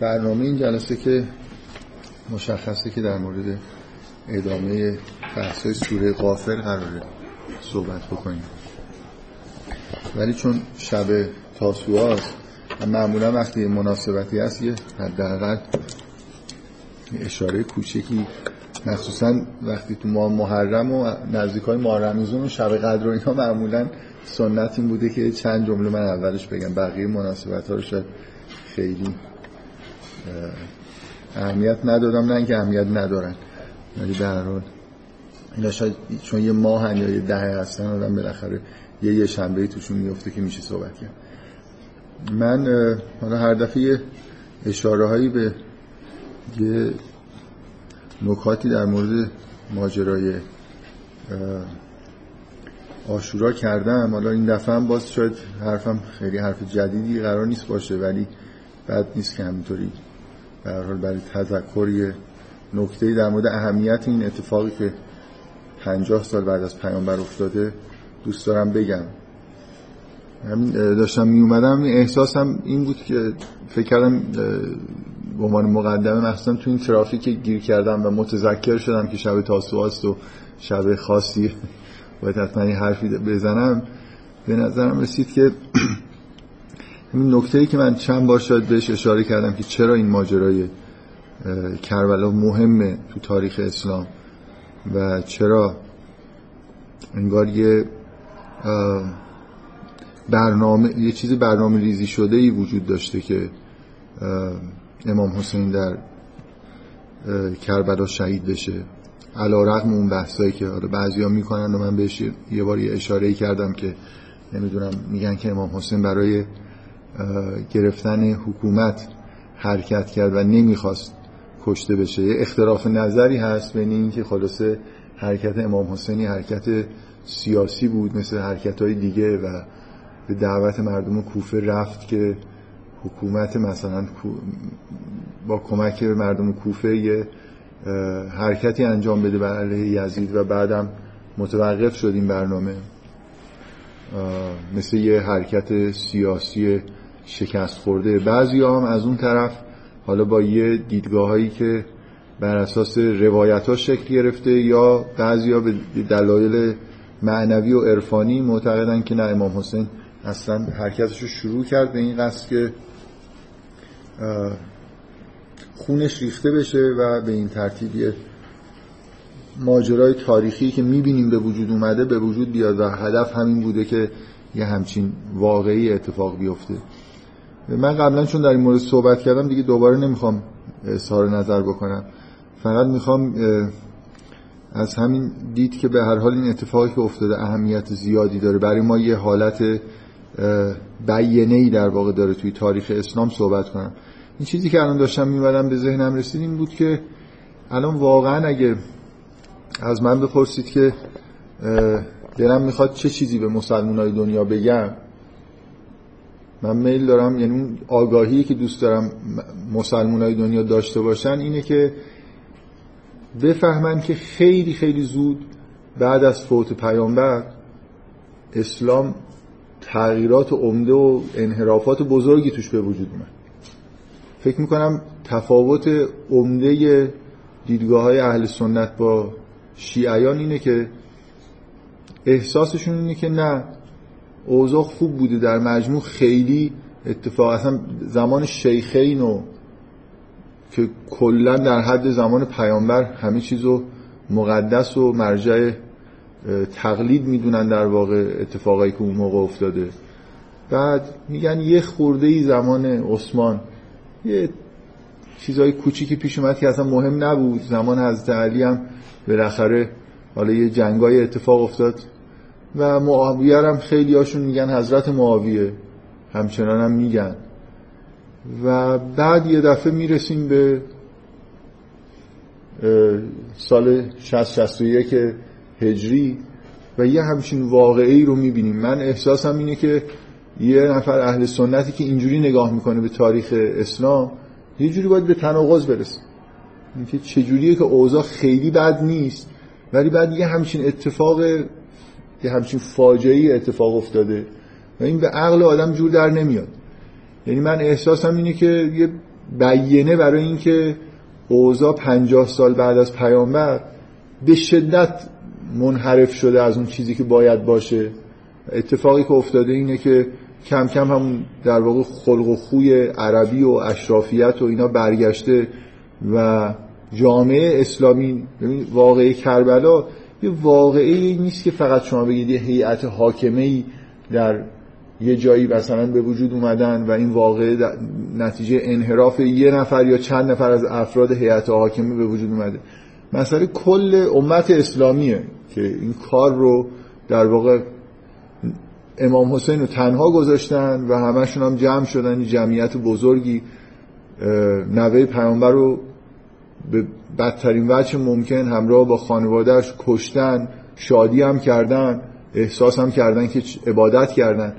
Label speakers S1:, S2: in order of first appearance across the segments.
S1: برنامه این جلسه که مشخصه که در مورد ادامه بحث سوره غافر قراره صحبت بکنیم. ولی چون شب تاسوعاست و معمولا وقتی مناسبتی هست یه حداقل اشاره کوچکی مخصوصا وقتی تو ماه محرم و نزدیک های ماه رمزون و شب قدر و اینا معمولا سنت این بوده که چند جمله من اولش بگم بقیه مناسبت ها رو شاید خیلی اهمیت ندادم. نه اینکه اهمیت ندارن ولی به هر حال اینا شاید چون یه ماه یا یه دهه هستن آدم بالاخره یه یه شنبه توشون میفته که میشه صحبت کرد. من حالا هر دفعه اشاره هایی به یه نکاتی در مورد ماجرای آشورا کردم. حالا این دفعه هم باز شاید حرفم خیلی حرف جدیدی قرار نیست باشه ولی بد نیست که همینطوری به حال برای تذکر یه نکته در مورد اهمیت این اتفاقی که 50 سال بعد از پیامبر افتاده دوست دارم بگم. همین داشتم می اومدم احساسم این بود که فکر کردم به عنوان مقدمه مخصوصا تو این ترافیک گیر کردم و متذکر شدم که شب تاسوعاست و شب خاصی باید حتما حرفی بزنم به نظرم رسید که این نکته که من چند بار شاید بهش اشاره کردم که چرا این ماجرای کربلا مهمه تو تاریخ اسلام و چرا انگار یه برنامه یه چیزی برنامه ریزی شده ای وجود داشته که امام حسین در کربلا شهید بشه. علا رقم اون بحثایی که حالا بعضی ها می‌کنن و من بهش یه بار یه اشاره کردم که نمی‌دونم میگن که امام حسین برای گرفتن حکومت حرکت کرد و نمی‌خواست کشته بشه. یه اختلاف نظری هست بین این که خلاصه حرکت امام حسینی حرکت سیاسی بود مثل حرکت های دیگه و به دعوت مردم کوفه رفت که حکومت مثلا با کمک مردم کوفه یه حرکتی انجام بده بر علیه یزید و بعدم متوقف شد این برنامه. مثل یه حرکت سیاسی شکست خورده. بعضی هم از اون طرف حالا با یه دیدگاه هایی که بر اساس روایت ها شکل گرفته یا بعضی ها به دلایل معنوی و عرفانی معتقدن که نه امام حسین اصلا حرکتش رو شروع کرد به این قصد که خونش ریخته بشه و به این ترتیب ماجرای تاریخی که می‌بینیم به وجود اومده به وجود بیاد و هدف همین بوده که یه همچین واقعی اتفاق بیفته. من قبلا چون در این مورد صحبت کردم دیگه دوباره نمی‌خوام اظهار نظر بکنم. فقط می‌خوام از همین دید که به هر حال این اتفاقی که افتاده اهمیت زیادی داره. برای ما یه حالت بیینه ای در واقع داره توی تاریخ اسلام صحبت کنم. این چیزی که الان داشتم میمدم به ذهنم رسید این بود که الان واقعا اگه از من بپرسید که دلم می‌خواد چه چیزی به مسلمان های دنیا بگم من میل دارم یعنی اون آگاهی که دوست دارم مسلمان های دنیا داشته باشن اینه که بفهمن که خیلی خیلی زود بعد از فوت پیامبر اسلام تغییرات عمده و انحرافات بزرگی توش به وجود اومد. فکر می‌کنم تفاوت عمده دیدگاه های اهل سنت با شیعیان اینه که احساسشون اینه که نه اوضاع خوب بوده در مجموع. خیلی اتفاق اصلا زمان شیخین و که کلا در حد زمان پیامبر همه چیزو مقدس و مرجع تقلید می‌دونن در واقع اتفاقایی که اون موقع افتاده. بعد میگن یه خورده ای زمان عثمان. یه چیزای کوچیکی پیش اومد که اصلا مهم نبود. زمان حضرت علی هم بالاخره حالا یه جنگای اتفاق افتاد. و معاویه هم خیلی هاشون میگن حضرت معاویه. همچنان هم میگن. و بعد یه دفعه می‌رسیم به سال 60 که هجری و یه همچین واقعی رو می‌بینیم. من احساسم اینه که یه نفر اهل سنتی که اینجوری نگاه می‌کنه به تاریخ اسلام یه جوری باید به تناقض برسه. اینکه چجوریه که اوضاع خیلی بد نیست ولی بعد یه همچین اتفاق یه همچین فاجعه اتفاق افتاده. و این به عقل آدم جور در نمیاد. یعنی من احساسم اینه که یه بیینه برای اینکه اوضاع پنجاه سال بعد از پیامبر به شدت منحرف شده از اون چیزی که باید باشه. اتفاقی که افتاده اینه که کم کم هم در واقع خلق و خوی عربی و اشرافیت و اینا برگشته و جامعه اسلامی واقعی کربلا یه واقعی نیست که فقط شما بگید یه هیئت حاکمه ای در یه جایی مثلا به وجود اومدن و این واقعه نتیجه انحراف یه نفر یا چند نفر از افراد هیئت حاکمه به وجود اومده. مسئله کل امت اسلامیه که این کار رو در واقع امام حسین رو تنها گذاشتن و همشون هم جمع شدن جمعیت بزرگی نوه پیامبر رو به بدترین وجه ممکن همراه با خانوادهش کشتن شادی هم کردن احساس هم کردن که عبادت کردن.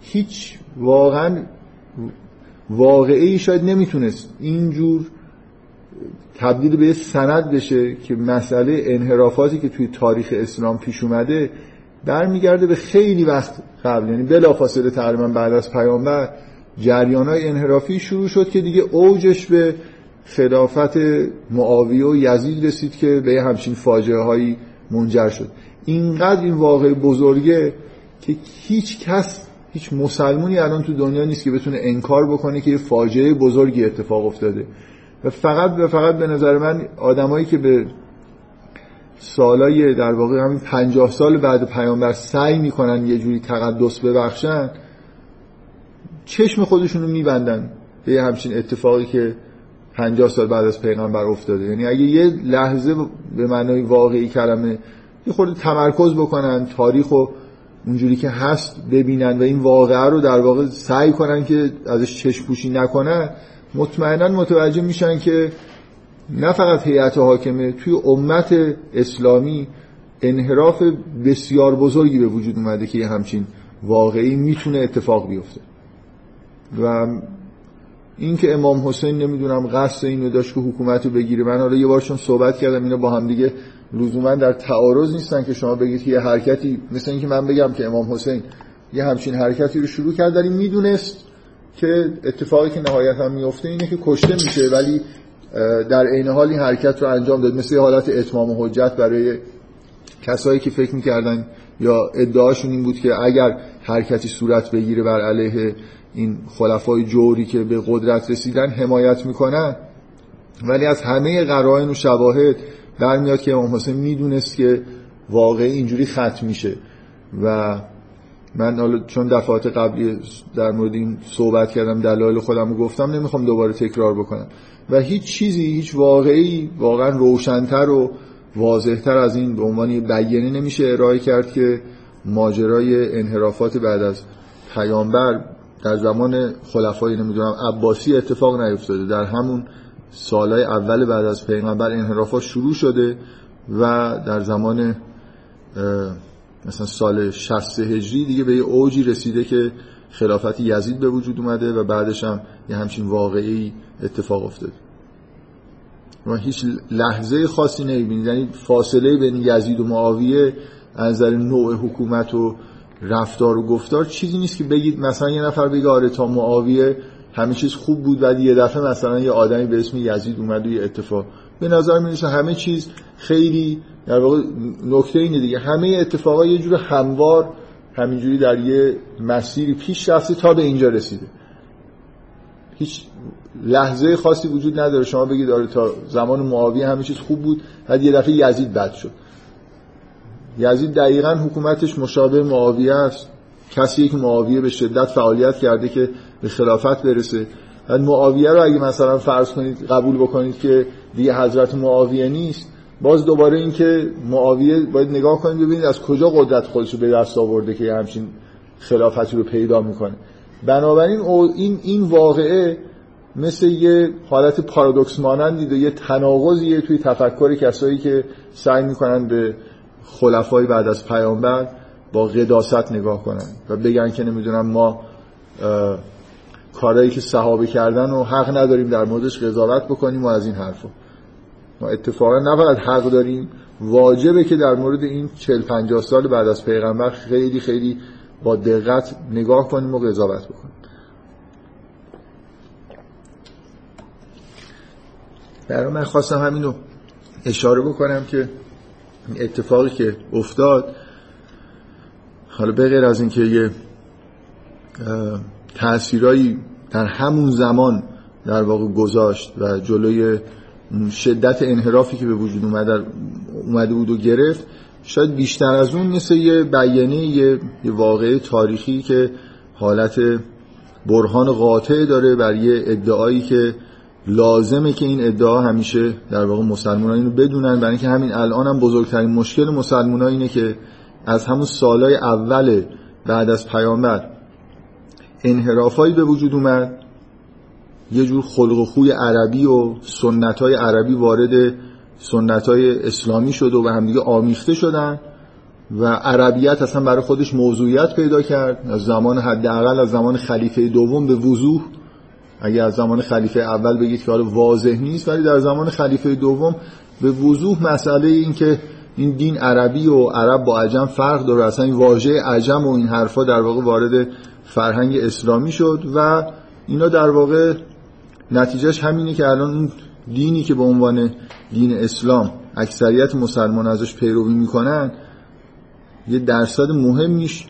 S1: هیچ واقعا واقعی شاید نمی‌تونست اینجور تبدیل به سند بشه که مسئله انحرافاتی که توی تاریخ اسلام پیش اومده برمیگرده به خیلی وقت قبل. یعنی بلافاصله تقریبا بعد از پیامبر جریان های انحرافی شروع شد که دیگه اوجش به خلافت معاویه و یزید رسید که به همچین فاجعه هایی منجر شد. اینقدر این واقع بزرگه که هیچ کس هیچ مسلمونی الان تو دنیا نیست که بتونه انکار بکنه که یه فاجعه بزرگی اتفاق افتاده. و فقط و فقط به نظر من آدمایی که به سالای در واقع همین پنجاه سال بعد پیامبر سعی می‌کنن یه جوری تقدس ببخشن چشم خودشون رو میبندن به همچین اتفاقی که پنجاه سال بعد از پیغمبر افتاده. یعنی اگه یه لحظه به معنای واقعی کلمه یه خورده تمرکز بکنن تاریخ و اونجوری که هست ببینن و این واقعه رو در واقع سعی کنن که ازش چشم پوشی نکنن مطمئنا متوجه میشن که نه فقط هیئت حاکمه توی امت اسلامی انحراف بسیار بزرگی به وجود اومده که یه همچین واقعی می‌تونه اتفاق بیفته. و اینکه امام حسین نمی‌دونم قصد اینو داشت که حکومت رو بگیره. من حالا یه بار چون صحبت کردم اینو با هم دیگه لزوما در تعارض نیستن که شما بگید که یه حرکتی مثل اینکه من بگم که امام حسین یه همچین حرکتی رو شروع کرد داریم می‌دونست که اتفاقی که نهایتا میفته اینه که کشته میشه ولی در عین حال این حرکت رو انجام داد. مثل حالت اتمام حجت برای کسایی که فکر می‌کردن یا ادعاشون این بود که اگر حرکتی صورت بگیره بر علیه این خلفای جوری که به قدرت رسیدن حمایت می‌کنن. ولی از همه قرائن و شواهد برمیاد که امام حسین می‌دونست که واقع اینجوری ختم میشه. و من حالا چون دفعات قبلی در مورد این صحبت کردم دلایل خودم رو گفتم نمی‌خوام دوباره تکرار بکنم. و هیچ چیزی هیچ واقعی واقعا روشنتر و واضحتر از این به عنوان بیانه نمیشه ارائه کرد که ماجرای انحرافات بعد از پیامبر در زمان خلفای نمی‌دونم عباسی اتفاق نیفتاده. در همون سالهای اول بعد از پیغمبر انحرافات شروع شده و در زمان مثلا سال 60 هجری دیگه به یه اوجی رسیده که خلافت یزید به وجود اومده و بعدش هم یه همچین واقعی اتفاق افتاده. و هیچ لحظه خاصی نمی‌بینید یعنی فاصله بین یزید و معاویه از نظر نوع حکومت و رفتار و گفتار چیزی نیست که بگید مثلا یه نفر بگه آره تا معاویه همه چیز خوب بود بعد یه دفعه مثلا یه آدمی به اسم یزید اومد و یه اتفاق. به نظر می همه چیز خیلی در واقع نکته اینه دیگه. همه اتفاقا یه جور هموار همینجوری در یه مسیری پیش رفته تا به اینجا رسیده. هیچ لحظه خاصی وجود نداره. شما بگید داره تا زمان معاویه همه چیز خوب بود بعد یه دفعه یزید بد شد. یزید دقیقا حکومتش مشابه معاویه است. کسی که معاویه به شدت فعالیت کرده که به خلافت برسه. بعد معاویه رو اگه مثلا فرض کنید قبول بکنید که دیگه حضرت معاویه نیست باز دوباره این که معاویه باید نگاه کنید ببینید از کجا قدرت خودش رو به دست آورده که همچین خلافتی رو پیدا می‌کنه. بنابراین این این واقعه مثل یه حالت پارادوکس مانندی و یه تناقضیه توی تفکر کسایی که سعی می‌کنن به خلفای بعد از پیامبر با قداست نگاه کنن و بگن که نمی‌دونم ما کارهایی که صحابه کردن و حق نداریم در موردش قضاوت بکنیم و از این حرفا. ما اتفاقا نباید حق داریم. واجبه که در مورد این 40 50 سال بعد از پیغمبر خیلی خیلی با دقت نگاه کنیم و قضاوت بکنیم. برای من خواستم همینو اشاره بکنم که اتفاقی که افتاد حالا به غیر از اینکه یه تأثیرایی در همون زمان در واقع گذاشت و جلوی شدت انحرافی که به وجود اومده, اومده بود و گرفت شاید بیشتر از اون مثل یه بیانه یه, یه واقعه تاریخی که حالت برهان قاطع داره بر یه ادعایی که لازمه که این ادعا همیشه در واقع مسلمان اینو بدونن. برای اینکه همین الان هم بزرگترین مشکل مسلمان اینه که از همون سالای اول بعد از پیامبر انحرافایی به وجود اومد. یه جور خلق و خوی عربی و سنت های عربی وارد سنت های اسلامی شد و به همدیگه آمیخته شدن و عربیت اصلا برای خودش موضوعیت پیدا کرد. از زمان حداقل از زمان خلیفه دوم به وضوح اگه از زمان خلیفه اول بگید که حالا واضح نیست ولی در زمان خلیفه دوم به وضوح مسئله این که این دین عربی و عرب با عجم فرق داره. اصلا این واژه عجم و این حرفا در واقع وارد فرهنگ اسلامی شد و اینا در واقع نتیجهش همینه که الان اون دینی که به عنوان دین اسلام اکثریت مسلمان ازش پیروی می‌کنن یه درصد مهمیش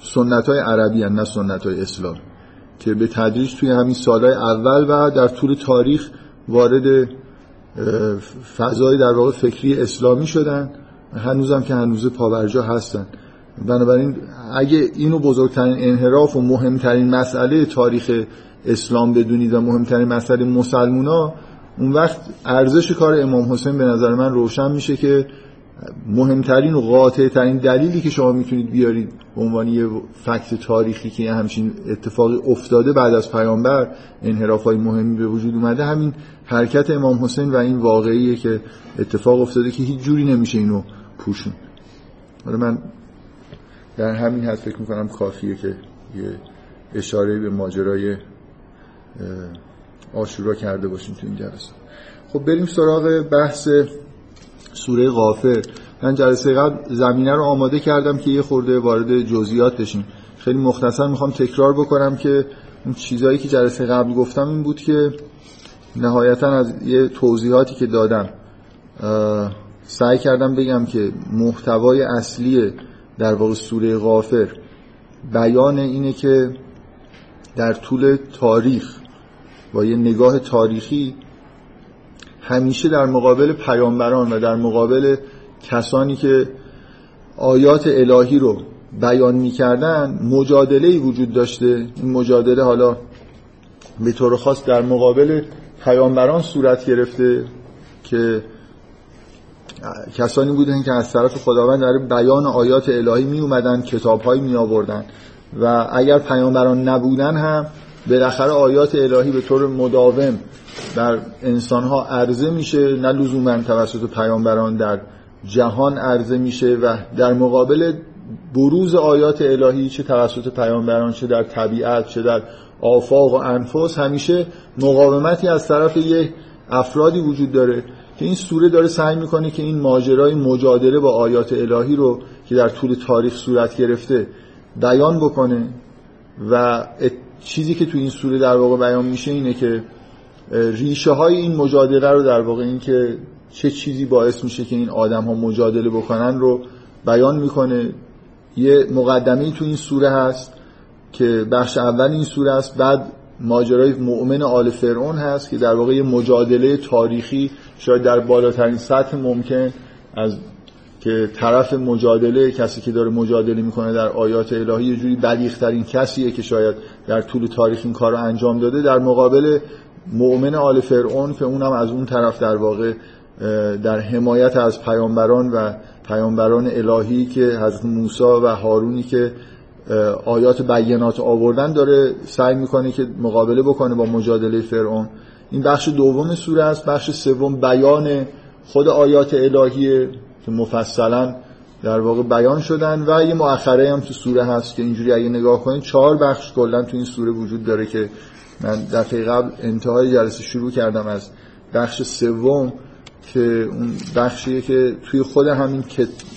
S1: سنت های عربی هن نه سنت های اسلام. که به تدریج توی همین سالهای اول و در طول تاریخ وارد فضای در واقع فکری اسلامی شدن. هنوزم که هنوز پاورجا هستن. بنابراین اگه اینو بزرگترین انحراف و مهمترین مسئله تاریخ اسلام بدونید و مهمترین مسئله مسلمونا اون وقت ارزش کار امام حسین به نظر من روشن میشه که مهمترین و قاطع ترین دلیلی که شما می‌تونید بیارید به عنوان یه فکت تاریخی که همچین اتفاقی افتاده بعد از پیامبر انحراف های مهمی به وجود اومده همین حرکت امام حسین و این واقعیه که اتفاق افتاده که هیچ جوری نمیشه اینو پوشون. حالا من در همین حد فکر می‌کنم کافیه که یه اشاره به ماجرای آشورا کرده باشیم تو این جلسه. خب بریم سراغ بحث سوره غافر. من جلسه قبل زمینه رو آماده کردم که یه خورده وارد جزئیات بشیم خیلی مختصر می‌خوام تکرار بکنم که اون چیزهایی که جلسه قبل گفتم این بود که نهایتا از یه توضیحاتی که دادم سعی کردم بگم که محتوای اصلی در واقع سوره غافر بیان اینه که در طول تاریخ با یه نگاه تاریخی همیشه در مقابل پیامبران و در مقابل کسانی که آیات الهی رو بیان می‌کردن مجادله وجود داشته. این مجادله حالا به طور خاص در مقابل پیامبران صورت گرفته که کسانی بودن که از طرف خداوند در بیان آیات الهی می اومدن کتاب هایی می آوردن و اگر پیامبران نبودن هم بالاخره آیات الهی به طور مداوم در انسان ها عرضه میشه نه لزوما توسط پیامبران در جهان عرضه میشه و در مقابل بروز آیات الهی چه توسط پیامبران چه در طبیعت چه در آفاق و انفس همیشه مقاومتی از طرف یک افرادی وجود داره که این سوره داره سعی می‌کنه که این ماجرای مجادله با آیات الهی رو که در طول تاریخ صورت گرفته بیان بکنه و چیزی که تو این سوره در واقع بیان میشه اینه که ریشه های این مجادله رو در واقع این که چه چیزی باعث میشه که این آدم ها مجادله بکنن رو بیان می‌کنه. یه مقدمه تو این سوره هست که بخش اول این سوره است بعد ماجرای مؤمن آل فرعون هست که در واقع یه مجادله تاریخی شاید در بالاترین سطح ممکن از که طرف مجادله کسی که داره مجادله می‌کنه در آیات الهی یه جوری بلیغترین کسیه که شاید در طول تاریخ این کار رو انجام داده. در مقابل مؤمن آل فرعون که اونم از اون طرف در واقع در حمایت از پیامبران و پیامبران الهی که حضرت موسی و هارونی که آیات بینات آوردن داره سعی می‌کنه که مقابله بکنه با مجادله فرعون. این بخش دوم سوره است. بخش سوم بیان خود آیات الهیه که مفصلا در واقع بیان شدن و یه مؤخره هم تو سوره هست که اینجوری اگه نگاه کنید چهار بخش کلا تو این سوره وجود داره که من دفعه قبل انتهای جلسه شروع کردم از بخش سوم که اون بخشیه که توی خود همین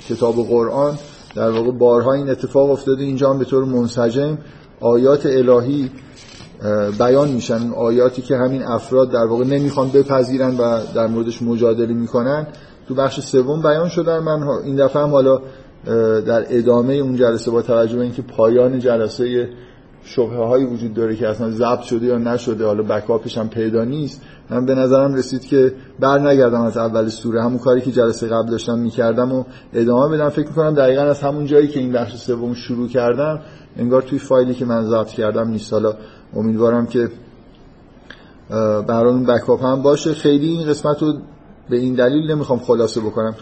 S1: کتاب قرآن در واقع بارها این اتفاق افتاده. اینجا هم به طور منسجم آیات الهی بیان میشن. آیاتی که همین افراد در واقع نمی‌خوان بپذیرن و در موردش مجادله می‌کنن. تو بخش سوم بیان شدن من این دفعه هم حالا در ادامه اون جلسه با توجه به اینکه پایان جلسه شبهه هایی وجود داره که اصلا ضبط شده یا نشده حالا بکاپش هم پیدا نیست من به نظرم رسید که بر نگردم از اول سوره. همون کاری که جلسه قبل داشتم می‌کردم و ادامه بدم. فکر می‌کنم دقیقا از همون جایی که این بخش سوم شروع کردم انگار توی فایلی که من ضبط کردم نیست. حالا امیدوارم که برای اون بکاپ هم باشه. خیلی این قسمت رو به این دلیل نمی‌خوام خلاصه بکنم.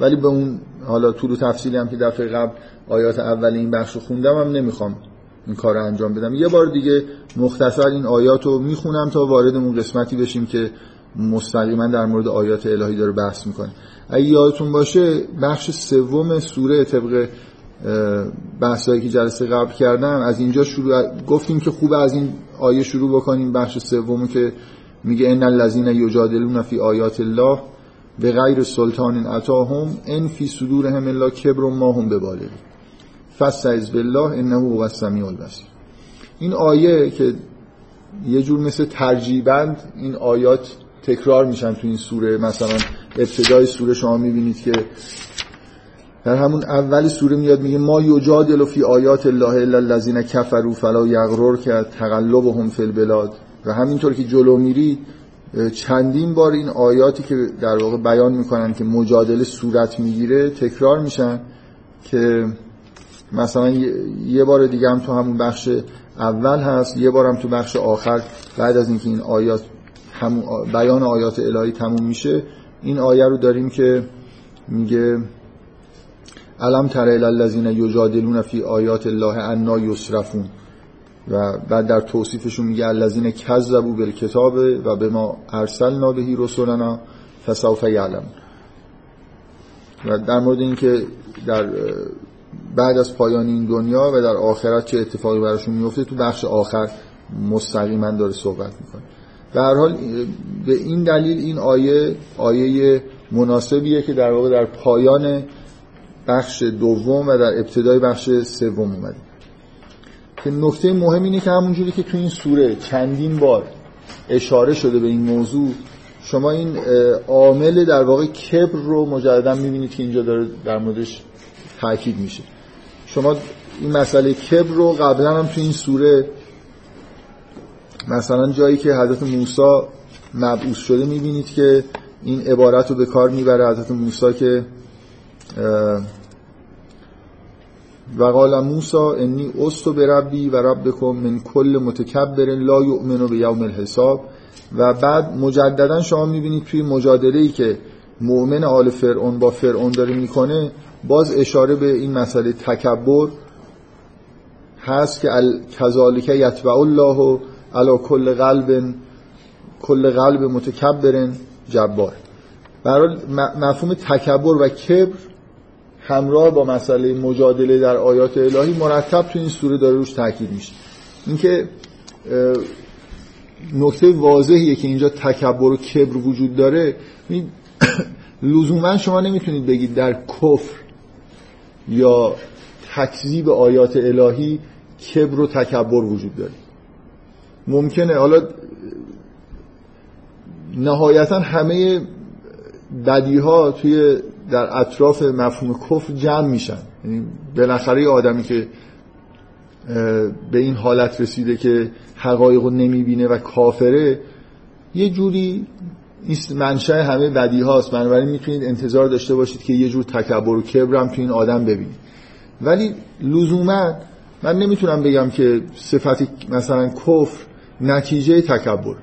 S1: ولی به اون حالا طول و تفصیلی هم که دفعه قبل آیات اول این بخش رو خوندم هم نمی‌خوام این کار رو انجام بدم. یه بار دیگه مختصر این آیات رو می‌خونم تا وارد اون قسمتی بشیم که مستقیما در مورد آیات الهی داره بحث می‌کنه. اگه یادتون باشه بخش سوم سوره طبق بحثایی که جلسه قبل کردم از اینجا شروع گفتیم که خوب از این آیه شروع بکنیم بخش سومو که میگه ان الذين یجادلون فی آیات الله به غیر سلطان عطاهم ان فی صدورهم الا کبر ما هم ببالغ. فاستعذ بالله انه هو السمیع البصیر. این آیه که یه جور مثل ترجیبند این آیات تکرار میشن تو این سوره. مثلا ابتدای سوره شما می‌بینید که در همون اول سوره میاد میگه ما یجادل فی آیات الله الا الذين كفروا فلا یغرر که تقلبهم فی البلاد. و همینطور که جلو میری چندین بار این آیاتی که در واقع بیان می‌کنن که مجادله صورت می‌گیره تکرار میشن که مثلا یه بار دیگه هم تو همون بخش اول هست یه بارم تو بخش آخر بعد از اینکه این آیات هم بیان آیات الهی تموم میشه این آیه رو داریم که میگه علم تر الذین یجادلون فی آیات الله انا یسرفون و بعد در توصیفشون میگه الذین کذبوا بالکتاب و به ما ارسلنا بهی رسولنا فسوف یعلم و در مورد اینکه در بعد از پایان این دنیا و در آخرت چه اتفاقی براشون میفته تو بخش آخر مستقیما داره صحبت می‌کنه. به هر حال به این دلیل این آیه آیه مناسبیه که در واقع در پایان بخش دوم و در ابتدای بخش سوم اومده. که نکته مهم اینه که همونجوری که تو این سوره چندین بار اشاره شده به این موضوع شما این عامل در واقع کبر رو مجددا می‌بینید که اینجا داره در موردش تاکید میشه. شما این مسئله کبر رو قبلا هم تو این سوره مثلا جایی که حضرت موسی مبعوث شده می‌بینید که این عبارت رو به کار می‌بره حضرت موسی که و قال موسی انی استو بربی و ربکم من کل متکبر لا یؤمن به یوم الحساب. و بعد مجددا شما می‌بینید توی مجادله ای که مؤمن آل فرعون با فرعون داره می‌کنه باز اشاره به این مسئله تکبر هست که کذالک یتبع الله علی کل قلب کل قلب متکبر جبار. برای مفهوم تکبر و کبر همراه با مسئله مجادله در آیات الهی مرتب تو این سوره داره روش تاکید میشه. اینکه نکته واضحیه که اینجا تکبر و کبر وجود داره. لزوما شما نمی‌تونید بگید در کفر یا تکذیب آیات الهی کبر و تکبر وجود داره. ممکنه. حالا نهایتا همه بدی ها توی در اطراف مفهوم کفر جمع میشن. یعنی بالاخره آدمی که به این حالت رسیده که حقایق رو نمی‌بینه و کافره یه جوری این منشأ همه بدی هاست. بنابراین می‌تونید انتظار داشته باشید که یه جور تکبر و کبرم تو این آدم ببینید. ولی لزوما من نمی‌تونم بگم که صفت مثلا کفر نتیجه تکبر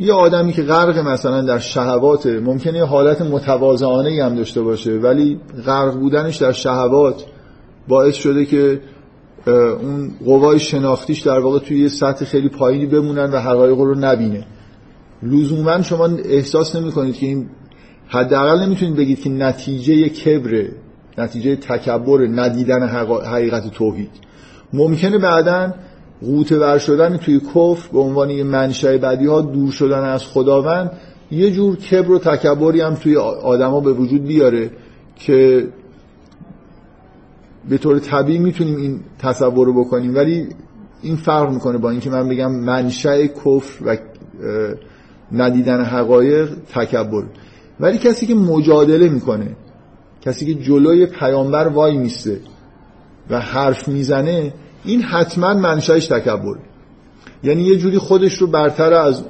S1: یه آدمی که غرق مثلا در شهوات ممکنه یه حالت متواضعانه هم داشته باشه ولی غرق بودنش در شهوات باعث شده که اون قوای شناختیش در واقع توی یه سطح خیلی پایینی بمونن و حقایق رو نبینه. لزوما شما احساس نمی کنید که این حداقل نمی‌تونید بگید که نتیجه کبره نتیجه تکبر ندیدن حقیقت توحید. ممکنه بعدا غوطه ور شدن توی کفر به عنوان یه منشأ بدی ها دور شدن از خداوند یه جور کبر و تکبری هم توی آدما به وجود بیاره که به طور طبیعی می‌تونیم این تصور رو بکنیم. ولی این فرق می‌کنه با اینکه من بگم منشأ کفر و ندیدن حقایق تکبر. ولی کسی که مجادله می‌کنه کسی که جلوی پیامبر وای میسته و حرف می‌زنه این حتما منشأش تکبر. یعنی یه جوری خودش رو برتر از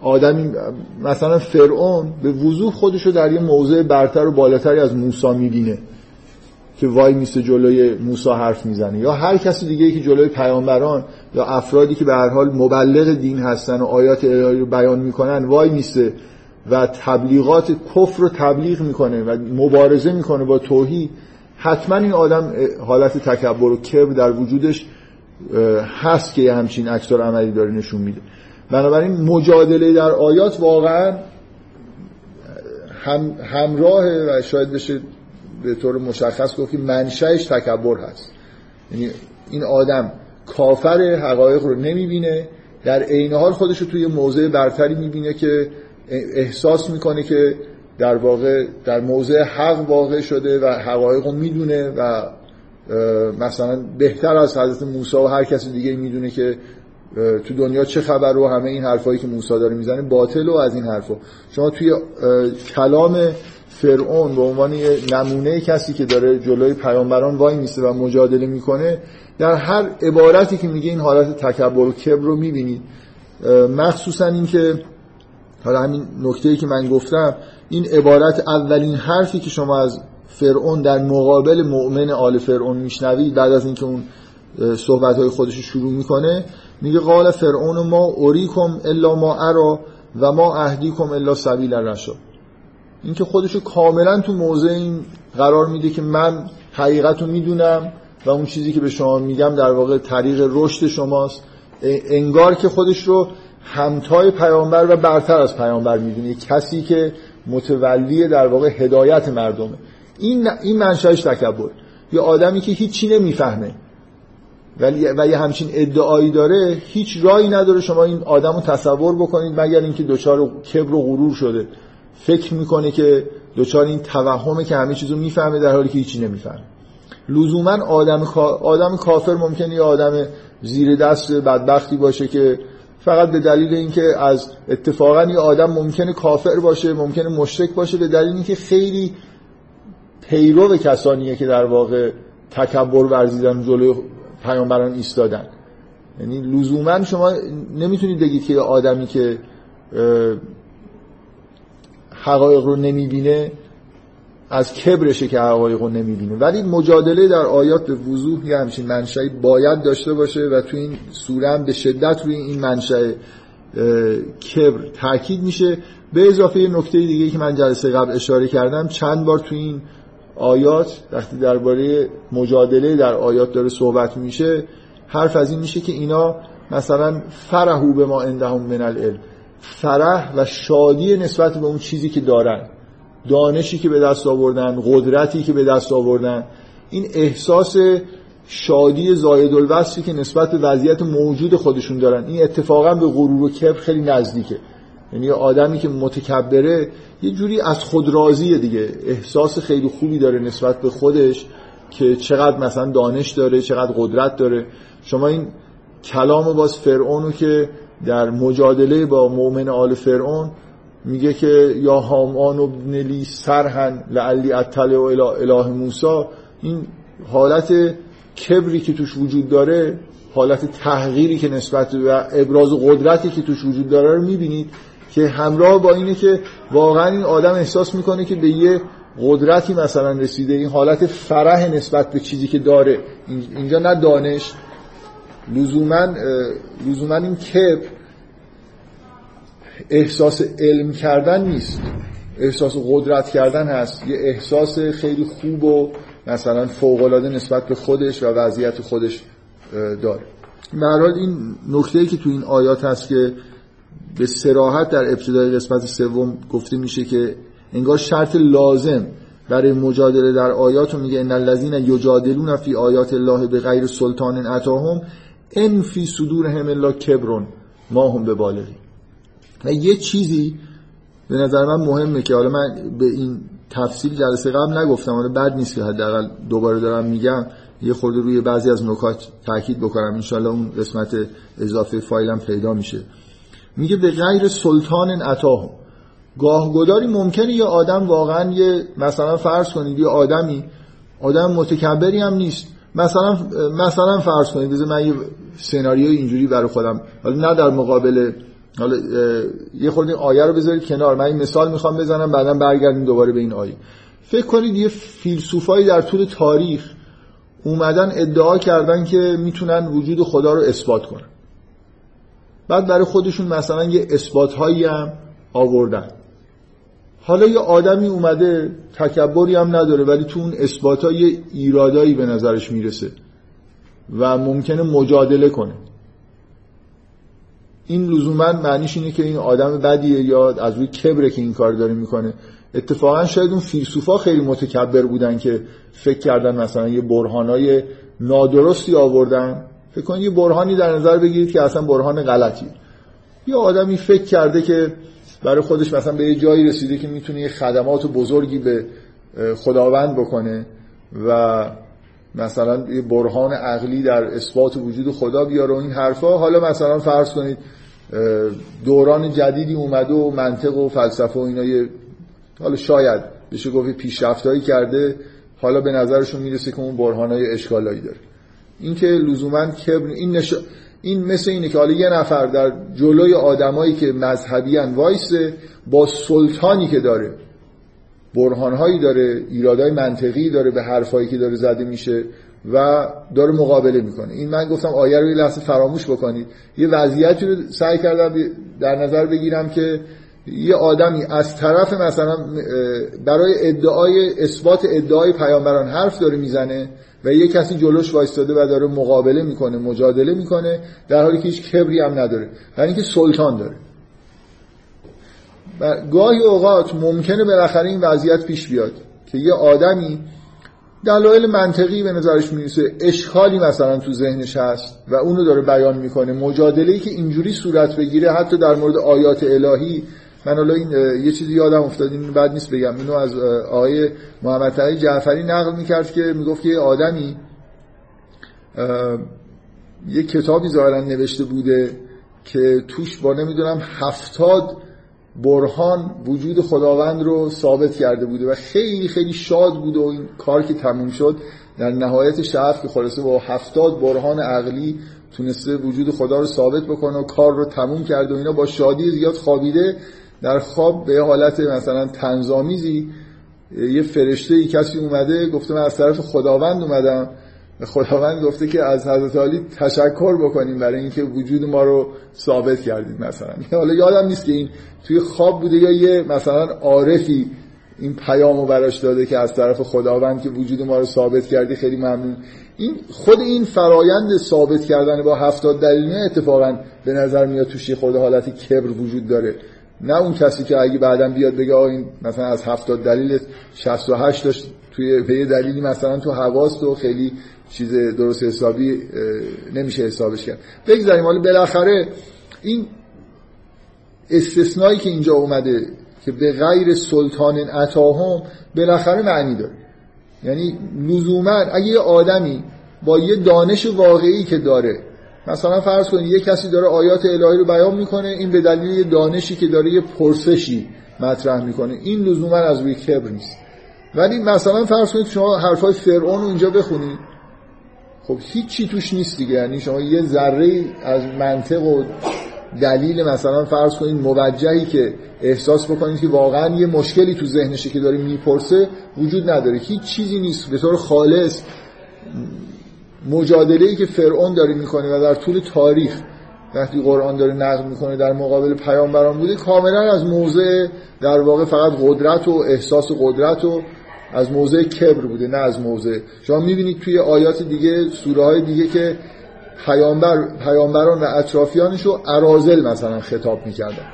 S1: آدمی مثلا فرعون به وضوح خودش رو در یه موضع برتر و بالاتری از موسی می‌بینه که وای میسته جلوی موسی حرف می‌زنه. یا هر کسی دیگه که جلوی پیامبران یا افرادی که به هر حال مبلغ دین هستن و آیات الهی رو بیان می‌کنن وای میسته و تبلیغات کفر رو تبلیغ می‌کنه و مبارزه می‌کنه با توحید حتما این آدم حالت تکبر و کبر در وجودش هست که یه همچین اکثر عملی داره نشون میده. بنابراین مجادله در آیات واقعا هم همراه و شاید بشه به طور مشخص گفت که منشأش تکبر هست. یعنی این آدم کافر حقایق رو نمی‌بینه در عین حال خودش رو توی موضع برتری می‌بینه که احساس می‌کنه که در واقع در موضع حق واقع شده و حقایق رو می‌دونه و مثلا بهتر از حضرت موسی و هر کسی دیگه می‌دونه که تو دنیا چه خبر و همه این حرفایی که موسی داره می‌زنه باطل و از این حرفا. شما توی کلام فرعون به عنوان نمونه کسی که داره جلوی پیامبران وای میسته و مجادله می‌کنه در هر عبارتی که میگه این حالت تکبر و کبر رو می‌بینید. مخصوصا اینکه حالا همین نکته که من گفتم این عبارت اولین حرفی که شما از فرعون در مقابل مؤمن آل فرعون میشنوید بعد از اینکه اون صحبت های خودش شروع می‌کنه میگه قال فرعون ما اوریکم الا ما ارا و ما اهدیکم الا سبیل الرشاد اینکه خودشو کاملا تو موضع این قرار میده که من حقیقت رو می‌دونم و اون چیزی که به شما میگم در واقع طریق رشد شماست. انگار که خودش رو همتای پیامبر و برتر از پیامبر می‌دونه. کسی که متولی در واقع هدایت مردمه این این منشأش تکبر. یه آدمی که هیچی نمی‌فهمه. ولی و یه همچین ادعایی داره هیچ رایی نداره شما این آدم رو تصور بکنید مگر اینکه دچار کبر و غرور شده. فکر می‌کنه که دچار این توهمه که همه چیزو می‌فهمه در حالی که هیچی نمی‌فهمه. لزوما آدم آدم کافر ممکنه یه آدم زیر دست بدبختی باشه که فقط به دلیل اینکه از اتفاقا یه آدم ممکنه کافر باشه ممکنه مشرک باشه به دلیل اینکه خیلی پیرو کسانیه که در واقع تکبر ورزیدن جلوی پیامبران ایستادن. یعنی لزوما شما نمی‌تونید بگید که آدمی که حقایق رو نمی‌بینه از کبرشه که حقایق رو نمی‌بینه. ولی مجادله در آیات به وضوح یه همچین منشأی باید داشته باشه و تو این سوره هم به شدت روی این منشأ کبر تاکید میشه. به اضافه یه نکته دیگه که من جلسه قبل اشاره کردم چند بار تو این آیات وقتی درباره مجادله در آیات داره صحبت میشه حرف از این میشه که اینا مثلا فرحو به ما عندهم من العلم. فرح و شادی نسبت به اون چیزی که دارن. دانشی که به دست آوردن قدرتی که به دست آوردن. این احساس شادی زاید الوصفی که نسبت به وضعیت موجود خودشون دارن. این اتفاقا به غرور و کبر خیلی نزدیکه. یعنی آدمی که متکبره یه جوری از خود راضیه دیگه. احساس خیلی خوبی داره نسبت به خودش که چقدر مثلا دانش داره چقدر قدرت داره. شما این کلام باز فرعونو که در مجادله با مؤمن آل فرعون میگه که یا هامان و نلی سرهن لعلی اطلع و اله موسا این حالت کبری که توش وجود داره حالت تحقیری که نسبت و ابراز قدرتی که توش وجود داره رو می‌بینید که همراه با اینه که واقعا این آدم احساس می‌کنه که به یه قدرتی مثلا رسیده. این حالت فرح نسبت به چیزی که داره. اینجا نه دانش. لزوما لزوما این کبر احساس علم کردن نیست. احساس قدرت کردن هست. یه احساس خیلی خوب و مثلا فوقالعاده نسبت به خودش و وضعیت خودش داره. مراد این نکته که تو این آیات هست که به سراحت در ابتدای قسمت سوم گفته میشه که انگار شرط لازم برای مجادله در آیات میگه ان الذين یجادلون فی آیات الله به غیر سلطان اتاهم ان فی صدورهم الا کبرون ما هم به بالغی و یه چیزی به نظر من مهمه که حالا من به این تفصیل جلسه قبل نگفتم. حالا بد نیست که حداقل دوباره دارم میگم. یه خورده روی بعضی از نکات تاکید بکنم. انشالله اون قسمت اضافه فایلم پیدا میشه. میگه به غیر سلطان عطاهم. گاهگداری ممکنه یه آدم واقعا یه مثلا فرض کنید یه آدمی آدم متکبری هم نیست. مثلا مثلا فرض کنید بذار من یه سناریو اینجوری برای خودم حالا نه در مقابل حالا یه خورده آیه رو بذارید کنار. من این مثال می‌خوام بزنم بعدا برگردیم دوباره به این آیه. فکر کنید یه فیلسوفایی در طول تاریخ اومدن ادعا کردن که می‌تونن وجود خدا رو اثبات کنن. بعد برای خودشون مثلا یه اثبات هایی هم آوردن. حالا یه آدمی اومده تکبری هم نداره ولی تو اون اثبات یه ایرادایی به نظرش می‌رسه و ممکنه مجادله کنه. این لزوما معنیش اینه که این آدم بدیه یا از روی کبره که این کار داره می‌کنه. اتفاقا شاید اون فیلسوفا خیلی متکبر بودن که فکر کردن مثلا یه برهانای نادرستی آوردن. فکر کنید یه برهانی در نظر بگیرید که اصلا برهان غلطی یه آدمی فکر کرده که برای خودش مثلا به یه جایی رسیده که می‌تونه یه خدمات بزرگی به خداوند بکنه و مثلا یه برهان عقلی در اثبات وجود خدا بیاره و این حرفا. حالا مثلا فرض کنید دوران جدیدی اومده و منطق و فلسفه و اینا یه حالا شاید بشه گفت پیشرفتایی کرده حالا به نظرشون می‌رسه که اون برهانای اشکالایی داره. این که لزوما کبر این نش... این مثل اینه که حالا یه نفر در جلوی آدمایی که مذهبی وایسه با سلطانی که داره برهانهایی داره ایرادای منطقی داره به حرفایی که داره زده میشه و داره مقابله می‌کنه. این من گفتم آیه رو یه لحظه فراموش بکنید. یه وضعیتی رو سعی کردم در نظر بگیرم که یه آدمی از طرف مثلا برای ادعای اثبات ادعای پیامبران حرف داره می‌زنه و یه کسی جلوش وایستاده و داره مقابله می‌کنه مجادله می‌کنه در حالی که هیچ کبری هم نداره. یعنی اینکه سلطان داره. و گاهی اوقات ممکنه بالاخره این وضعیت پیش بیاد که یه آدمی دلایل منطقی به نظرش می‌رسه اشکالی مثلا تو ذهنش هست و اونو داره بیان می‌کنه مجادله ای که اینجوری صورت بگیره حتی در مورد آیات الهی من حالا این یه چیزی یادم افتاد این بعد نیست بگم اینو از آقای محمد تقی جعفری نقل می‌کرد که می‌گفت که یه آدمی یه کتابی ظاهرا نوشته بوده که توش با نمی‌دونم هفتاد برهان وجود خداوند رو ثابت کرده بوده و خیلی خیلی شاد بوده و این کار که تموم شد در نهایت شهر که خلاصه با هفتاد برهان عقلی تونسته وجود خدا رو ثابت بکنه و کار رو تموم کرده و اینا با شادی زیاد خوابیده در خواب به حالت مثلا تنظامیزی یه فرشته ای کسی اومده گفته من از طرف خداوند اومدم. خداوند گفته که از حضرت علی تشکر بکنیم برای اینکه وجود ما رو ثابت کردید مثلا. حالا یادم نیست که این توی خواب بوده یا یه مثلا عارفی این پیامو براش داده که از طرف خداوند که وجود ما رو ثابت کردی خیلی ممنون. این خود این فرایند ثابت کردن با هفتاد دلیل اتفاقا به نظر میاد توش یه خود حالت کبر وجود داره. نه اون کسی که اگه بعدا بیاد بگه این مثلا از هفتاد دلیل 68 داشت توی به یه دلیلی مثلا تو حواست و خیلی چیز درست حسابی نمیشه حسابش کرد. بگذاریم حالا بالاخره این استثنایی که اینجا اومده که به غیر سلطان عطاهم بالاخره معنی داره. یعنی لزوما اگه یه آدمی با یه دانش واقعی که داره مثلا فرض کنید یه کسی داره آیات الهی رو بیان می‌کنه این به دلیل یه دانشی که داره یه پرسشی مطرح می‌کنه. این لزوما از روی کبر نیست. ولی مثلا فرض کنید شما حرفای فرعون رو اینجا بخونید. خب هیچی توش نیست دیگه. یعنی شما یه ذره از منطق و دلیل مثلا فرض کنید موجهی که احساس بکنید که واقعا یه مشکلی تو ذهنشه که داره می‌پرسه وجود نداره. هیچ چیزی نیست. به طور خالص مجادله ای که فرعون داره می‌کنه و در طول تاریخ وقتی قرآن داره نقل می‌کنه در مقابل پیامبران بوده کاملا از موضع در واقع فقط قدرت و احساس قدرت و از موضع کبر بوده نه از موضع. شما می‌بینید توی آیات دیگه سوره های دیگه که پیامبر پیامبران و اطرافیانش رو ارازل مثلا خطاب می‌کردن.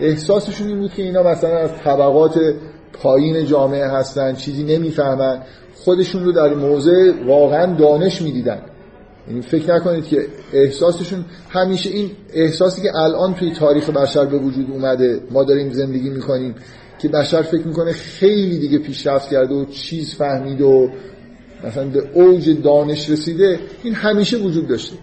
S1: احساسشون این بود که اینا مثلا از طبقات پایین جامعه هستن چیزی نمی‌فهمن. خودشون رو در موضع واقعا دانش می‌دیدن. یعنی فکر نکنید که احساسشون همیشه این احساسی که الان توی تاریخ بشر به وجود اومده ما داریم زندگی می‌کنیم که بشر فکر می‌کنه خیلی دیگه پیشرفت کرده و چیز فهمید و مثلا به اوج دانش رسیده این همیشه وجود داشته.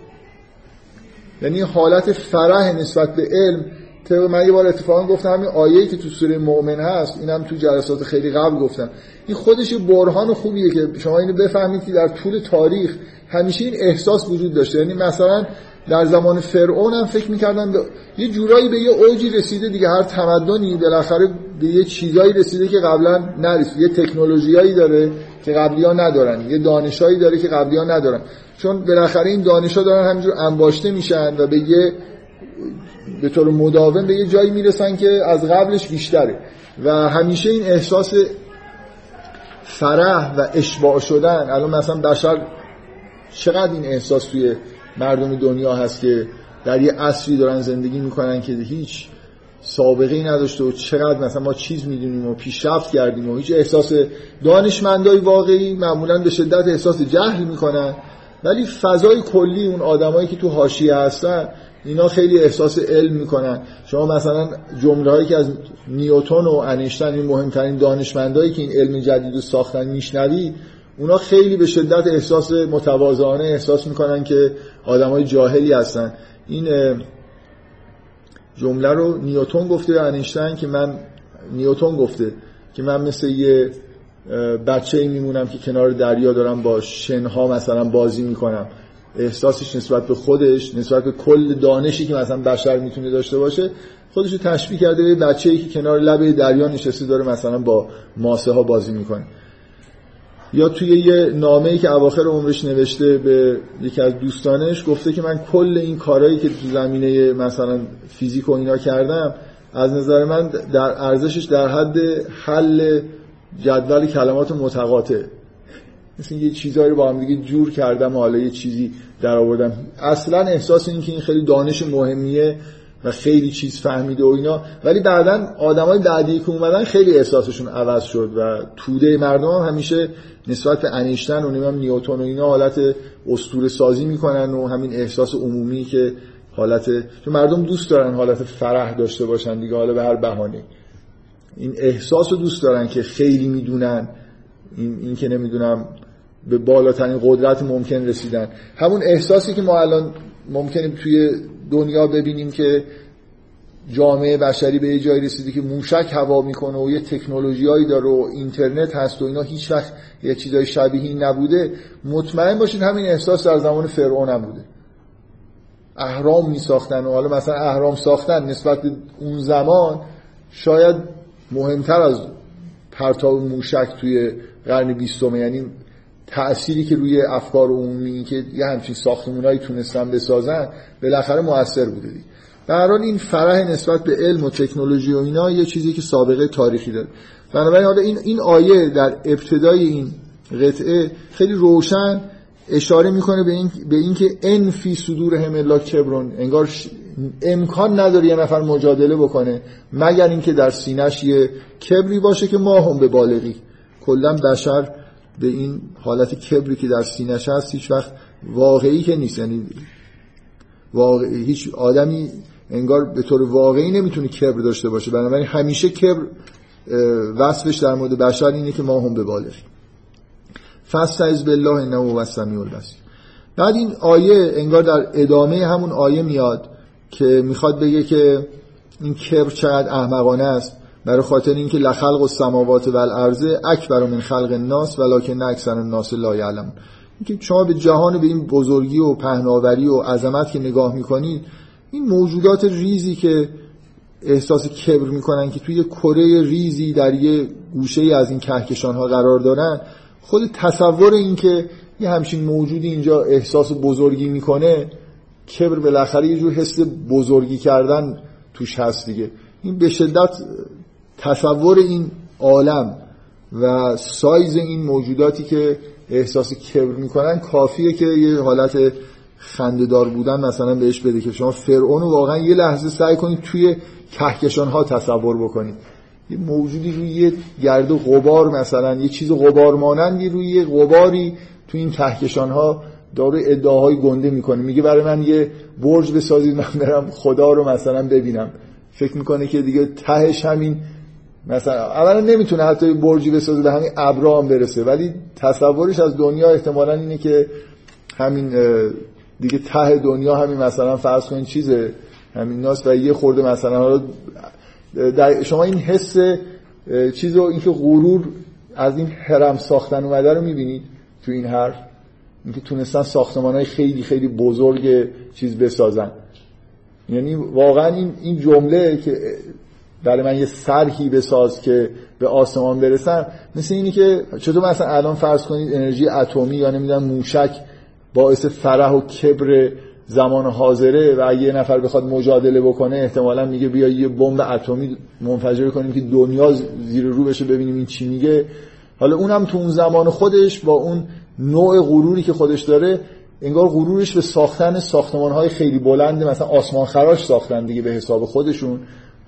S1: یعنی حالت فرح نسبت به علم طبق من یه بار اتفاقا گفتم همین آیه‌ای که تو سوره مؤمن هست اینم تو جلسات خیلی قبل گفتم. این خودش برهان خوبیه که شما اینو بفهمید که در طول تاریخ همیشه این احساس وجود داشته. یعنی مثلا در زمان فرعون هم فکر می‌کردن یه جورایی به یه اوجی رسیده دیگه هر تمدنی بالاخره به یه چیزایی رسیده که قبلا نرسید. یه تکنولوژیایی داره که قبلی ها ندارن. یه دانشایی داره که قبلی ها ندارن. چون بالاخره این دانش ها دارن همینجور انباشته میشن و به یه به طور مداوم به یه جایی می‌رسن که از قبلش بیشتره. و همیشه این احساس فرح و اشباع شدن. الان مثلا بشر چقدر این احساس توی مردم دنیا هست که در یه عصری دارن زندگی می‌کنن که هیچ سابقه ای نداشته و چقدر مثلا ما چیز می‌دونیم و پیشرفت کردیم و هیچ احساس دانشمندای واقعی معمولا به شدت احساس جهل می‌کنن. ولی فضای کلی اون آدمایی که تو حاشیه هستن اینا خیلی احساس علم می‌کنن. شما مثلا جمله هایی که از نیوتون و انیشتن این مهمترین دانشمندایی که این علم جدید رو ساختن میشنوی اونا خیلی به شدت احساس متواضعانه احساس می‌کنن که آدم های جاهلی هستن. این جمله رو نیوتون گفته انیشتین که من نیوتون گفته که من مثل یه بچه ای میمونم که کنار دریا دارم با شنها مثلا بازی می‌کنم. احساسش نسبت به خودش نسبت به کل دانشی که مثلا بشر می‌تونه داشته باشه خودش رو تشبیه کرده به بچه ای که کنار لبه دریا نشسته داره مثلا با ماسه ها بازی می‌کنه. یا توی یه نامه‌ای که اواخر عمرش نوشته به یکی از دوستانش گفته که من کل این کارهایی که تو زمینه مثلا فیزیک و اینا کردم از نظر من در ارزشش در حد حل جدول کلمات متقاطع. مثل یه چیزایی رو با هم دیگه جور کردم و حالا یه چیزی در آوردم اصلا احساس این که این خیلی دانش مهمیه و خیلی چیز فهمیده و اینا. ولی بعدا آدمای بعدی که اومدن خیلی احساسشون عوض شد و توده مردم هم همیشه نسبت به انیشتن و نمیم نیوتون و اینا حالت استور سازی می‌کنن و همین احساس عمومی که حالت چون مردم دوست دارن حالت فرح داشته باشن دیگه حالا به هر بهانه. این احساس رو دوست دارن که خیلی می‌دونن. این, این که نمی‌دونم به بالاترین قدرت ممکن رسیدن. همون احساسی که ما الان ممکنه توی دنیا ببینیم که جامعه بشری به یه جایی رسیده که موشک هوا می‌کنه و یه تکنولوژیایی داره و اینترنت هست و اینا هیچ وقت یه چیزای شبیه نبوده. مطمئن باشید همین احساس در زمان فرعون هم بوده. اهرام می ساختن و حالا مثلا اهرام ساختن نسبت به اون زمان شاید مهمتر از پرتاب موشک توی قرن بیستم یعنی تأثیری که روی افکار عمومی که یه همچین ساختمونایی تونستن بسازن بالاخره موثر بوده دید. به این فرح نسبت به علم و تکنولوژی و اینا یه چیزی که سابقه تاریخی داره. بنابراین حالا این این آیه در ابتدای این قطعه خیلی روشن اشاره می‌کنه به این به اینکه ان فی صدور هم الا کبرون انگار امکان نداره یه نفر مجادله بکنه مگر اینکه در سینش یه کبری باشه که ما هم به بالغی. کلا بشر به این حالت کبری که در سینش هست هیچ وقت واقعی که نیست. یعنی واقعی هیچ آدمی انگار به طور واقعی نمی‌تونه کبر داشته باشه. بنابراین همیشه کبر وصفش در مورد بشر اینه که ما هم به بالغی فاستعذ بالله انه هو السمیع البصیر. بعد این آیه انگار در ادامه همون آیه میاد که می‌خواد بگه که این کبر چقدر احمقانه است. برای خاطر اینکه لخلق السماوات و الارض اکبر من خلق الناس ولکن اکثر الناس لا یعلمون. اینکه شما به جهان به این بزرگی و پهناوری و عظمت که نگاه می‌کنید این موجودات ریزی که احساس کبر می‌کنن که توی یه کره ریزی در یه گوشه از این کهکشان ها قرار دارن خود تصور این که یه همچین موجودی اینجا احساس بزرگی می‌کنه کبر بالاخره یه جور حس بزرگی کردن توش هست دیگه. این به شدت تصور این عالم و سایز این موجوداتی که احساس کبر می‌کنن کافیه که یه حالت خندهدار بودن مثلا بهش بده که شما فرعون واقعا یه لحظه سعی کنید توی کهکشان ها تصور بکنید. یه موجودی روی یه گرد غبار مثلا یه چیز غبار مانندی روی یه غباری توی این کهکشان ها داره ادعاهای گنده می‌کنه. میگه برای من یه برج بسازید من برم خدا رو مثلا ببینم. فکر می‌کنه که دیگه تهش همین مثلا اولا نمی‌تونه حتی برجی بسازه به همین ابرام برسه ولی تصورش از دنیا احتمالا اینه که همین دیگه ته دنیا همین مثلا فرض کنید چیزه همین ناس و یه خورده مثلا در شما این حس چیز رو اینکه غرور از این هرم ساختن اومده رو می‌بینید تو این حرف؟ اینکه تونستن ساختمان های خیلی خیلی بزرگ چیز بسازن. یعنی واقعا این این جمله که برای من یه سرهی بساز که به آسمان برسن مثل اینی که چطور مثلا الان فرض کنید انرژی اتمی یا نمی‌دونم موشک باعث فرح و کبر زمان حاضره و اگه یه نفر بخواد مجادله بکنه احتمالا میگه بیا یه بمب اتمی منفجر کنیم که دنیا زیر رو بشه ببینیم این چی میگه. حالا اونم تو اون زمان خودش با اون نوع غروری که خودش داره انگار غرورش به ساختن ساختمان های خیلی بلنده مثلا آسمان خراش ساختن دیگه به حساب خودشون.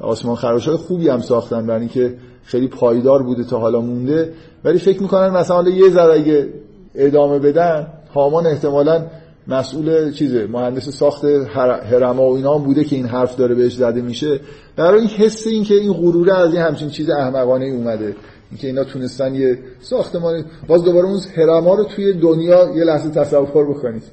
S1: آسمان خراش های خوبی هم ساختن برای اینکه خیلی پایدار بوده تا حالا مونده. ولی فکر می‌کنن مثلا یه ذره اگه ادامه بدن هامان احتمالا مسئول چیزه مهندس ساخت هرما و اینا بوده که این حرف داره بهش زده میشه. برای این حس این که این غروره از این همچین چیز احمقانه اومده. اینکه اینا تونستن یه ساختمان باز دوباره اون هرما رو توی دنیا یه لحظه تصور بکنید.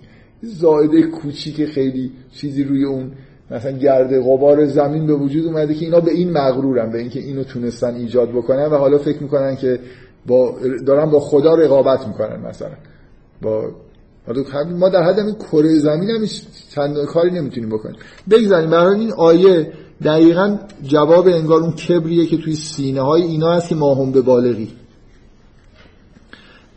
S1: زائده کوچیک خیلی چیزی روی اون مثلا گرد غبار زمین به وجود اومده که اینا به این مغرورن به اینکه اینو تونستن ایجاد بکنن و حالا فکر می‌کنن که با دارن با خدا رقابت می‌کنن مثلا. با ما در حد این کره زمین هم چند کاری نمی‌تونیم بکنیم. بگذاریم برای این آیه دقیقا جواب انگار اون کبریه که توی سینه های اینا هست که ما هم به بالغی.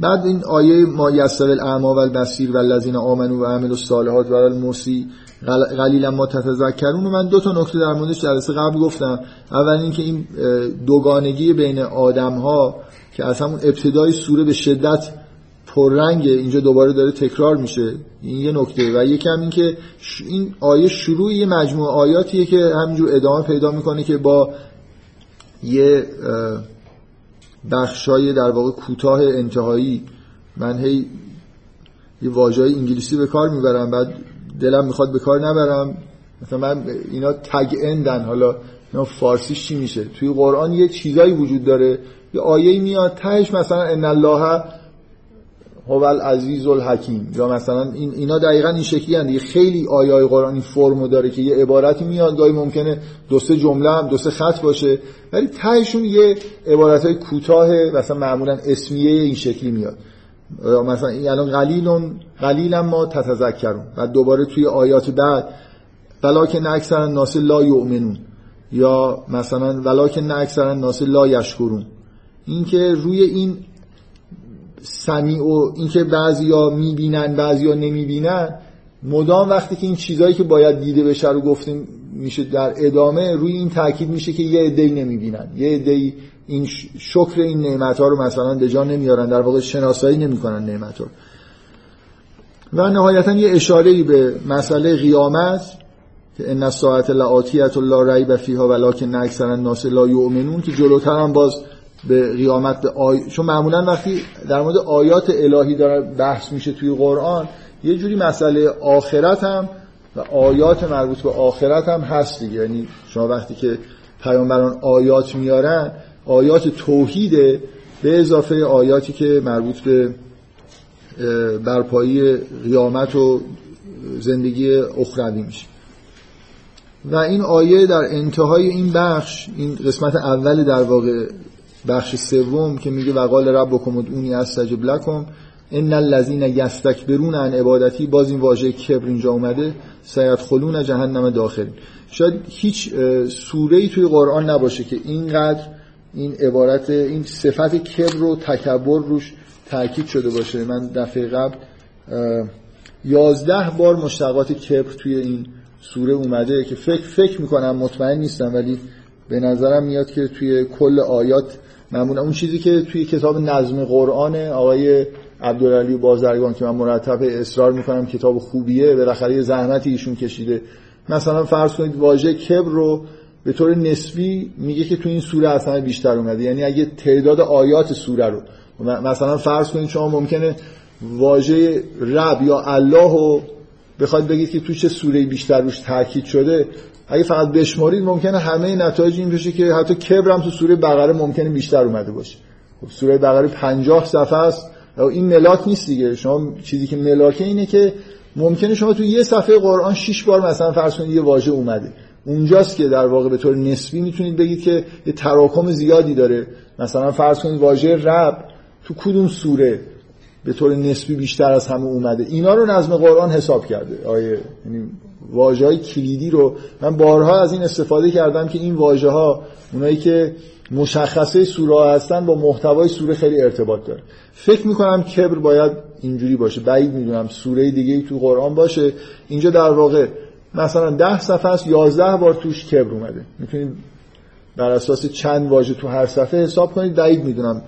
S1: بعد این آیه ما یسر الاعما و البصیر و الذین آمنوا و عملوا الصالحات و الموسی قلیلا ما تتذکرون. من دو تا نکته در موردش جلسه قبل گفتم. اول اینکه این دوگانگی بین آدم ها که از همون ابتدای سوره به شدت پررنگه اینجا دوباره داره تکرار میشه. این یه نکته. و یکم این که این آیه شروع یه مجموعه آیاتیه که همینجور ادامه پیدا می‌کنه که با یه بخشای در واقع کوتاه انتهایی. من هی یه واژه انگلیسی به کار می‌برم بعد دلم می‌خواد به کار نبرم. مثلا من اینا تگ اندن حالا اینا فارسیش چی میشه؟ توی قرآن یه چیزایی وجود داره. یه آیه میاد تهش مثلا ان الله هو العزیز الحکیم. یا مثلا این اینا دقیقا این شکلی هستند. خیلی آیای قرآنی فرمو داره که یه عبارتی میاد گاهی ممکنه دو سه جمله هم دو سه خط باشه. ولی تهشون یه عبارت های کوتاه مثلا معمولا اسمیه این شکلی میاد. مثلا این الان قلیلون قلیلا ما تتذکرون. و دوباره توی آیات بعد ولکن اکثر الناس لا یؤمنون. یا مثلا ولکن اکثر الناس لا یشکرون. این که روی این سمیع و اینکه بعضیا می‌بینن بعضیا نمی‌بینن مدام وقتی که این چیزهایی که باید دیده بشه رو گفتیم میشه در ادامه روی این تاکید میشه که یه عده‌ای نمی‌بینن. یه عده‌ای این شکر این نعمت ها رو مثلا به جا نمیارن در واقع شناسایی نمی‌کنن نعمت ها و نهایتا یه اشاره به مسئله قیامت که ان الساعه لآتیه لا ریب فیها ولکن اکثر الناس لا یؤمنون که جلوتر هم باز به قیامت به آی... چون معمولا وقتی در مورد آیات الهی داره بحث میشه توی قرآن یه جوری مسئله آخرت هم و آیات مربوط به آخرت هم هست دیگه. یعنی شما وقتی که پیامبران آیات میارن آیات توحیده به اضافه آیاتی که مربوط به برپایی قیامت و زندگی اخروی میشه. و این آیه در انتهای این بخش این قسمت اول در واقع بخش سوم که میگه وقال ربکم ادعونی استجب لکم ان الذين یستکبرون عن عبادتی باز این واژه کبر اینجا اومده خلون جهنم داخل. شاید هیچ سوره ای توی قرآن نباشه که اینقدر این عبارت این صفت کبر و تکبر روش تاکید شده باشه. من دفعه قبل یازده بار مشتقات کبر توی این سوره اومده که فکر فکر می‌کنم مطمئن نیستم ولی به نظرم میاد که توی کل آیات معمولا اون چیزی که توی کتاب نظم قرآن آقای عبدالعلی بازرگان که من مرتب اصرار می‌کنم کتاب خوبیه بالاخره یه زحمتی ایشون کشیده. مثلا فرض کنید واژه کبر رو به طور نسبی میگه که تو این سوره اصلا بیشتر اومده. یعنی اگه تعداد آیات سوره رو مثلا فرض کنید شما ممکنه واژه رب یا الله رو بخواید بگید که تو چه سوره بیشتر روش تاکید شده اگه فقط بشمارید ممکنه همه نتایج این بشه که حتی کبر هم تو سوره بقره ممکنه بیشتر اومده باشه. خب سوره بقره 50 صفحه است. این ملاک نیست دیگه. شما چیزی که ملاکه اینه که ممکنه شما تو یه صفحه قرآن 6 بار مثلا فرض کنید یه واژه اومده. اونجاست که در واقع به طور نسبی می‌تونید بگید که یه تراکم زیادی داره. مثلا فرض کنید واژه رب تو کدوم سوره به طور نسبی بیشتر از همه اومده. اینا رو نظم قرآن حساب کرده. آیه واژه های کلیدی رو من بارها از این استفاده کردم که این واژه ها اونایی که مشخصه سوره هستن با محتوای سوره خیلی ارتباط داره فکر می‌کنم کبر باید اینجوری باشه. بعید می‌دونم سوره دیگه تو قرآن باشه. اینجا در واقع مثلا ده صفحه است یازده بار توش کبر اومده. می‌تونید بر اساس چند واژه تو هر صفحه حساب کنید. بعید می‌دونم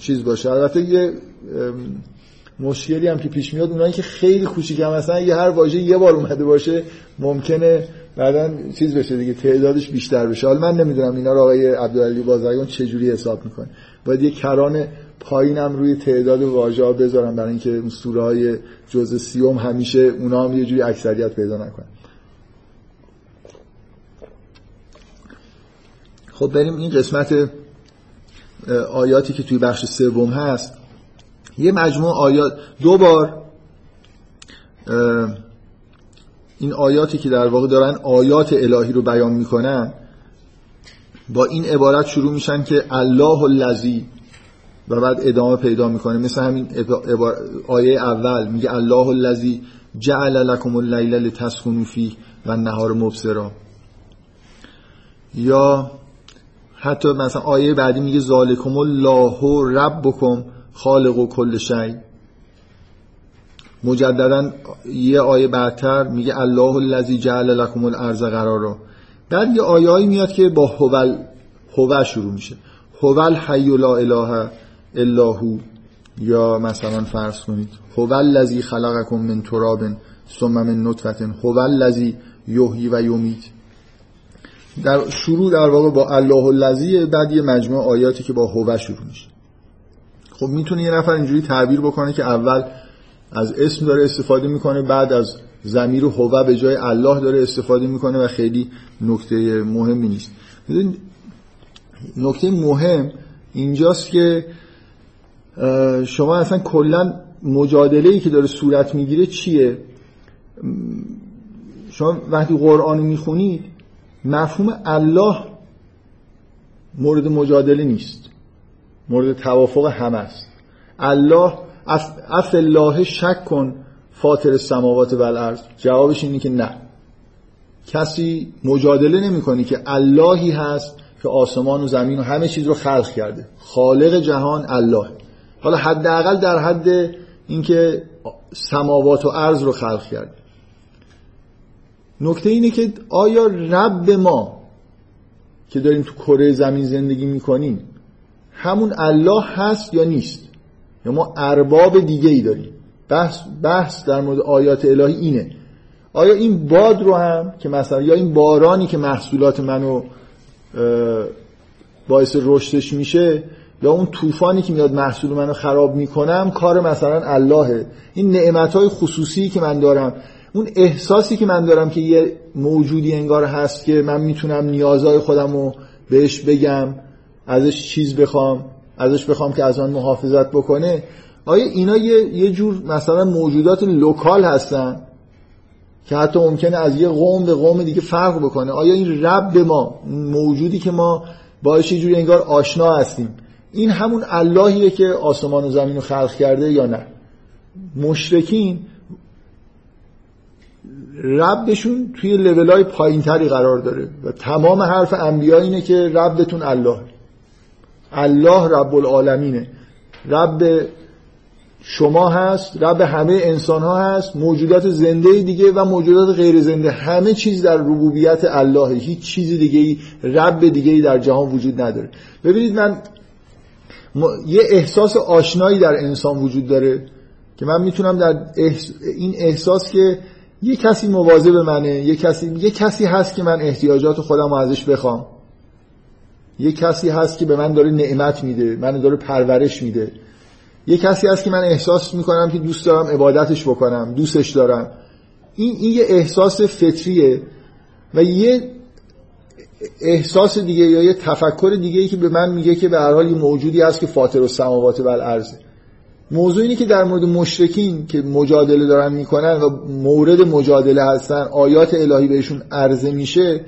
S1: چیز باشه. البته یه مشکلی هم که پیش میاد اونایی که خیلی کوچیک هم مثلا یه هر واژه یه بار اومده باشه ممکنه بعدا چیز بشه دیگه تعدادش بیشتر بشه. حالا من نمی‌دونم اینا رو آقای عبدالعلی بازرگان چجوری حساب می‌کنه باید یه کران پایینم روی تعداد واژه ها بذارم برای اینکه اون سوره های جزء سیوم همیشه اونا هم یه جوری اکثریت پیدا نکنن. خب بریم این قسمت آیاتی که توی بخش سوم هست. یه مجموع آیات. دو بار این آیاتی که در واقع دارن آیات الهی رو بیان می‌کنن با این عبارت شروع میشن که الله الذی و بعد ادامه پیدا می‌کنه. مثل همین آیه اول میگه الله الذی جعل لكم اللیل لتسکنوا فیه و النهار مبصرا. یا حتی مثلا آیه بعدی میگه ذالکم الله ربکم خالق و کل شی. مجددا یه آیه بعدتر میگه الله الذی جعل لكم الارض قرارا بعد یه آیه‌ای میاد که با هوال هو شروع میشه. هوال حی لا اله الا هو. یا مثلا فرض کنید هو الذی خلقکم من تراب ثم من نطفه هو الذی یحیی و یمیت. در شروع در واقع با الله الذی بعد یه مجموعه آیاتی که با هو شروع میشه. خب می‌تونه یه نفر اینجوری تعبیر بکنه که اول از اسم داره استفاده می‌کنه بعد از زمیر و به جای الله داره استفاده می‌کنه و خیلی نکته مهمی نیست. نکته مهم اینجاست که شما اصلا کلا مجادله ای که داره صورت می‌گیره چیه؟ شما وقتی قرآن می‌خونید مفهوم الله مورد مجادله نیست. مورد توافق همه است. الله اف الله شک کن فاطر السماوات و الارض جوابش اینه که نه. کسی مجادله نمی‌کنه که اللهی هست که آسمان و زمین و همه چیز رو خلق کرده. خالق جهان الله. حالا حداقل در حد اینکه سماوات و ارض رو خلق کرده. نکته اینه که آیا رب ما که داریم تو کره زمین زندگی می‌کنیم همون الله هست یا نیست؟ یا ما ارباب دیگه ای داریم. بحث, بحث در مورد آیات الهی اینه. آیا این باد رو هم که مثلا یا این بارانی که محصولات منو باعث رشدش میشه یا اون طوفانی که میاد محصول منو خراب می‌کنم کار مثلا اللهه. این نعمت های خصوصی که من دارم. اون احساسی که من دارم که یه موجودی انگار هست که من می‌تونم نیازهای خودم رو بهش بگم. ازش چیز بخوام ازش بخوام که از من محافظت بکنه. آیا اینا یه, یه جور مثلا موجودات لوکال هستن که حتی ممکنه از یه قوم به قوم دیگه فرق بکنه؟ آیا این رب ما موجودی که ما باش یه جوری انگار آشنا هستیم این همون اللهیه که آسمان و زمین رو خلق کرده یا نه؟ مشرکین ربشون توی لیول های پایین تری قرار داره و تمام حرف انبیا اینه که ربتون الله. الله رب العالمینه. رب شما هست رب همه انسان ها هست موجودات زنده دیگه و موجودات غیر زنده. همه چیز در ربوبیت الله. هیچ چیز دیگه ای رب دیگه ای در جهان وجود نداره. ببینید من یه احساس آشنایی در انسان وجود داره که من می‌تونم در این احساس که یه کسی مواظب منه یه کسی یه کسی هست که من احتیاجات خودم رو ازش بخوام. یه کسی هست که به من داره نعمت میده من داره پرورش میده. یه کسی هست که من احساس می‌کنم که دوست دارم عبادتش بکنم دوستش دارم. این این یه احساس فطریه و یه احساس دیگه یا یه تفکر دیگه ای که به من میگه که به هر حال یه موجودی هست که فاطر السماوات و الارض موضوع اینه که در مورد مشرکین که مجادله دارن می‌کنن و مورد مجادله هستن آیات الهی بهشون عرضه میشه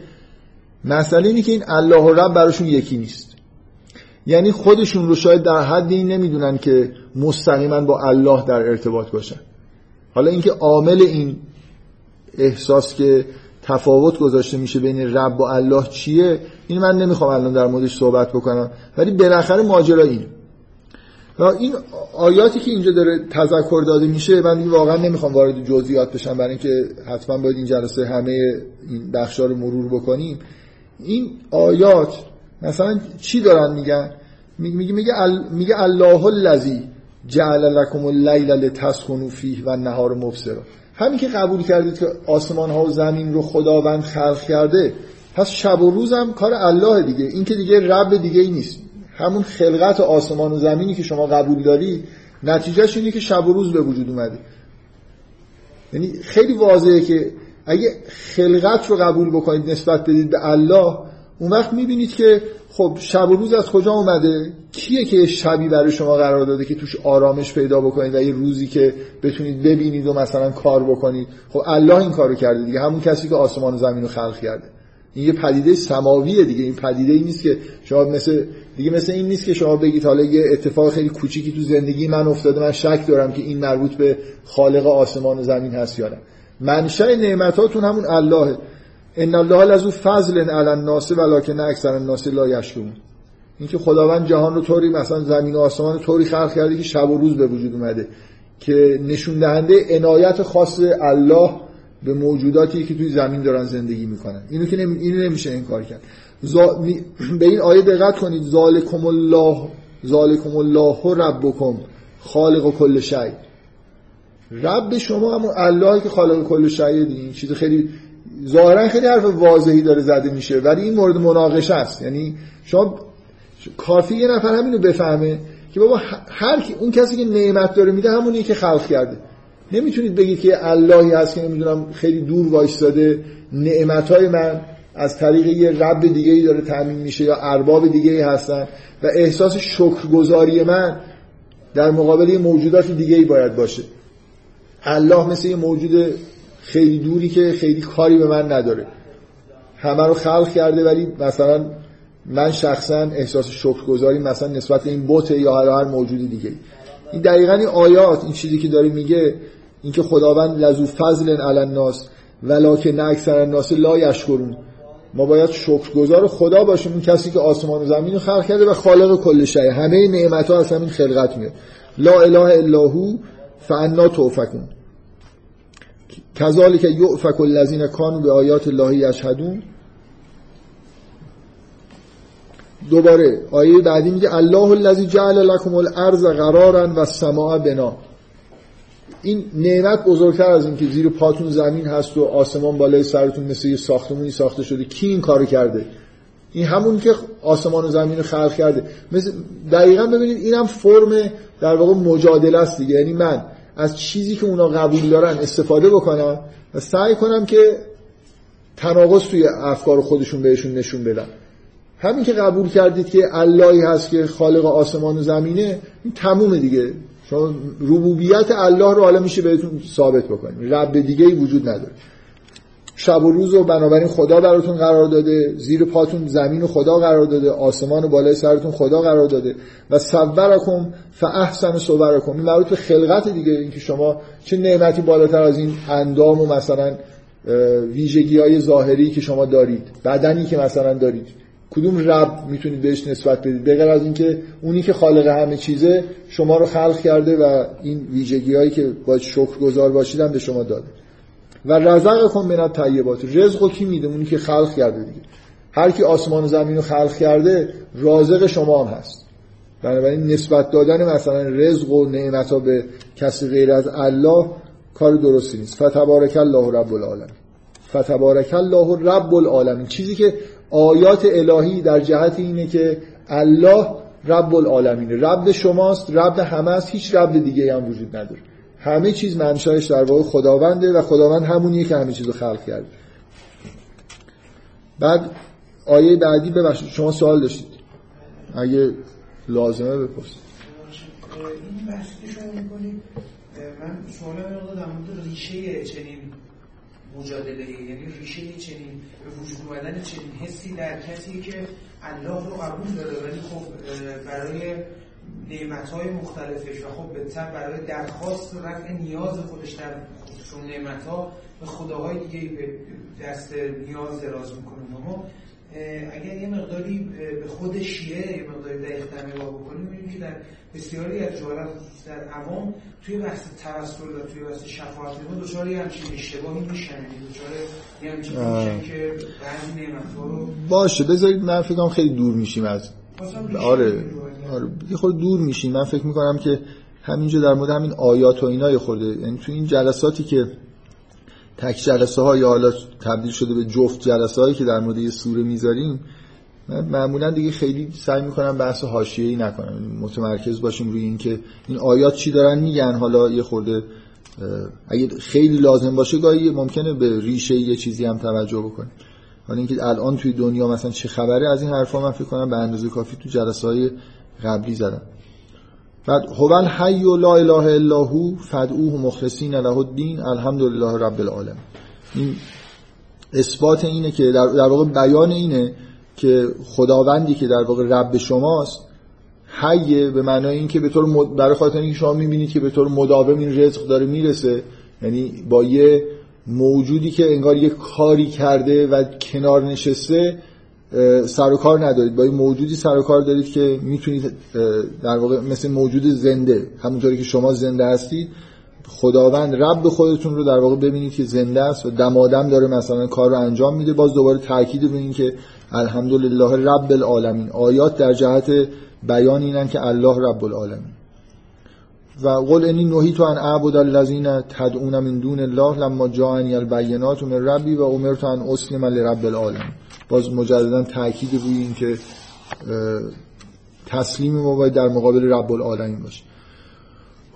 S1: مسئله اینه که این الله و رب براشون یکی نیست. یعنی خودشون رو شاید در حدی این نمی‌دونن که مستقیما با الله در ارتباط باشن. حالا اینکه عامل این احساس که تفاوت گذاشته میشه بین رب و الله چیه این من نمی‌خوام الان در موردش صحبت بکنم. ولی بالاخره ماجرا اینه. و این آیاتی که اینجا داره تذکر داده میشه من واقعا نمی‌خوام وارد جزئیات بشم برای اینکه حتما باید این جلسه همه این بخشا رو مرور بکنیم. این آیات مثلا چی دارن میگن؟ میگه میگه میگه الله الذی جعل لكم اللیل لتسکنوا فیه و النهار مبصرا. همین که قبول کردید که آسمان ها و زمین رو خداوند خلق کرده پس شب و روز هم کار الله دیگه. این که دیگه رب دیگه ای نیست. همون خلقت آسمان و زمینی که شما قبول داری نتیجهش اینه که شب و روز به وجود اومده. یعنی خیلی واضحه که اگه خلقت رو قبول بکنید نسبت بدید به الله اون وقت می‌بینید که خب شب و روز از کجا اومده؟ کیه که شبی برای شما قرار داده که توش آرامش پیدا بکنید و یه روزی که بتونید ببینید و مثلا کار بکنید؟ خب الله این کارو کرده دیگه همون کسی که آسمان و زمین رو خلق کرده. این یه پدیده سماویه دیگه این پدیده ای نیست که شما مثل دیگه مثل این نیست که شما بگید حالا یه اتفاق خیلی کوچیکی تو زندگی من افتاده من شک دارم که این مربوط به خالق آسمان و زمین هست یا نه. منشأ نعمتاتون همون اللهه. ان الله لذو فضل علی الناس ولکن اکثر الناس لا یشکرون. اینکه خداوند جهان رو طوری مثلا زمین و آسمان رو طوری خلق کرده که شب و روز به وجود اومده که نشون دهنده عنایت خاص الله به موجوداتی که توی زمین دارن زندگی می‌کنن. اینو که نمی... اینو نمیشه انکار کرد. به این آیه دقت کنید. ذالکم الله ذالکم الله ربکم خالق و کل شی. رب شما همون اللهی که خالق کل شی این چیز خیلی ظاهرا خیلی حرف واضحی داره زده میشه ولی این مورد مناقشه است. یعنی شما کافی یه نفر همینو بفهمه که بابا هر کی اون کسی که نعمت داره میده همونی که خلق کرده. نمی‌تونید بگید که اللهی هست که نمی‌دونم خیلی دور وایستاده نعمتهای من از طریق یه رب دیگه ای داره تامین میشه یا ارباب دیگه ای هستن و احساس شکرگزاری من در مقابل یه موجودات دیگه ای باید باشه. الله مثل یه موجود خیلی دوری که خیلی کاری به من نداره. همه رو خلق کرده ولی مثلا من شخصا احساس شکرگزاری مثلا نسبت این بوت یا هر هر موجودی دیگه. این دقیقا این آیات این چیزی که داره میگه اینکه خداوند لذو فضل علی الناس ولکن اکثر الناس لا یشکرون. ما باید شکرگزار خدا باشیم اون کسی که آسمان و زمین رو خلق کرده و خالق کل شی همه نعمت ها از همین خلقت میاد. لا اله الا هو فانا توفکون. کذالک یؤفک الذین کانوا به آیات الله یشهدون. دوباره آیه بعدی میگه الله الذی جعل لكم الارض قرارا و السماء بنا. این نعمت بزرگتر از این که زیر پاتون زمین هست و آسمان بالای سرتون مثل یه ساختمونی ساخته شده. کی این کارو کرده؟ این همون که آسمان و زمین رو خلق کرده. مثل دقیقا ببینید اینم فرم در واقع مجادله است دیگه. یعنی من از چیزی که اونا قبول دارن استفاده بکنم و سعی کنم که تناقض توی افکار خودشون بهشون نشون بدم همین که قبول کردید که اللهی هست که خالق آسمان و زمینه این تمومه دیگه. شما ربوبیت الله رو حالا میشه بهتون ثابت بکنیم. رب دیگه ای وجود نداره. شب و روز و بنابراین خدا براتون قرار داده زیر پاتون زمین و خدا قرار داده آسمان و بالای سرتون خدا قرار داده. و صورکم فاحسن صورکم. این مربوط به خلقت دیگه اینکه شما چه نعمتی بالاتر از این اندام و مثلا ویژگی های ظاهری که شما دارید بدنی که مثلا دارید. کدوم رب می‌تونید بهش نسبت بدید؟ بغیر از اینکه اونی که خالق همه چیزه شما رو خلق کرده و این ویژگی هایی که باید شکرگزار باشید هم به شما داده. و رزقکم من الطیبات. رزق کی میده؟ اونی که خلق کرده دیگه. هر کی آسمان و زمین رو خلق کرده رازق شما هم هست. بنابراین نسبت دادن مثلا رزق و نعمت ها به کسی غیر از الله کار درستی نیست. فتبارک الله رب العالمین. فتبارک الله رب العالمین. چیزی که آیات الهی در جهت اینه که الله رب العالمین. رب شماست رب همه است هیچ رب دیگه هم وجود نداره. همه چیز منشأش در واقع خداونده و خداوند همونیه که همه چیز رو خلق کرده بعد آیه بعدی ببخشید شما سوال داشتید. اگه لازمه بپرسید.
S2: این بحثی می‌کنید من سوال در مورد ریشه چنین مجادله یعنی ریشه چنین به وجود اومدن چنین حسی در کسی که الله رو قبول داره ولی خب برای نعمت های مختلفش و خب به برای درخواست رفع نیاز خودش در خودشون نعمت ها به خداهای دیگه به دست نیاز دراز می‌کنه اما اگر یه مقداری به خود شیعه یه مقداری دقیق نگاه بکنیم می‌بینیم که در بسیاری از جوالات در عوام توی بحث توسل و توی بحث شفاعت نما دچار یه همچین اشتباهی میشن. یعنی دچار یه همچین میشن که بعضی نعمت رو
S1: باشه بذارید من فکر خیلی دور میشیم از آره. آره یه خود دور میشیم من فکر می‌کنم که همینجا در مورد همین آیات و اینا خورده. یعنی تو این جلساتی که تک جلسه ها یا حالا تبدیل شده به جفت جلسه هایی که در مورد یه سوره می‌ذاریم من معمولا دیگه خیلی سعی می‌کنم بحث ای نکنم. متمرکز باشیم روی اینکه این آیات چی دارن میگن. حالا یه خورده اگه خیلی لازم باشه گاهی ممکنه به ریشه یه چیزی هم توجه بکنیم. حالا اینکه الان توی دنیا مثلا چه خبره از این حرفا من فکر کنم به اندازه کافی تو جلسه های قبلی زدم. بعد هو الحی و لا اله الا هو فدعوه مخلصین له الدین الحمدلله رب العالمین. این اثبات اینه که در, در واقع بیان اینه که خداوندی که در واقع رب شماست حیه به معنای اینکه به طور مد... برای خاطر اینکه شما می‌بینید که به طور مداوم این رزق داره می‌رسه یعنی با یه موجودی که انگار یه کاری کرده و کنار نشسته سر و کار ندارید. با این موجودی سر و کار دارید که می‌تونید در واقع مثل موجود زنده همونطوری که شما زنده هستید خداوند رب خودتون رو در واقع ببینید که زنده است و دمادم داره مثلا کار رو انجام میده. باز دوباره تاکید رو این که الحمدلله رب العالمین. آیات در جهت بیان اینن که الله رب العالمین. و قل انی نهی تو ان اعبد الذین تدعون من دون الله لما جاءنی البینات من ربی و امرت ان اسلم لرب العالمین. باز مجددا تاکید روی این که تسلیم ما باید در مقابل رب العالمین باشه.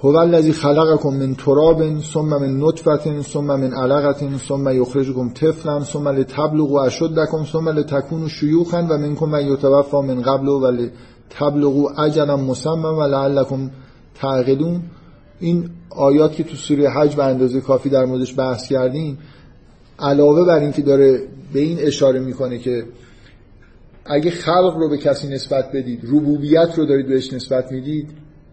S1: هو الذی خلقکم من تراب ثم من نطفه ثم من علقه ثم یخرجکم طفلا ثم لتبلغوا اشدکم ثم لتكونوا شیوخا و منکم من یتوفى من قبل و لتبلغوا اجلا مسمى و لعلکم تعقلون. این آیات که تو سوره حج به اندازه کافی در موردش بحث کردیم علاوه بر اینکه داره به این اشاره می‌کنه که اگه خلق رو به کسی نسبت بدید ربوبیت رو دارید بهش نسبت می‌دید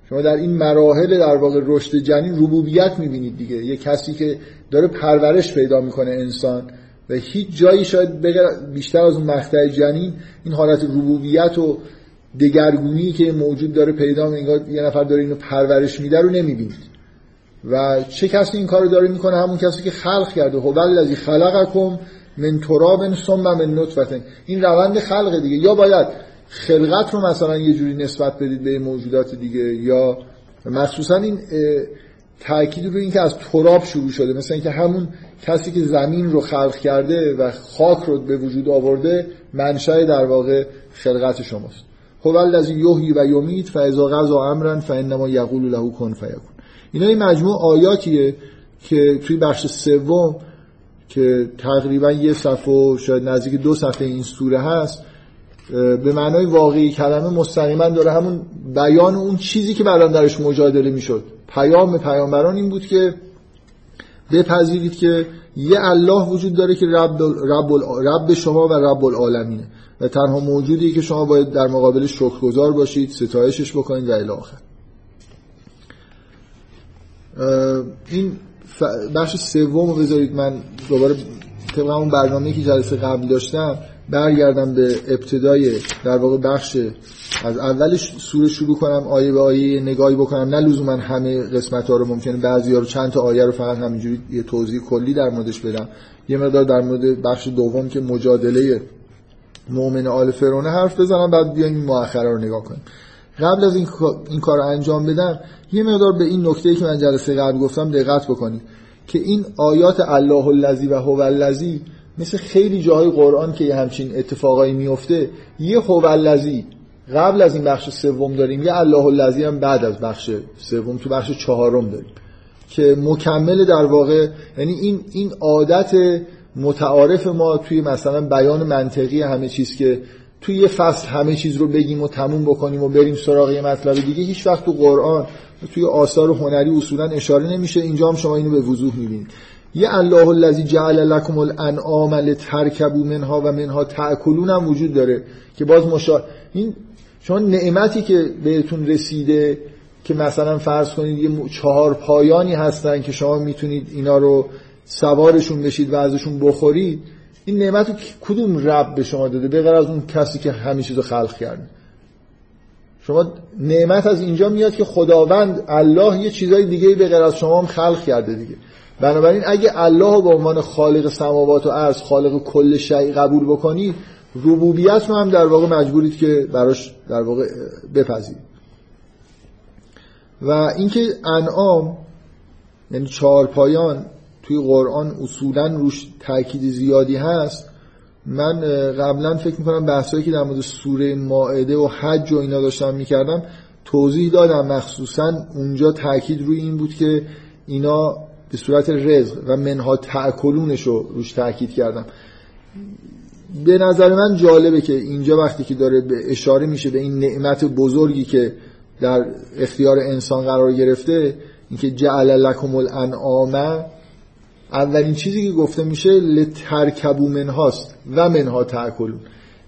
S1: شما در این مراحل در واقع رشد جنین ربوبیت می‌بینید دیگه. یه کسی که داره پرورش پیدا می‌کنه انسان و هیچ جایی شاید بیشتر از اون مقطع جنین این حالت ربوبیت و دگرگونی که موجود داره پیدا انگار یه نفر داره اینو پرورش میده رو نمی‌بینید. و چه کسی این کارو داره می‌کنه؟ همون کسی که خلق کرده. هو الذی خلقکم من تراب ثم من نطفه این روند خلق دیگه. یا باید خلقت رو مثلا یه جوری نسبت بدید به موجودات دیگه یا مخصوصا این تاکید رو این که از تراب شروع شده. مثلا اینکه همون کسی که زمین رو خلق کرده و خاک رو به وجود آورده منشأ در واقع خلقت شماست. هو الذی یحیی و یمیت فاذا قضا امرا فانما یقول له کن فیکون. اینا این مجموع آیاتیه که توی بخش سوم که تقریبا یه صفحه و شاید نزدیک دو صفحه این سوره هست به معنای واقعی کلمه مستقیما داره همون بیان اون چیزی که بران درش مجادله می‌شد. پیام پیامبران این بود که بپذیرید که یه الله وجود داره که رب, رب, رب شما و رب العالمینه. و تنها موجودی که شما باید در مقابل شکرگزار باشید ستایشش بکنید و الی آخر. این بخش سوم بذارید من دوباره طبق اون برنامه که جلسه قبل داشتم برگردم به ابتدای در واقع بخش از اولش سوره شروع کنم آیه به آیه نگاهی بکنم. نه لزوما همه قسمت ها رو ممکنه بعضی ها رو چند تا آیه رو فقط همینجوری یه توضیح کلی در موردش بدم. یه مقدار در مورد بخش دوم که مجادله مؤمن آل فرونه حرف بزنم بعد بیایم مؤخره رو نگاه کنیم. قبل از این, این کار رو انجام بدم یه مقدار به این نکته که من جلسه قبل گفتم دقت بکنید که این آیات الله الذی و هو الذی مثل خیلی جاهای قرآن که یه همچین اتفاقایی میفته یه هو الذی قبل از این بخش سوم داریم یه الله الذی هم بعد از بخش سوم تو بخش چهارم داریم که مکمل در واقع یعنی این این عادت متعارف ما توی مثلا بیان منطقی همه چیز که توی یه فصل همه چیز رو بگیم و تموم بکنیم و بریم سراغ یه مطلب دیگه هیچ وقت تو قرآن توی آثار هنری اصولا اشاره نمیشه. اینجا هم شما اینو به وضوح می‌بینید. یه الله الذی جعل لكم الانعام لترکبوا منها و منها تاکلون هم وجود داره که باز مشا... این شما نعمتی که بهتون رسیده که مثلا فرض کنید یه چهار پایانی هستن که شما می‌تونید اینا رو سوارشون بشید و ازشون بخورید این نعمت رو کدوم رب به شما داده بغیر از اون کسی که همه چیز رو خلق کرده؟ شما نعمت از اینجا میاد که خداوند الله یه چیزای دیگه به غیر از شما هم خلق کرده دیگه. بنابراین اگه الله به عنوان خالق سماوات و ارض خالق کل شیء قبول بکنید ربوبیت رو هم در واقع مجبورید که براش در واقع بپذیرید و اینکه انعام یعنی چهار پایان توی قرآن اصولا روش تاکید زیادی هست. من قبلا فکر می‌کنم بحثایی که در مورد سوره ماعده و حج و اینا داشتم می‌کردم توضیح دادم. مخصوصا اونجا تاکید روی این بود که اینا به صورت رزق و منها تأکلونش رو روش تاکید کردم. به نظر من جالبه که اینجا وقتی که داره به اشاره میشه به این نعمت بزرگی که در اختیار انسان قرار گرفته اینکه جعل لکم الانعام اولین چیزی که گفته میشه لترکبو منهاست و منها تاکلون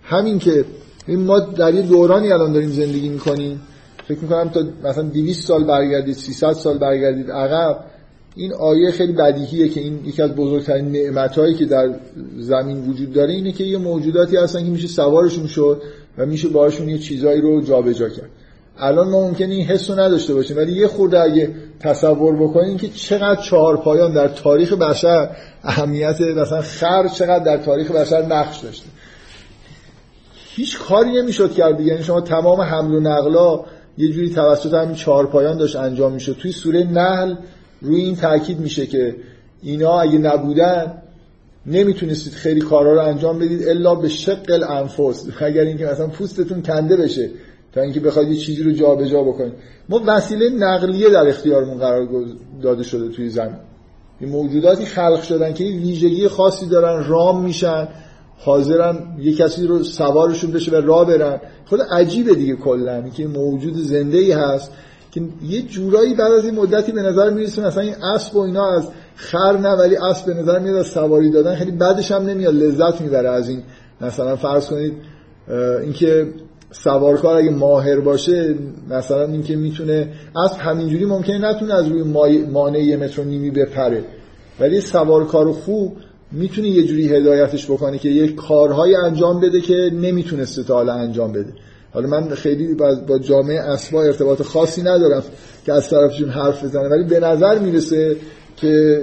S1: همین که ما در یه دورانی الان داریم زندگی می‌کنیم. فکر می‌کنم تا مثلا 200 سال برگردید 300 سال برگردید عقب این آیه خیلی بدیهیه که این یکی از بزرگترین نعمتهایی که در زمین وجود داره اینه که یه موجوداتی هستن که میشه سوارشون شد و میشه باشون یه چیزایی رو جابجا کرد. الان ما ممکنه این حس نداشته باشیم ولی یه خورده اگه تصور بکنیم که چقدر چهار پایان در تاریخ بشر اهمیت مثلا خر چقدر در تاریخ بشر نقش داشته. هیچ کاری نمی‌شد کرد یعنی شما تمام حمل و نقلا یه جوری توسط همین چهار پایان داشت انجام می‌شد. توی سوره نحل روی این تاکید میشه که اینا اگه نبودن نمی‌تونستید خیلی کارها رو انجام بدید الا به شق الانفس. اگر اینکه مثلا پوستتون کنده بشه تا اینکه بخواید یه چیزی رو جابجا جا بکنید. ما وسیله نقلیه در اختیارمون قرار داده شده توی زمین. این موجوداتی خلق شدن که این ویژگی خاصی دارن رام میشن حاضرن یه کسی رو سوارشون بشه و راه برن. خود عجیبه دیگه کلا که موجود زنده ای هست که یه جورایی بعد از این مدتی به نظر می‌رسه مثلا این اسب و اینا از خر نه ولی اسب به نظر میاد از سواری دادن خیلی بعدش هم نمیاد لذت می‌بره از این. مثلا فرض کنید اینکه سوارکار اگه ماهر باشه مثلا اینکه می‌تونه اسب همینجوری ممکنه نتونه از روی مانع یه متر نیمی بپره. ولی سوارکار خوب می‌تونه یه جوری هدایتش بکنه که یه کارهای انجام بده که نمی‌تونسته تا حالا انجام بده. حالا من خیلی با جامعه اسبا ارتباط خاصی ندارم که از طرفشون حرف بزنم ولی به نظر می‌رسه که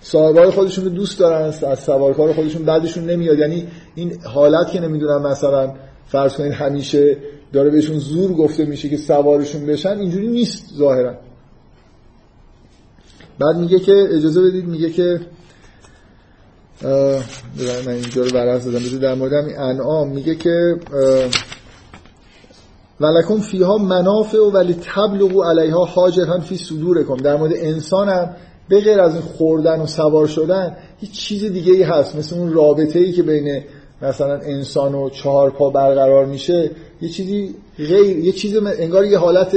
S1: صاحبای خودشون رو دوست دارن از سوارکار خودشون بعدشون نمیاد. یعنی این حالت که نمی‌دونم مثلا فرض کنید همیشه داره بهشون زور گفته میشه که سوارشون بشن اینجوری نیست ظاهرا. بعد میگه که اجازه بدید میگه که من اینجا رو برعکس دادم. در مورد انعام میگه که ولکم فیها منافع و ولی تبلغو علیها حاجران فی صدورکم. در مورد انسان هم به غیر از این خوردن و سوار شدن هیچ چیز دیگه ای هست. مثل اون رابطه ای که بین مثلا انسان و چهار پا برقرار میشه یه چیزی غیر یه چیزی انگار یه حالت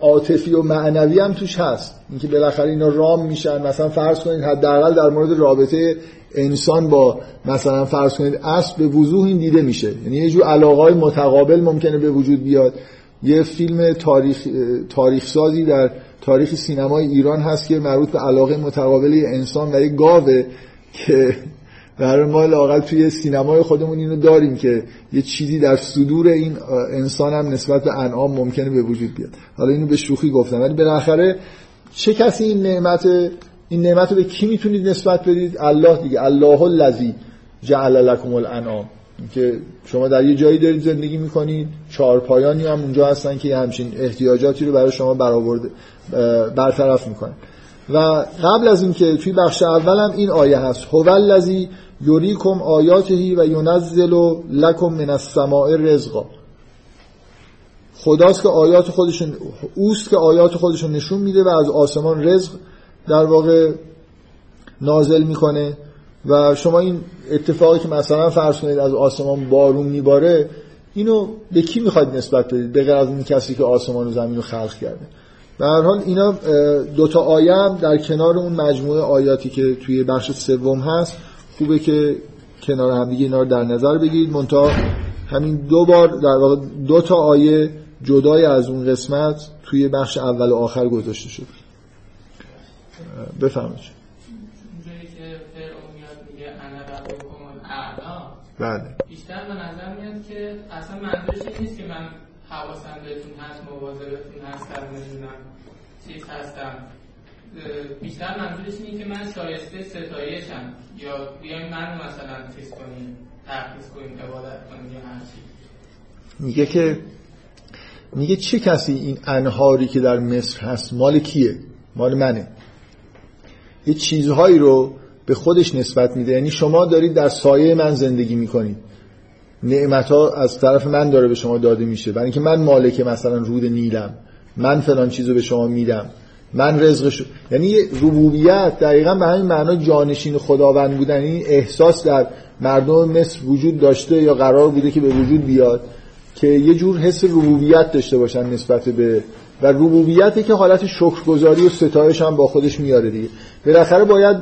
S1: عاطفی و معنوی هم توش هست. اینکه بالاخره اینا رام میشن. مثلا فرض کنید حداقل در مورد رابطه انسان با مثلا فرض کنید اسب به وضوح این دیده میشه. یعنی یه جور علاقه متقابل ممکنه به وجود بیاد. یه فیلم تاریخ تاریخ سازی در تاریخ سینمای ایران هست که مربوط به علاقه متقابل انسان و یه گاوه که در ما لاقل توی سینمای خودمون اینو داریم که یه چیزی در صدور این انسان هم نسبت به انعام ممکنه به وجود بیاد. حالا اینو به شوخی گفتم ولی بالاخره چه کسی این نعمت این نعمت رو به کی می‌تونید نسبت بدید؟ الله دیگه الله الذی جعل لكم الانعام. که شما در یه جایی دارید زندگی می‌کنید چهار پایانی هم اونجا هستن که همچین احتیاجاتی رو برای شما برآورد برطرف می‌کنن. و قبل از اینکه توی بخش اولم این آیه هست هو الذی یوریکم آیاتهی و ینزل لکم من السماء رزقا خداست که آیات خودشون اوست که آیات خودشون نشون میده و از آسمان رزق در واقع نازل می‌کنه. و شما این اتفاقی که مثلا فرض کنید از آسمان بارون میباره اینو به کی می‌خواید نسبت بدید؟ به از این کسی که آسمان و زمین رو خلق کرده. به هر حال اینا دوتا آیه در کنار اون مجموعه آیاتی که توی بخش سوم هست. خوبه که کنار هم دیگه اینا رو در نظر بگیرید. منتها همین دو بار در واقع دو تا آیه جدای از اون قسمت توی بخش اول و آخر گذاشته شد. بفهمید
S3: بله. بیشتر به نظر میاد که اصلا منظورش این نیست که من حواسم بهتون هست مواظبتون هستم نمی‌دونم چیز هستم. بیشتر منظورش اینه که من شایسته ستایشم. یا بیایم من مثلا چیز کنیم تحقیز کنیم عبادت کنیم یا هر چی.
S1: میگه که میگه چه کسی این انهاری که در مصر هست مال کیه؟ مال منه. یه چیزهایی رو به خودش نسبت میده. یعنی شما دارید در سایه من زندگی می‌کنید. نعمت ها از طرف من داره به شما داده میشه. برای اینکه من مالک مثلا رود نیلم. من فلان چیزو به شما میدم. من رزق شو... یعنی ربوبیت دقیقا به همین معنا جانشین خداوند بودن. این احساس در مردم مصر وجود داشته یا قرار بوده که به وجود بیاد که یه جور حس ربوبیت داشته باشن نسبت به و ربوبیتی که حالت شکرگزاری و ستایش هم با خودش میاره دیگه. بالاخره باید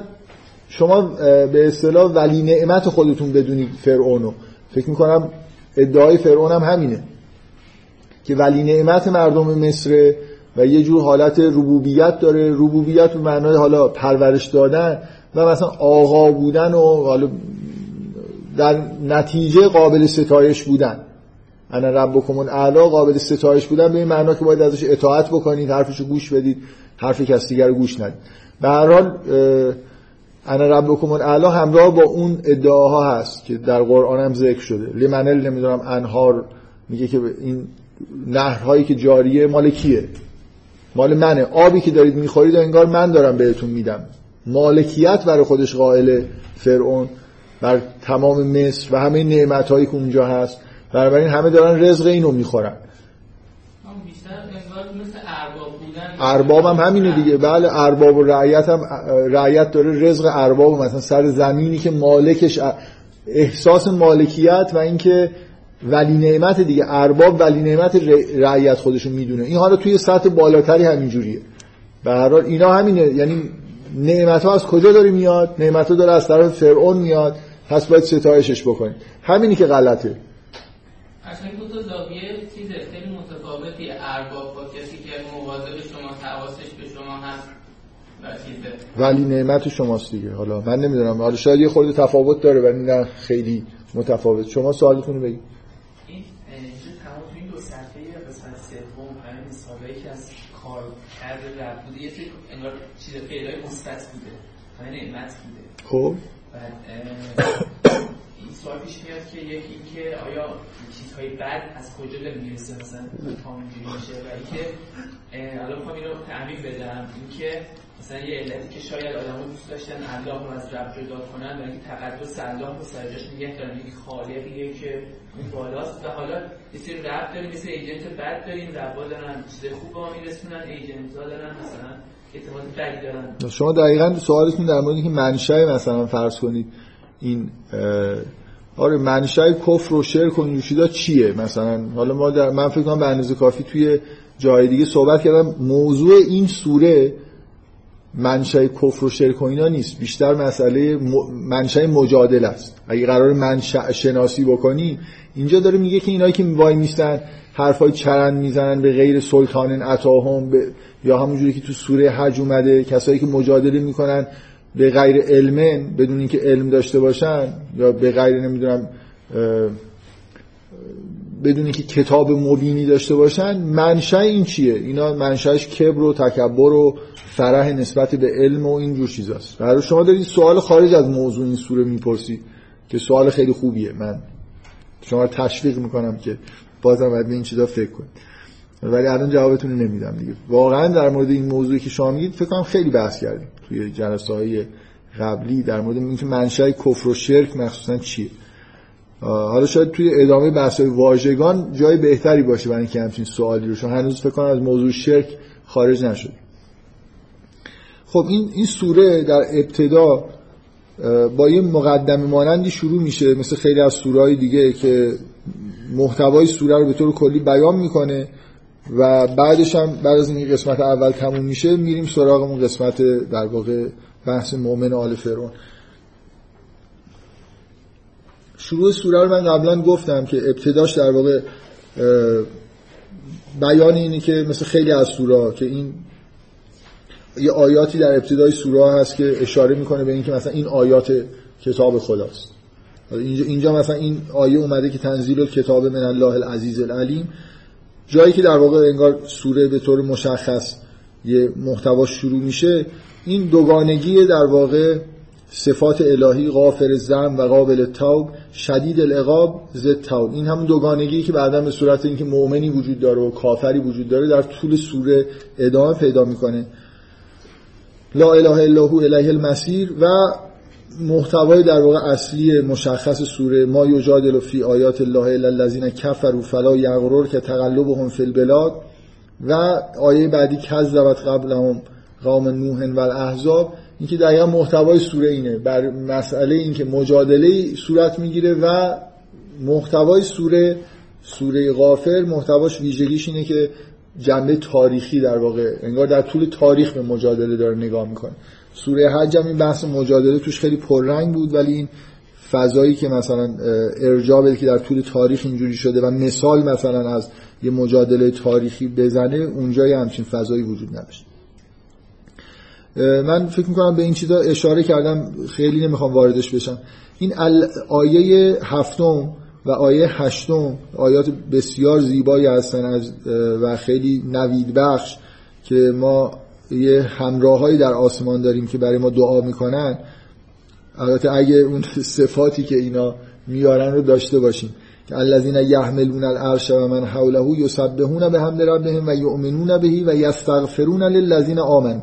S1: شما به اصطلاح ولی نعمت خودتون بدونید فرعونو فکر می‌کنم ادعای فرعون هم همینه. که ولی نعمت مردم مصر و یه جور حالت ربوبیت داره. ربوبیت به معنای حالا پرورش دادن و مثلا آقا بودن و حالا در نتیجه قابل ستایش بودن. انا ربکم اعلا قابل ستایش بودن. به این معنا که باید ازش اطاعت بکنید حرفشو گوش بدید. حرف کس دیگر گوش ندید. به هر حال انا ربکم اعلا همراه با اون ادعاها هست که در قرآن هم ذکر شده. لمنل نمی‌دونم انهار میگه که این نهرهایی که جاریه مال کیه؟ مال منه. آبی که دارید می‌خورید و انگار من دارم بهتون میدم. مالکیت برای خودش قائل فرعون. بر تمام مصر و همه نعمت هایی که اونجا هست. بنابراین همه دارن رزق اینو می‌خورن. ارباب هم همینه دیگه. بله ارباب و رعیت هم رعیت داره رزق ارباب مثلا سر زمینی که مالکش احساس مالکیت و اینکه ولی نعمت دیگه ارباب ولی نعمت رعیت خودشون می‌دونه. این حالا توی سطح بالاتری همینجوریه. به هر حال اینا همینه. یعنی نعمت ها از کجا داره میاد؟ نعمت ها داره از طرف فرعون میاد. پس باید ستایشش بکنیم. همینی که غلطه.
S3: اصلا دو تا زاویه چیز خیلی متفاوتی. ارباب با کسی که مواظب شما حواسش به شما هست
S1: ولی نعمت شماست دیگه. حالا من نمی‌دونم. حالا شاید یه خورده تفاوت داره ولی نه خیلی متفاوت. شما سوالتون رو بگید
S4: این تمام تو این دو صفحه قسمت سوم همین حسابایی که از کار کرده رد بوده یه سری پیدای مثبت بوده. همین نعمت بوده.
S1: خب.
S4: بعد این سوال پیش میاد که یکی اینکه آیا چیزهای بد از کجا داره می‌رسه؟ مثلا تا اونجوری میشه و اینکه الان می‌خوام اینو تعمیم بدم. اینکه مثلا یه علتی که شاید آدم‌ها دوست داشتن الله رو از رب جدا کنن و اینکه تقدس الله رو سرجاش نگه دارن. یک خالقیه که اون بالاست. و حالا یه سری رب داریم مثل ایجنت بد داریم. ربا دارن چیز خوب با میرسونن ایجنت ها دارن مثلا اعتماد
S1: شما دقیقا سوالتون در مورد که منشأ مثلا فرض کنید این آره منشأ کفر و شرک و چیه مثلا؟ حالا ما در من فکر کنم به اندازه کافی توی جای دیگه صحبت کردم. موضوع این سوره منشأ کفر و شرک و اینا نیست. بیشتر مسئله منشأ مجادله است. اگه قرار منشأ شناسی بکنی اینجا داره میگه که اینایی که وای میستن حرفای چرند می‌زنن به غیر سلطان عطاهم به... یا همونجوری که تو سوره حج اومده کسایی که مجادله می‌کنن به غیر علمن بدون اینکه علم داشته باشن یا به غیر نمی‌دونم بدون اینکه کتاب مبینی داشته باشن منشأ این چیه؟ اینا منشأش کبر و تکبر و فرح نسبت به علم و این جور چیزاست. برای شما دارید سوال خارج از موضوع این سوره می‌پرسید که سوال خیلی خوبیه. من شما تشویق می‌کنم که بازم باید به این چیزا فکر کنید ولی الان جوابتون رو نمیدم دیگه. واقعا در مورد این موضوعی که شما میگید فکر کنم خیلی بحث کردیم توی جلسه های قبلی در مورد اینکه منشأ کفر و شرک مخصوصا چیه. حالا شاید توی ادامه بحث های واژگان جای بهتری باشه برای اینکه همچین سوالی رو. چون هنوز فکر کنم از موضوع شرک خارج نشد خب این این سوره در ابتدا با یه مقدمه مانندی شروع میشه. مثل خیلی از سورهای دیگه که محتوای سوره رو به طور کلی بیان می‌کنه و بعدش هم بعد از این قسمت اول تموم میشه میریم سراغ اون قسمت در واقع بحث مؤمن آل فرعون. شروع سوره رو من قبلا گفتم که ابتداش در واقع بیان اینه که مثل خیلی از سوره که این یه آیاتی در ابتدای سوره هست که اشاره می‌کنه به اینکه مثلا این آیات کتاب خداست. اینجا, اینجا مثلا این آیه اومده که تنزیل کتاب من الله العزیز العلیم. جایی که در واقع انگار سوره به طور مشخص یه محتوا شروع میشه این دوگانگی در واقع صفات الهی غافر زم و قابل توب شدید العقاب زد توب. این همون دوگانگی که بعدا به صورت اینکه مؤمنی وجود داره و کافری وجود داره در طول سوره ادامه پیدا می‌کنه. لا اله الا هو الیه المسیر و محتوای در واقع اصلی مشخص سوره ما یجادل فی آیات الله الا الذین کفروا فلا یغرر که تقلبهم فی البلاد و آیه بعدی کذبت قبلهم قوم نوح و الاحزاب اینکه دقیقا محتوای سوره اینه. بر مسئله اینکه مجادله صورت می‌گیره و محتوای سوره سوره غافر محتواش ویژگیش اینه که جنبه تاریخی در واقع انگار در طول تاریخ به مجادله داره نگاه می‌کنه. سوره حج هم این بحث مجادله توش خیلی پررنگ بود ولی این فضایی که مثلا ارجاع که در طول تاریخ اینجوری شده و مثال مثلا از یه مجادله تاریخی بزنه اونجای همچین فضایی وجود نداشت. من فکر می‌کنم به این چیزا اشاره کردم خیلی نمی‌خوام واردش بشم. این آیه هفتم و آیه هشتم آیات بسیار زیبایی هستن از و خیلی نوید بخش که ما یه همراهایی در آسمان داریم که برای ما دعا می‌کنن. البته اگه اون صفاتی که اینا میارن رو داشته باشیم. که الذین یحملون العرش و من حوله یسبحون بحمد ربهم و یؤمنون بهی و یستغفرون للذین آمنوا.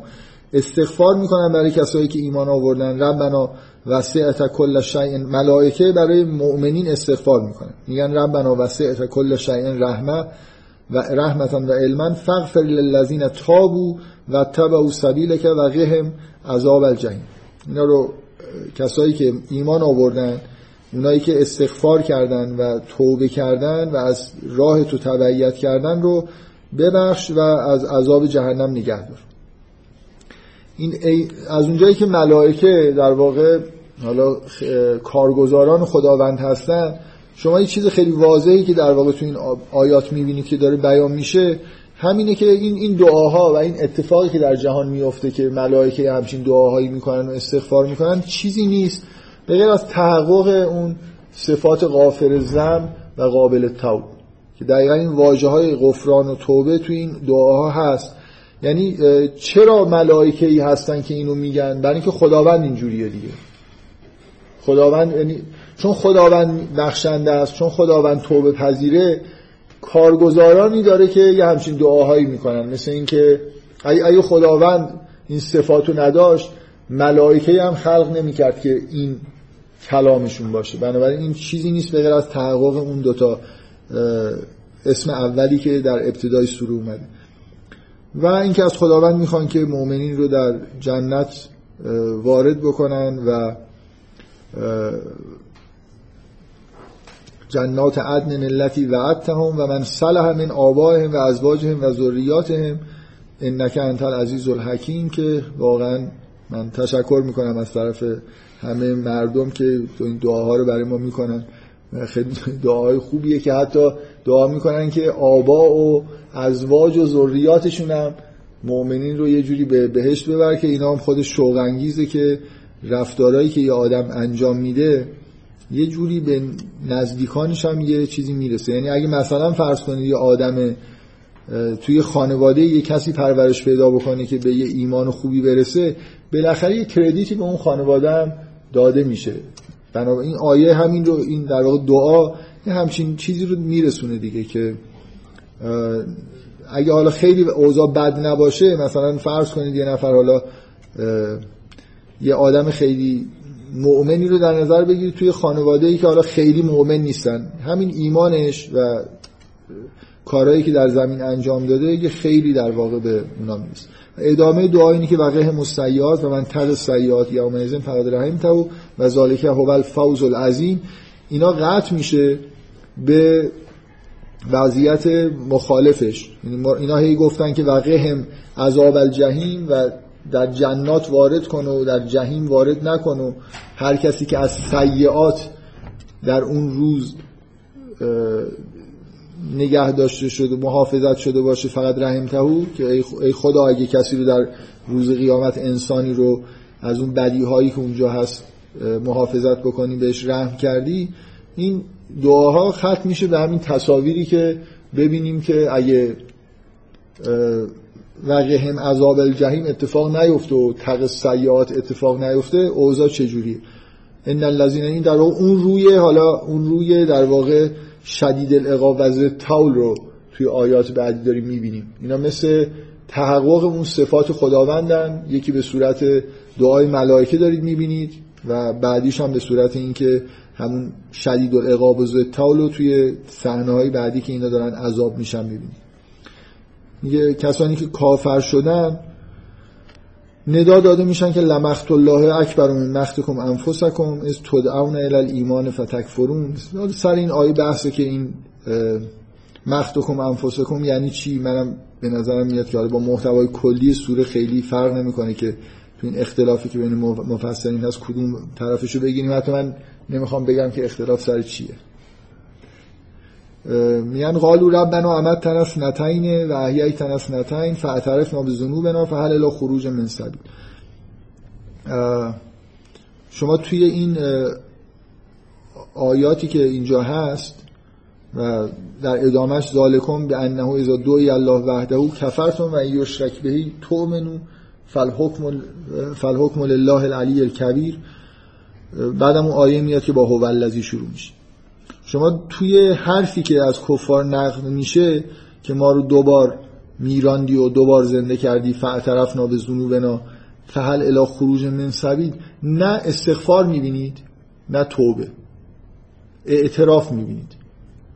S1: استغفار می‌کنن برای کسایی که ایمان آوردن. ربنا وسعت کل شیء. ملائکه برای مؤمنین استغفار می‌کنن. میگن ربنا وسعت کل شیء رحمه و رحمتا و علما فغفر للذین تابوا و تبعوا سبیلک و قهم عذاب الجحیم اینا رو کسایی که ایمان آوردن اونایی که استغفار کردن و توبه کردن و از راه تو تبعیت کردن رو ببخش و از عذاب جهنم نگه دار. این از اونجایی که ملائکه در واقع حالا کارگزاران خداوند هستن شما یه چیز خیلی واضحی که در واقع تو این آیات می‌بینید که داره بیان میشه همینه که این این دعاها و این اتفاقی که در جهان میفته که ملائکه همچین دعاهایی می‌کنن و استغفار می‌کنن چیزی نیست. به غیر از تحقق اون صفات غافر زم و قابل توب که دقیقا این واجه های غفران و توبه تو این دعاها هست. یعنی چرا ملائکه ای هستن که اینو میگن؟ برای اینکه خداوند اینجوریه دیگه. خداوند یعنی چون خداوند بخشنده است چون خداوند توبه پذیره کارگزارانی داره که یه همچین دعاهایی می‌کنن. مثل اینکه اگه خداوند این صفاتو نداشت ملائکه هم خلق نمی‌کرد که این کلامشون باشه. بنابراین این چیزی نیست به غیر از تحقق اون دوتا اسم اولی که در ابتدای سوره اومده. و اینکه از خداوند می‌خوان که مؤمنین رو در جنت وارد بکنن و جنات عدن التي وعدتهم و من صلح من آبائهم و ازواجهم و ذریاتهم. انک انت العزیز الحکیم که واقعا من تشکر می‌کنم از طرف همه مردم که این دعاها رو برای ما می‌کنن. خیلی دعاهای خوبیه که حتی دعا می‌کنن که آبا و ازواج و ذریاتشون هم مؤمنین رو یه جوری به بهشت ببر که اینا هم خودش شوق که رفتارهایی که یه آدم انجام میده یه جوری به نزدیکانش هم یه چیزی می‌رسه. یعنی اگه مثلا فرض کنید یه آدم توی خانواده یه کسی پرورش پیدا بکنه که به یه ایمان خوبی برسه بالاخره یه کردیتی به اون خانواده هم داده میشه. بنابراین این آیه همین رو این در واقع دعا همچین چیزی رو میرسونه دیگه که اگه حالا خیلی اوضاع بد نباشه مثلا فرض کنید یه نفر حالا یه آدم خیلی مؤمنی رو در نظر بگیرید توی خانواده ای که حالا خیلی مؤمن نیستن. همین ایمانش و کارهایی که در زمین انجام داده یه خیلی در واقع به اونا می‌رسه ادامه دعا اینه که وقه مسیات و من تق سیات یوم ازن فقط رحم تو و ذالک هو الفوز العظیم. اینا قطع میشه به وضعیت مخالفش. یعنی اینا هی گفتن که وقه هم عذاب الجحیم و در جنات وارد کنه و در جهیم وارد نکنه و هر کسی که از سیعات در اون روز نگه داشته شده محافظت شده باشه فقط رحم تهو که ای خدا اگه کسی رو در روز قیامت انسانی رو از اون بدی هایی که اونجا هست محافظت بکنی بهش رحم کردی این دعاها ختم میشه به همین تصاویری که ببینیم که اگه هم عذاب الجحیم اتفاق نیفته و تق سیات اتفاق نیفته اوضاع چجوریه؟ ان الذين این در واقع اون روی حالا اون روی در واقع شدید العقاب و تول رو توی آیات بعدی داریم می‌بینیم. اینا مثل تحقق اون صفات خداوندن. یکی به صورت دعای ملائکه دارید می‌بینید و بعدیش هم به صورت اینکه همون شدید العقاب و تول رو توی صحنه بعدی که اینا دارن عذاب میشن می‌بینید. میگه کسانی که کافر شدن ندا داده میشن که لمخت الله اکبر من مختکم انفسکم از تدعون الی ایمان فتکفرون. سر این آیه بحثه که این مختکم انفسکم یعنی چی؟ منم به نظرم میاد که با محتوای کلی سوره خیلی فرق نمی‌کنه که تو این اختلافی که بین مفسرین هست کدوم طرفشو بگیریم. حتی من نمی‌خوام بگم که اختلاف سر چیه. میگن قالو ربنا عمد تنف نتین و احیای تنف نتین فاعترف ما به ذنوبنا فهل الا خروج من سبیل. شما توی این آیاتی که اینجا هست و در ادامش ذالکم به انه اذا دوی الله وحده کفرتم و یشرک بهی تؤمنو فالحکم فالحکم لله العلی الکبیر. بعدم اون آیه میاد که با هو الذی شروع میشه. شما توی حرفی که از کفار نقل میشه که ما رو دوبار میراندی و دوبار زنده کردی فاعترفنا به ذنوبنا فهل الی خروج من سبیل نه استغفار می‌بینید نه توبه. اعتراف می‌بینید.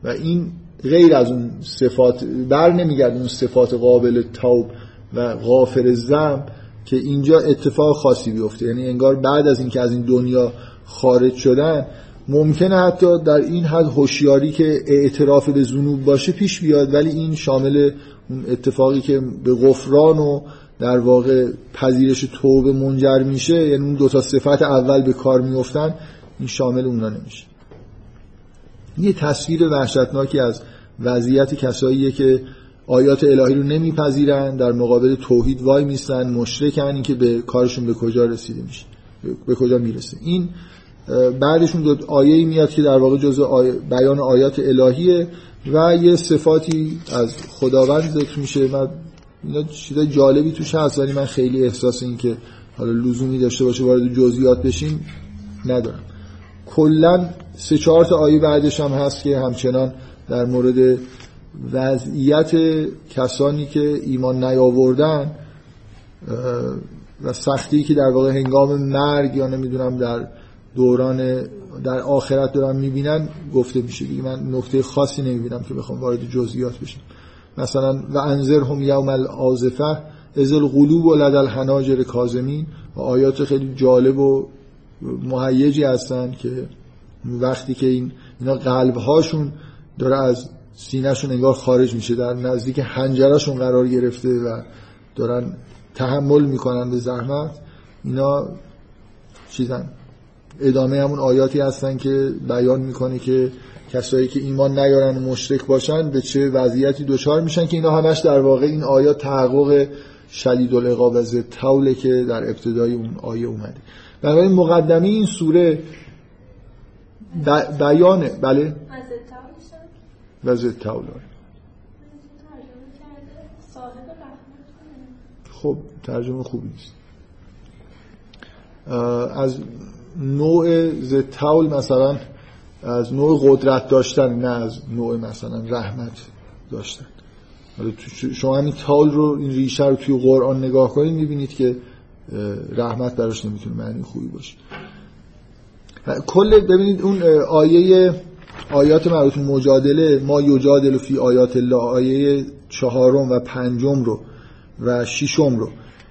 S1: و این غیر از اون صفات بر نمیگرد اون صفات قابل توب و غافر زم که اینجا اتفاق خاصی بیفته. یعنی انگار بعد از اینکه از این دنیا خارج شدن ممکنه حتی در این حد هوشیاری که اعتراف به ذنوب باشه پیش بیاد ولی این شامل اتفاقی که به غفران و در واقع پذیرش توبه منجر میشه یعنی اون دو تا صفت اول به کار میفتن این شامل اونا نمیشه. یه تصویر وحشتناکی از وضعیت کساییه که آیات الهی رو نمیپذیرن در مقابل توحید وای میستن مشرکن این که به کارشون به کجا رسیده میشه به کجا می‌رسه. این بعدشون دو آیه میاد که در واقع جز بیان آیات الهیه و یه صفاتی از خداوند ذکر میشه و اینا چیزای جالبی توش هست ولی من خیلی احساس این که حالا لزومی داشته باشه وارد جزئیات بشیم ندارم. کلا سه چهار تا آیه بعدش هم هست که همچنان در مورد وضعیت کسانی که ایمان نیاوردن و سختی که در واقع هنگام مرگ یا نمی‌دونم در دوران در آخرت دارن می‌بینن گفته میشه. دیگه من نکته خاصی نمی‌بینم که بخوام وارد جزئیات بشم. مثلا و انذرهم یوم الازفه از القلوب و لدل الحناجر کازمین و آیات خیلی جالب و مهیجی هستن که وقتی که این اینا قلب هاشون داره از سینهشون انگار خارج میشه. در نزدیک هنجرشون قرار گرفته و دارن تحمل می‌کنن به زحمت. اینا چیزن؟ ادامه همون آیاتی هستن که بیان می‌کنه که کسایی که ایمان نیارن و مشرک باشن به چه وضعیتی دچار میشن که اینا همش در واقع این آیات تحقق شدید العقاب از توله که در ابتدای اون آیه اومده. بنابراین مقدمه این سوره بیانه. بله؟ وزد تول خب ترجمه خوبی نیست. از نوع زتاول مثلا از نوع قدرت داشتن نه از نوع مثلا رحمت داشتن. شما همین تاول رو این ریشه رو توی قرآن نگاه کنید می‌بینید که رحمت براش نمی‌تونه معنی خوبی باشه. کل ببینید اون آیه آیات مربوط مجادله ما یجادل فی آیات الله آیه چهارم و پنجم رو و ششم رو.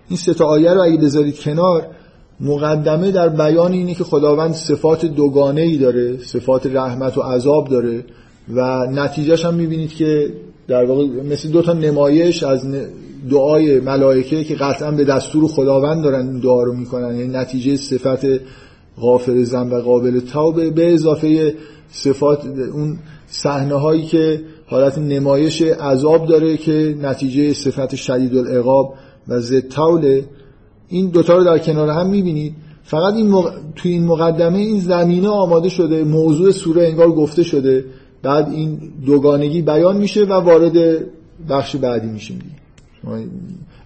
S1: این سه تا آیه رو اگه بذارید کنار مقدمه در بیان اینه که خداوند صفات دوگانه ای داره صفات رحمت و عذاب داره و نتیجهش هم می‌بینید که در واقع مثل دو تا نمایش از دعای ملائکه که قطعا به دستور خداوند دارن این دعا رو می‌کنن. یعنی نتیجه صفت غافر زن و قابل توبه به اضافه صفات اون صحنه هایی که حالت نمایش عذاب داره که نتیجه صفت شدید العقاب و توله این دوتا رو در کنار هم می‌بینید. فقط این مق... توی این مقدمه این زمینه آماده شده موضوع سوره انگار گفته شده. بعد این دوگانگی بیان میشه و وارد بخش بعدی میشیم.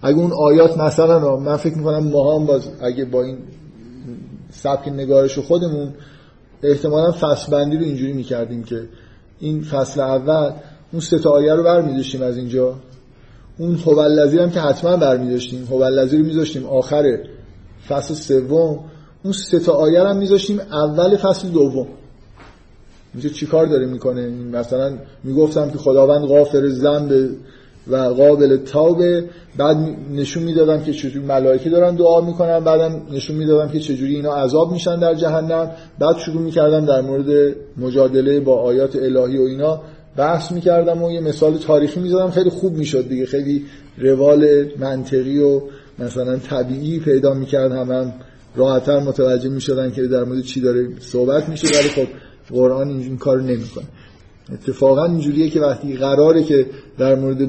S1: اگه اون آیات مثلا من فکر می‌کنم ما هم باز اگه با این سبک نگارش خودمون احتمالا فصل بندی رو اینجوری می‌کردیم که این فصل اول اون سه تا آیه رو برمیداشتیم از اینجا. اون هوالذی هم که حتما برمیداشتیم هوالذی رو میذاشتیم آخر فصل سوم. اون سه تا آیه هم میذاشتیم اول فصل دوم. میشه چیکار داره می‌کنه؟ مثلا می‌گفتم که خداوند غافر ذنب و قابل تابه. بعد نشون می‌دادم که چجوری ملائکه دارن دعا می‌کنن. بعدم نشون می‌دادم که چجوری اینا عذاب میشن در جهنم. بعد شروع می‌کردم در مورد مجادله با آیات الهی و اینا. بحث می‌کردم و یه مثال تاریخی می‌زدم. خیلی خوب می‌شد دیگه. خیلی روال منطقی و مثلا طبیعی پیدا می‌کرد. هم, راحتتر متوجه می‌شدن که در مورد چی داره صحبت میشه. ولی خب قرآن این کار نمی‌کنه. اتفاقا اینجوریه که وقتی قراره که در مورد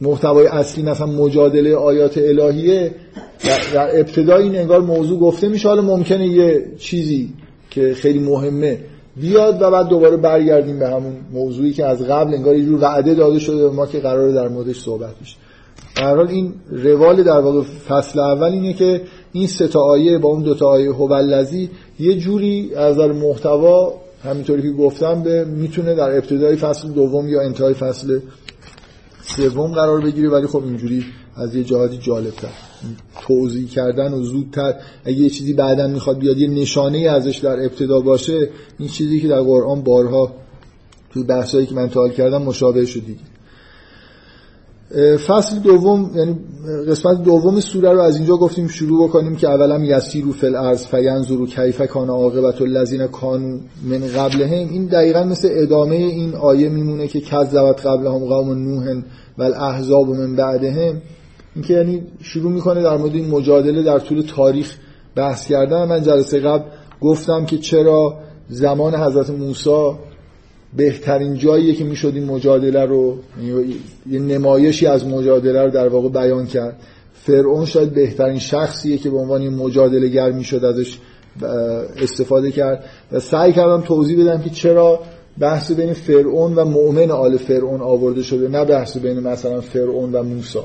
S1: محتوای اصلی مثلا مجادله آیات الهیه در ابتدا این انگار موضوع گفته میشه. حالا ممکنه یه چیزی که خیلی مهمه بیاد و بعد دوباره برگردیم به همون موضوعی که از قبل انگار یه جور وعده داده شده ما که قراره در موردش صحبت بشه. در حال این روال در واقع فصل اول اینه که این سه تا آیه با اون دو تا آیه هوالذی یه جوری از در محتوا همینطوری که گفتم به می‌تونه در ابتدای فصل دوم یا انتهای فصل سوم قرار بگیره ولی خب اینجوری از یه جهاتی جالبتر. توضیح کردن و زودتر اگه یه چیزی بعدا می‌خواد بیاد یه نشانه ازش در ابتدا باشه این چیزی که در قرآن بارها توی بحثایی که من تحال کردم مشابه شدید فصل دوم یعنی قسمت دوم سوره رو از اینجا گفتیم شروع بکنیم که اولا یسیرو فل ارز فینظرو کیف کان عاقبت الذین کانوا من قبلهم. این دقیقا مثل ادامه این آیه میمونه که کذبت قبلهم قوم نوح و الاحزاب من بعدهم. اینکه یعنی شروع می‌کنه در مورد این مجادله در طول تاریخ بحث کردن. من جلسه قبل گفتم که چرا زمان حضرت موسی بهترین جاییه که می‌شد این مجادله رو یه نمایشی از مجادله رو در واقع بیان کرد. فرعون شاید بهترین شخصیه که به عنوان مجادله گر می‌شد ازش استفاده کرد. و سعی کردم توضیح بدم که چرا بحث بین فرعون و مؤمن آل فرعون آورده شده نه بحث بین مثلا فرعون و موسی.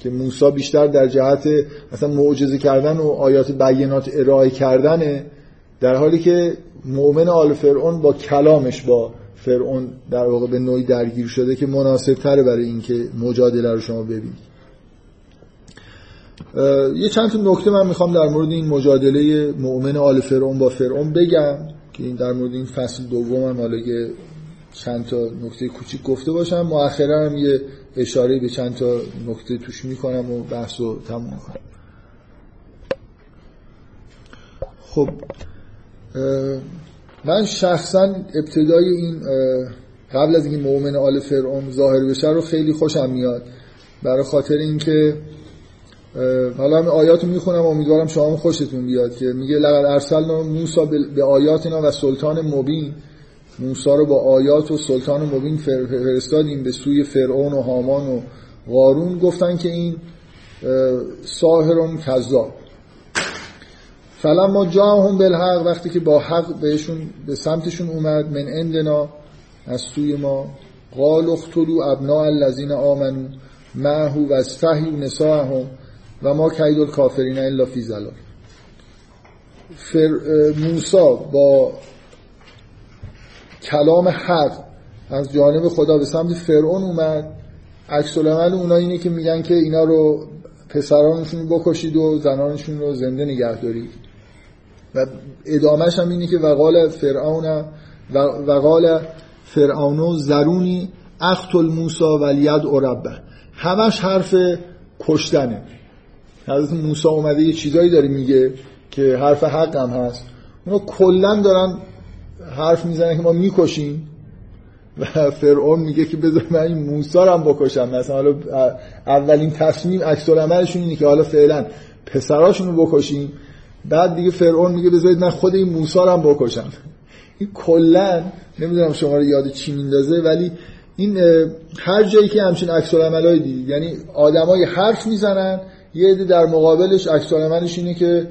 S1: که موسی بیشتر در جهت مثلا معجزه کردن و آیات بینات ارائه کردنه در حالی که مؤمن آل فرعون با کلامش با فرعون در واقع به نوعی درگیر شده که مناسب تره برای اینکه مجادله رو شما ببینید. یه چند تا نکته من می‌خوام در مورد این مجادله مؤمن آل فرعون با فرعون بگم که این در مورد این فصل دوم هم حالا چند تا نکته کوچیک گفته باشم. مؤخرا هم یه اشاره به چند تا نکته توش می‌کنم و بحث رو تموم کنم خب من شخصا ابتدای این قبل از اینکه مؤمن آل فرعون ظاهر بشه رو خیلی خوشم میاد. برای خاطر اینکه حالا من آیات رو می‌خونم امیدوارم شما خوشتون بیاد که میگه لقد ارسلنا موسی به آیاتنا و سلطان مبین موسی رو با آیات و سلطان مبین فرستادیم به سوی فرعون و هامان و قارون. گفتن که این ساهرون کذاب. فلما جاهم بالحق وقتی که با حق بهشون به سمتشون اومد من عندنا از سوی ما. قال اختلو ابناء الذين آمنوا معه و استحیو نساهم و ما کید الکافرین الا فی زلال موسا با کلام حق. از جانب خدا به سمت فرعون اومد. عکس العمل اونا اینه که میگن که اینا رو پسرانشون بکشید و زنانشون رو زنده نگه دارید. و ادامهش هم اینه که وقال فرعون و, و قال فرعون زرونی اقتل موسا ولید ربه همش حرف کشتنه. حضرت موسی اومده یه چیزایی داره میگه که حرف حق هم هست. اونا کلا دارن حرف می‌زنن که ما می‌کشیم. و فرعون میگه که بذار من این موسی رو هم بکشم. مثلا حالا اولین تصمیم عکس عملشون اینه که حالا فعلا پسراشون رو بکشیم. بعد دیگه فرعون میگه بذارید من خود این موسی رو هم بکشم. این کلا نمی‌دونم شما رو یاد چی میندازه ولی این هر جایی که همچین عکس العملای دید یعنی آدمای حرف می‌زنن یه عده در مقابلش عکس اینه که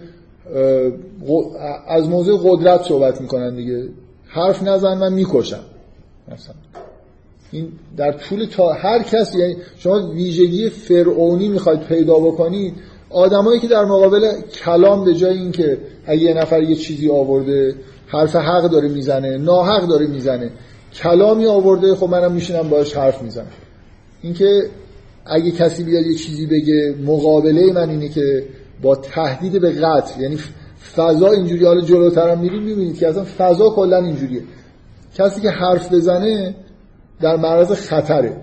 S1: از موضوع قدرت صحبت می‌کنن دیگه. حرف نزن من می‌کشم. مثلا. این در طول تا هر کسی یعنی شما ویژگی فرعونی می‌خواید پیدا بکنید آدمایی که در مقابل کلام به جای اینکه اگه یه نفر یه چیزی آورده حرف حق داره می‌زنه ناحق داره می‌زنه کلامی آورده خب منم میشینم باش حرف می‌زنم. اینکه اگه کسی بیاد یه چیزی بگه مقابله من اینه که با تهدید به قتل یعنی فضا اینجوری حالا جلوتر هم میریم می‌بینید که اصلا فضا کلا اینجوریه. کسی که حرف بزنه در معرض خطره.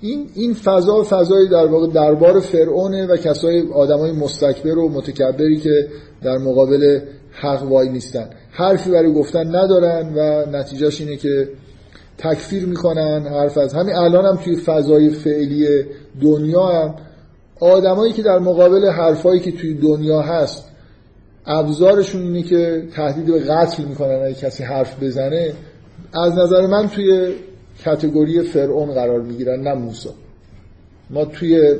S1: این این فضا فضای در واقع دربار فرعونه و کسای آدمای مستکبر و متکبری که در مقابل حق وای نیستن. حرفی برای گفتن ندارن و نتیجهش اینه که تکفیر می‌کنن حرف از همین الان هم توی فضای فعلی دنیا هم آدمایی که در مقابل حرفایی که توی دنیا هست ابزارشون اینه که تهدید به قتل می‌کنن اگه کسی حرف بزنه از نظر من توی کتگوری فرعون قرار می‌گیرن نه موسی. ما توی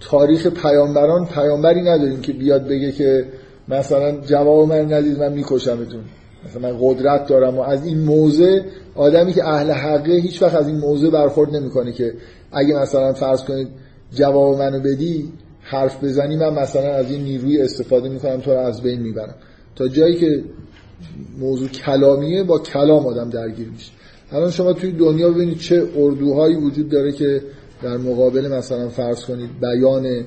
S1: تاریخ پیامبران پیامبری نداریم که بیاد بگه که مثلا جواب من ندید من میکشمتون. مثلا من قدرت دارم و از این موضع آدمی که اهل حقه هیچ وقت از این موضع برخورد نمی‌کنه که اگه مثلا فرض کنید جواب منو بدی حرف بزنی من مثلا از این نیروی استفاده می‌کنم تو رو از بین می‌برم. تا جایی که موضوع کلامیه با کلام آدم درگیر میشه. الان شما توی دنیا ببینید چه اردوهایی وجود داره که در مقابل مثلا فرض کنید بیان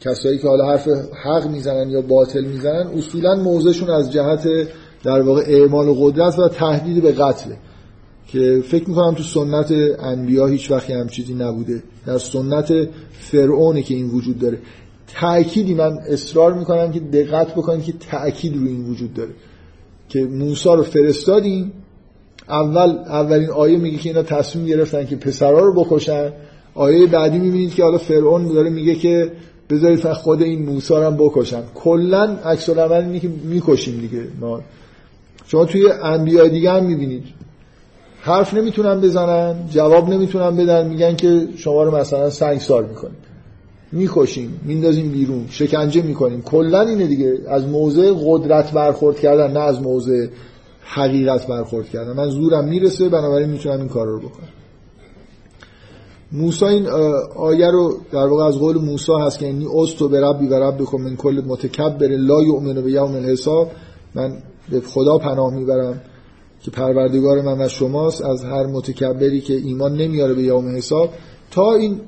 S1: کسایی که حالا حرف حق می‌زنن یا باطل می‌زنن اصولا موضعشون از جهت در واقع اعمال و قدرت و تهدید به قتله. که فکر می‌کنم تو سنت انبیا هیچ وقتی هم چیزی نبوده. در سنت فرعونه که این وجود داره. تأکیدی من اصرار می‌کنم که دقت بکنید که تأکید روی این وجود داره. که موسی رو فرستادیم. اول اولین آیه میگه که اینا تصمیم گرفتن که پسرها رو بکشن. آیه بعدی می‌بینید که حالا فرعون داره میگه که بذارید خود این موسی رو هم بکشن کلا عکس العمل اینه که می‌کشیم دیگه. ما شما توی انبیا دیگه هم می‌بینید. حرف نمی‌تونن بزنن جواب نمی‌تونن بدن میگن که شما رو مثلا سنگسار می‌کنیم. می‌کشیم میندازیم بیرون شکنجه می‌کنیم. کلا اینه دیگه. از موضع قدرت برخورد کردن نه از موضع حقیقت برخورد کردن. من زورم می‌رسه بنابراین می‌تونم این کار رو بکنم. موسی این آیه رو در واقع از قول موسی هست که اینی استو به ربی و ربکم من کل متکبر لا یؤمن به یوم الحساب. من به خدا پناه می‌برم. که پروردگار من و شماست از هر متکبری که ایمان نمیاره به یوم حساب تا این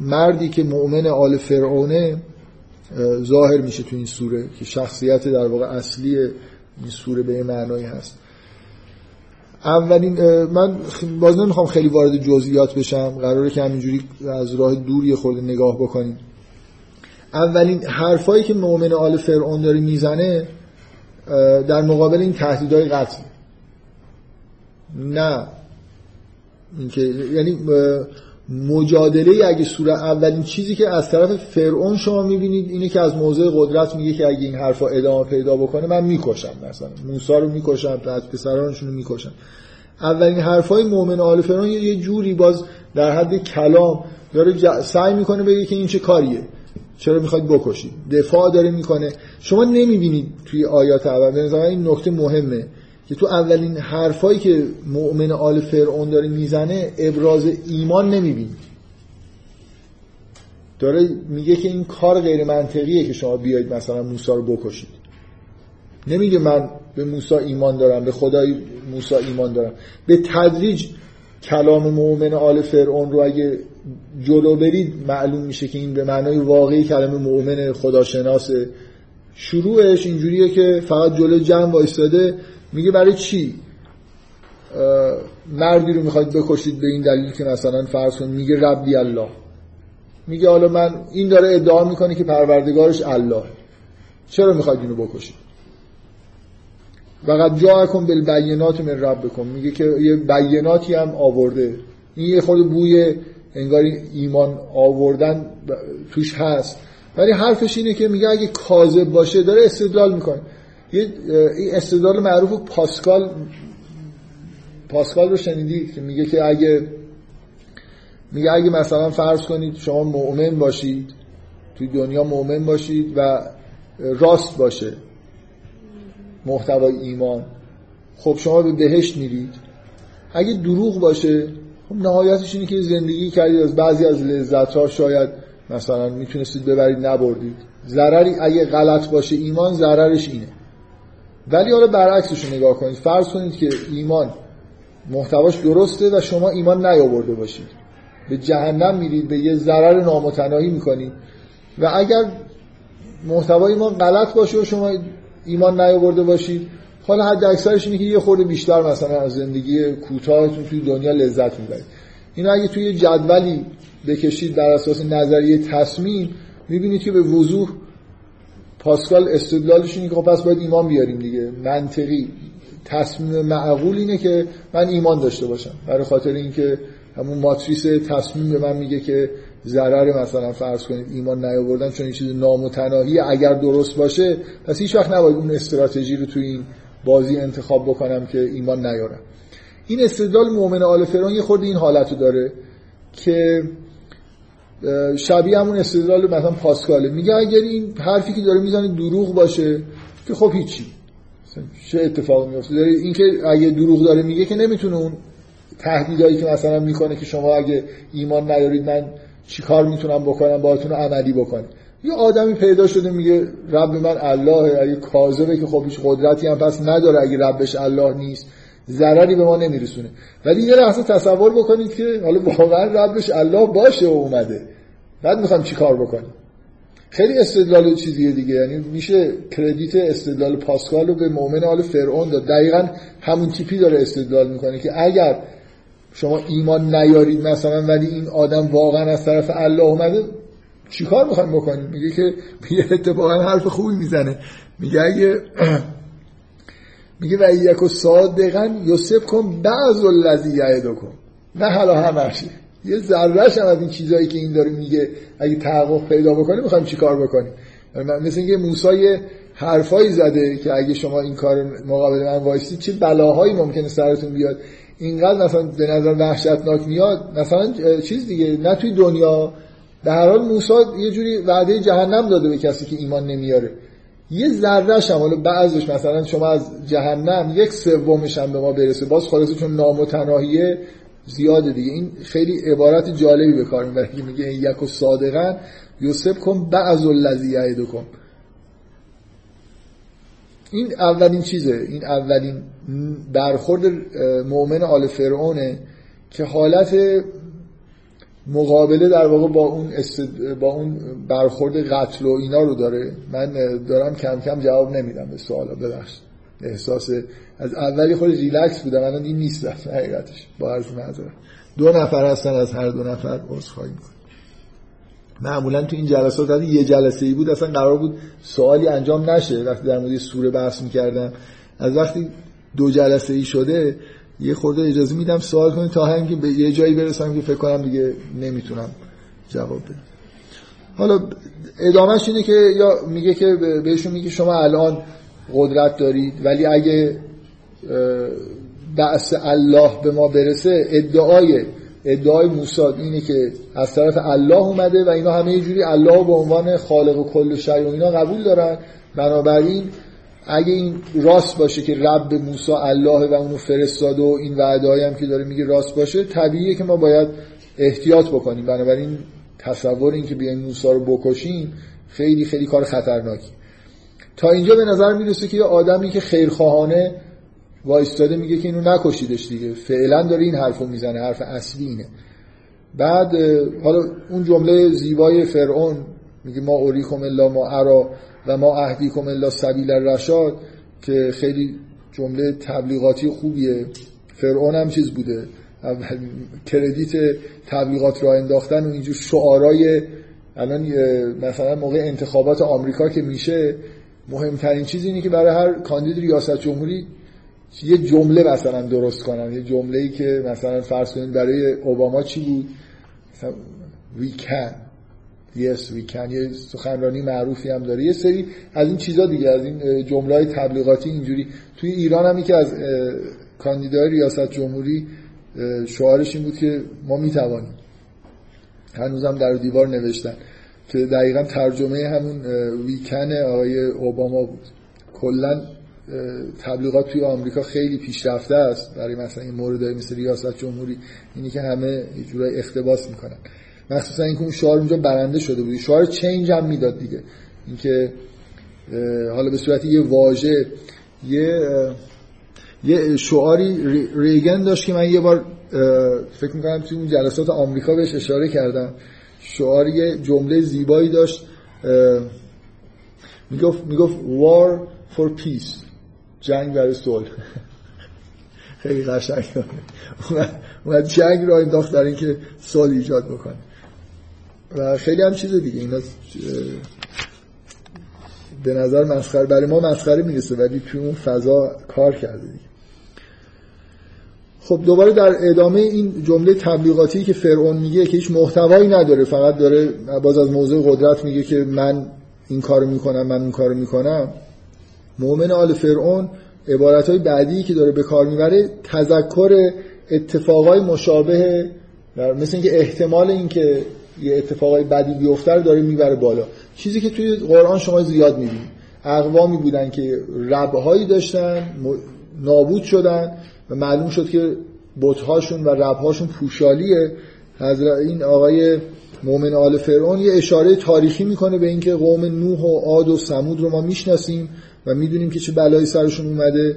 S1: مردی که مؤمن آل فرعونه ظاهر میشه تو این سوره که شخصیت در واقع اصلی این سوره به معنایی هست. اولین من باز نمی‌خوام خیلی وارد جزئیات بشم قراره که همینجوری از راه دوری خورده نگاه بکنیم. اولین حرفایی که مؤمن آل فرعون داره می‌زنه در مقابل این تهدیدهای قتل نه. اینکه یعنی مجادله اگه صورت اولین چیزی که از طرف فرعون شما می‌بینید اینه که از موضع قدرت میگه که اگه این حرفا ادامه پیدا بکنه من می‌کشم مثلا. موسی رو می‌کشم از پسرانشون رو می‌کشم. اولین حرفای مؤمن آل فرعون یه جوری باز در حد کلام داره سعی می‌کنه بگه که این چه کاریه. چرا می‌خواید بکشید؟ دفاع داره می‌کنه. شما نمی‌بینید توی آیات اول. به این نکته مهمه که تو اولین حرفایی که مؤمن آل فرعون داره می‌زنه ابراز ایمان نمی‌بینید داره میگه که این کار غیر منطقیه که شما بیایید مثلا موسی رو بکشید. نمیگه من به موسی ایمان دارم به خدای موسی ایمان دارم. به تدریج کلام مؤمن آل فرعون رو اگه جلو برید معلوم میشه که این به معنای واقعی کلمه مؤمن خداشناس. شروعش اینجوریه که فقط جلو جمع وایستاده. میگه برای چی؟ مردی رو می‌خواید بکشید به این دلیل که مثلا فرض کن میگه ربی الله. میگه حالا من این داره ادعا می‌کنه که پروردگارش الله. چرا می‌خواید اینو بکشید؟ فقط جاءکم بالبینات من ربکم. میگه که یه بیناتی هم آورده. این یه خود بوی انگار ایمان آوردن توش هست. ولی حرفش اینه که میگه اگه کاذب باشه داره استدلال می‌کنه. یه استدلال معروف پاسکال پاسکال رو شنیدید که میگه که اگه میگه اگه مثلا فرض کنید شما مؤمن باشید توی دنیا مؤمن باشید و راست باشه محتوای ایمان خب شما به بهشت میرید. اگه دروغ باشه نهایتش اینه که زندگی کردید از بعضی از لذت ها شاید مثلا می‌تونستید ببرید نبردید. ضرری اگه غلط باشه ایمان ضررش اینه. ولی حالا برعکسش رو نگاه کنید. فرض کنید که ایمان محتواش درسته و شما ایمان نیاورده باشید. به جهنم میرید به یه ضرر نامتناهی می‌کنید. و اگر محتوای ایمان غلط باشه و شما ایمان نیاورده باشید حالا حد اکثرش اینه که یه خورده بیشتر مثلا از زندگی کوتاهتون توی دنیا لذت می‌برید. این اگه توی جدولی بکشید بر اساس نظریه تصمیم می‌بینید که به وضوح پاسکال استدلالش اینه که خب پس باید ایمان بیاریم دیگه. منطقی. تصمیم معقول اینه که من ایمان داشته باشم. برای خاطر اینکه همون ماتریس تصمیم به من میگه که ضرر مثلا فرض کنید ایمان نیاوردن چون این چیز نامتناهی اگر درست باشه پس هیچ وقت نباید اون استراتژی رو توی این بازی انتخاب بکنم که ایمان نیارم. این استدلال مؤمن آل فرعون یه خورده این حالت داره که شبیه همون استدلال مثلا پاسکاله. میگه اگر این حرفی که داره می‌زنه دروغ باشه که خب هیچی. چه اتفاقی میفته داره اینکه اگه دروغ داره میگه که نمی‌تونه اون تهدیدایی که مثلا می‌کنه که شما اگه ایمان ندارید من چیکار می‌تونم بکنم؟ باهاتون عملی بکنم. یه آدمی پیدا شده میگه رب من الله اگه کاذبه که خب هیچ قدرتی هم پس نداره اگه ربش الله نیست ضرری به ما نمیرسونه. ولی یه لحظه تصور بکنید که حالا واقعا ربش الله باشه و اومده. بعد می‌خوام چیکار بکنیم؟ خیلی استدلال چیزیه دیگه. یعنی میشه کردیت استدلال پاسکال رو به مؤمن آل فرعون داد. دقیقا همون تیپی داره استدلال می‌کنه که اگر شما ایمان نیارید مثلا ولی این آدم واقعا از طرف الله اومده چیکار می‌خوایم بکنیم میگه که میگه اتفاقا حرف خوبی می‌زنه. میگه اگه میگه و یک و صادقا یوسف کن بعض الذی کن. نه حالا همش یه ذرهش هم از این چیزایی که این داره میگه اگه تحقق پیدا بکنه می‌خوایم چیکار بکنیم؟ مثل اینکه موسی حرفایی زده که اگه شما این کار مقابل من وایسید چه بلاهایی ممکنه سرتون بیاد؟ اینقدر مثلا به نظر وحشتناک میاد مثلا چیز دیگه نه توی دنیا به هر حال موسی یه جوری وعده جهنم داده به کسی که ایمان نمیاره. یه ذرهش هم حالا بعضش مثلا شما از جهنم یک سومش هم به ما برسه. باز خلاصه چون نامتناهیه زیاده دیگه. این خیلی عبارت جالبی به کار می‌بره که میگه یک و صادقا یوسف کن بعض الذی کن این اولین چیزه. این اولین برخورد مؤمن آل فرعونه که حالت مقابله در واقع با اون با اون برخورد قتل و اینا رو داره. من دارم کم کم جواب نمیدم به سوالا ببخش احساس از اولی خود ریلکس بودم الان این نیست حقیقتش. با عرض معذرت. دو نفر هستن از هر دو نفر عذرخواهی می‌کنم معمولا تو این جلسات یه جلسه ای بود اصلا قرار بود سوالی انجام نشه. وقتی در مورد سوره بحث می‌کردم از وقتی دو جلسه ای شده یه خورده اجازه میدم سوال کنید تا همین که به یه جایی برسم که فکر کنم دیگه نمی‌تونم جواب بدم. حالا ادامهش اینه که یا میگه که بهشون میگه شما الان قدرت دارید ولی اگه بعث الله به ما برسه ادعای ادعای موسی اینه که از طرف الله اومده و اینا همه جوری الله به عنوان خالق و کل شی و اینا قبول دارن. بنابراین اگه این راست باشه که رب موسی الله و اونو فرستاده و این وعده هم که داره میگه راست باشه طبیعیه که ما باید احتیاط بکنیم. بنابراین تصور این که بیاین موسی رو بکشیم خیلی خیلی کار خطرناکی. تا اینجا به نظر می‌رسه که یه آدمی که خیرخواهانه وایستاده میگه که اینو نکشیدش دیگه. فعلا داره این حرفو می‌زنه حرف اصلی اینه. بعد حالا اون جمله زیبای فرعون میگه ما اوریکم الا ما ارا و ما اهدیکم الا سبیل الرشاد که خیلی جمله تبلیغاتی خوبیه. فرعون هم چیز بوده. کردیت تبلیغات را انداختن و اینجور شعارای الان مثلا موقع انتخابات آمریکا که میشه مهمترین چیز اینه که برای هر کاندید ریاست جمهوری یه جمله مثلا درست کنن. یه جمله ای که مثلا فرض کنید برای اوباما چی بود؟ we can. Yes we can. یه سخنرانی معروفی هم داره. یه سری از این چیزا دیگه از این جمله های تبلیغاتی اینجوری. توی ایران هم که از کاندیدای ریاست جمهوری شعارش این بود که ما می‌توانیم. هنوزم در دیوار نوشتن. که دقیقا ترجمه همون ویکن آقای اوباما بود. کلا تبلیغات توی آمریکا خیلی پیشرفته است. برای مثلا این مورد مثل ریاست جمهوری اینی که همه یه جورای اختباس می‌کنن. مخصوصا اینکه اون شعار اونجا برنده شده بود. شعار چینج هم می‌داد دیگه. اینکه حالا به صورت یه واژه یه یه شعاری ریگن داشت که من یه بار فکر می‌کنم توی اون جلسات آمریکا بهش اشاره کردم. شعار یه جمله زیبایی داشت می‌گفت می‌گفت war for peace. جنگ برای صلح. خیلی قشنگ. اومد جنگ را انداخت در اینکه صلح ایجاد بکنه. و خیلی هم چیز دیگه. اینا به نظر مسخره برای ما مسخره می‌رسه ولی توی اون فضا کار کرده دیگه. خب دوباره در ادامه این جمله تبلیغاتی که فرعون میگه که هیچ محتوایی نداره فقط داره باز از موضوع قدرت میگه که من این کارو می‌کنم من اون کارو می‌کنم. مؤمن آل فرعون عبارت های بعدی که داره به کار می‌بره تذکر اتفاقای مشابه مثل اینکه احتمال اینکه یه اتفاقای بدی بیفته رو داره می‌بره بالا. چیزی که توی قرآن شما زیاد می‌بینید. اقوامی بودن که ربهایی داشتن نابود شدن و معلوم شد که بتهاشون و ربهاشون پوشالیه. حضرت این آقای مؤمن آل فرعون یه اشاره تاریخی می‌کنه به اینکه قوم نوح و عاد و سمود رو ما می‌شناسیم و می‌دونیم که چه بلایی سرشون اومده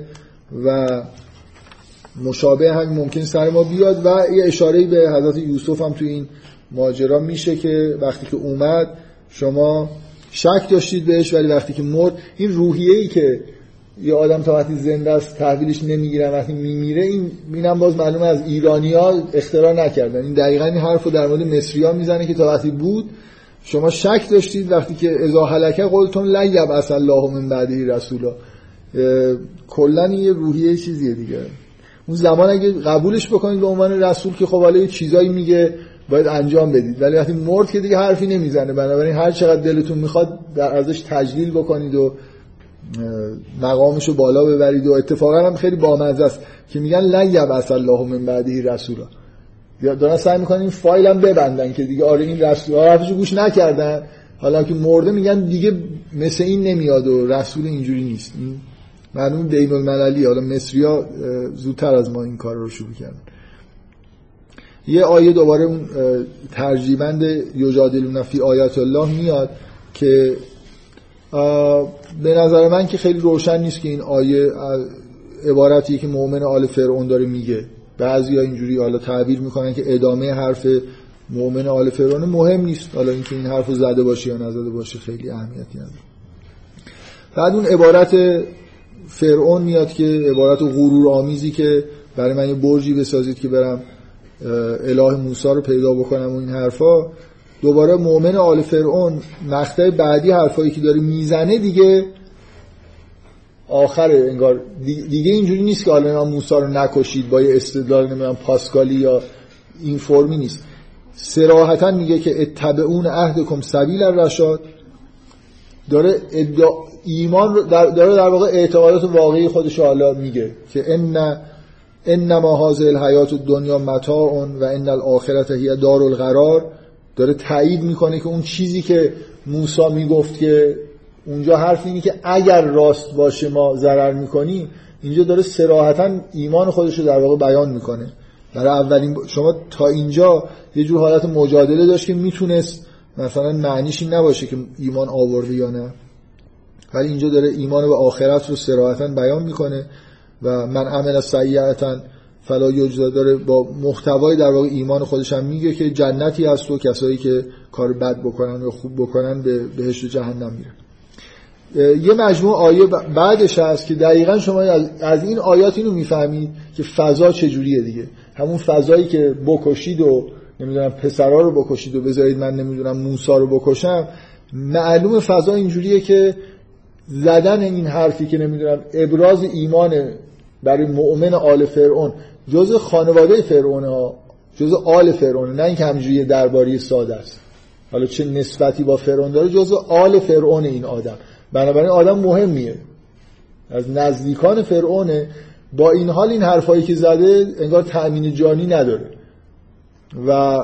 S1: و مشابه همین ممکن سر ما بیاد. و یه اشاره به حضرت یوسف هم تو این ماجرا میشه که وقتی که اومد شما شک داشتید بهش ولی وقتی که مرد این روحیه ای که یه آدم تا وقتی زنده است تحویلش نمی‌گیرن وقتی میمیره این اینم باز معلومه از ایرانیا اختراع نکردن. این دقیقا این حرفو در مورد مصری ها می‌زنه که تا وقتی بود شما شک داشتید وقتی که اذا هلکه قلتون لا یبعث الله من بعدی رسولا. کلا یه روحیه چیزیه دیگه. اون زمان اگه قبولش بکنید به عنوان رسول که خب حالا یه چیزایی میگه باید انجام بدید. ولی وقتی مرد که دیگه حرفی نمی‌زنه بنابراین هر چقدر دلتون می‌خواد در ازش تجلیل بکنید و مقامشو بالا ببرید و اتفاقا هم خیلی بامزه است که میگن لن یبعث الله من بعده رسولا. دارن سعی می‌کنن این فایل هم ببندن که دیگه آره این رسول حرفشو گوش نکردن. حالا که مرده میگن دیگه مثل این نمیاد و رسول اینجوری نیست. معلوم بین المللی حالا مصریا زودتر از ما این کار رو شروع کردن. یه آیه دوباره اون ترجیبند یجادلون فی آیات الله میاد که به نظر من که خیلی روشن نیست که این آیه عبارتی که مؤمن آل فرعون داره میگه. بعضی ها اینجوری حالا تعبیر می‌کنن که ادامه حرف مؤمن آل فرعون مهم نیست. حالا اینکه این حرف زده باشه یا نزده باشه خیلی اهمیتی نداره. بعد اون عبارت فرعون میاد که عبارت غرور آمیزی که برای من یه برجی بسازید که برم اله موسی رو پیدا بکنم و این حرفا دوباره مؤمن آل فرعون مقطع بعدی حرفایی که داره می‌زنه دیگه آخره انگار دیگه اینجوری نیست که حالا موسی رو نکشید با یه استدلال نمی‌دونم پاسکالی یا این فرمی نیست. سراحتا میگه که اتبعون عهدکم سبیل الرشاد. داره ایمان رو داره در واقع اعتقادات واقعی خودش حالا میگه که ان انما هذه الحیات الدنیا متاع و ان الاخرت هی دار القرار داره تایید می‌کنه که اون چیزی که موسی می‌گفت که اونجا حرف اینه که اگر راست باشه ما ضرر می‌کنیم اینجا داره سراحتا ایمان خودش رو در واقع بیان می‌کنه. برای اولین شما تا اینجا یه جور حالت مجادله داشت که می‌تونست مثلا معنیش این نباشه که ایمان آورده یا نه. ولی اینجا داره ایمان به آخرت رو سراحتا بیان می‌کنه. و من عمل سیعتا فلا یجزا داره با محتوای در واقع ایمان خودش هم میگه که جنتی هست و کسایی که کار بد بکنن و خوب بکنن به بهشت و جهنم میرن. یه مجموعه آیه بعدش هست که دقیقا شما از این آیات اینو می‌فهمید که فضا چجوریه دیگه. همون فضایی که بکشید و نمی‌دونم پسرا رو بکشید و بذارید من نمی‌دونم موسا رو بکشم معلوم فضا اینجوریه که زدن این حرفی که نمی‌دونم ابراز ایمان برای مؤمن آل فرعون جز خانواده فرعون ها جز آل فرعون نه اینکه همجوری درباری ساده است. حالا چه نسبتی با فرعون داره جز آل فرعون این آدم. بنابراین آدم مهمیه. از نزدیکان فرعونه با این حال این حرفایی که زده انگار تأمین جانی نداره. و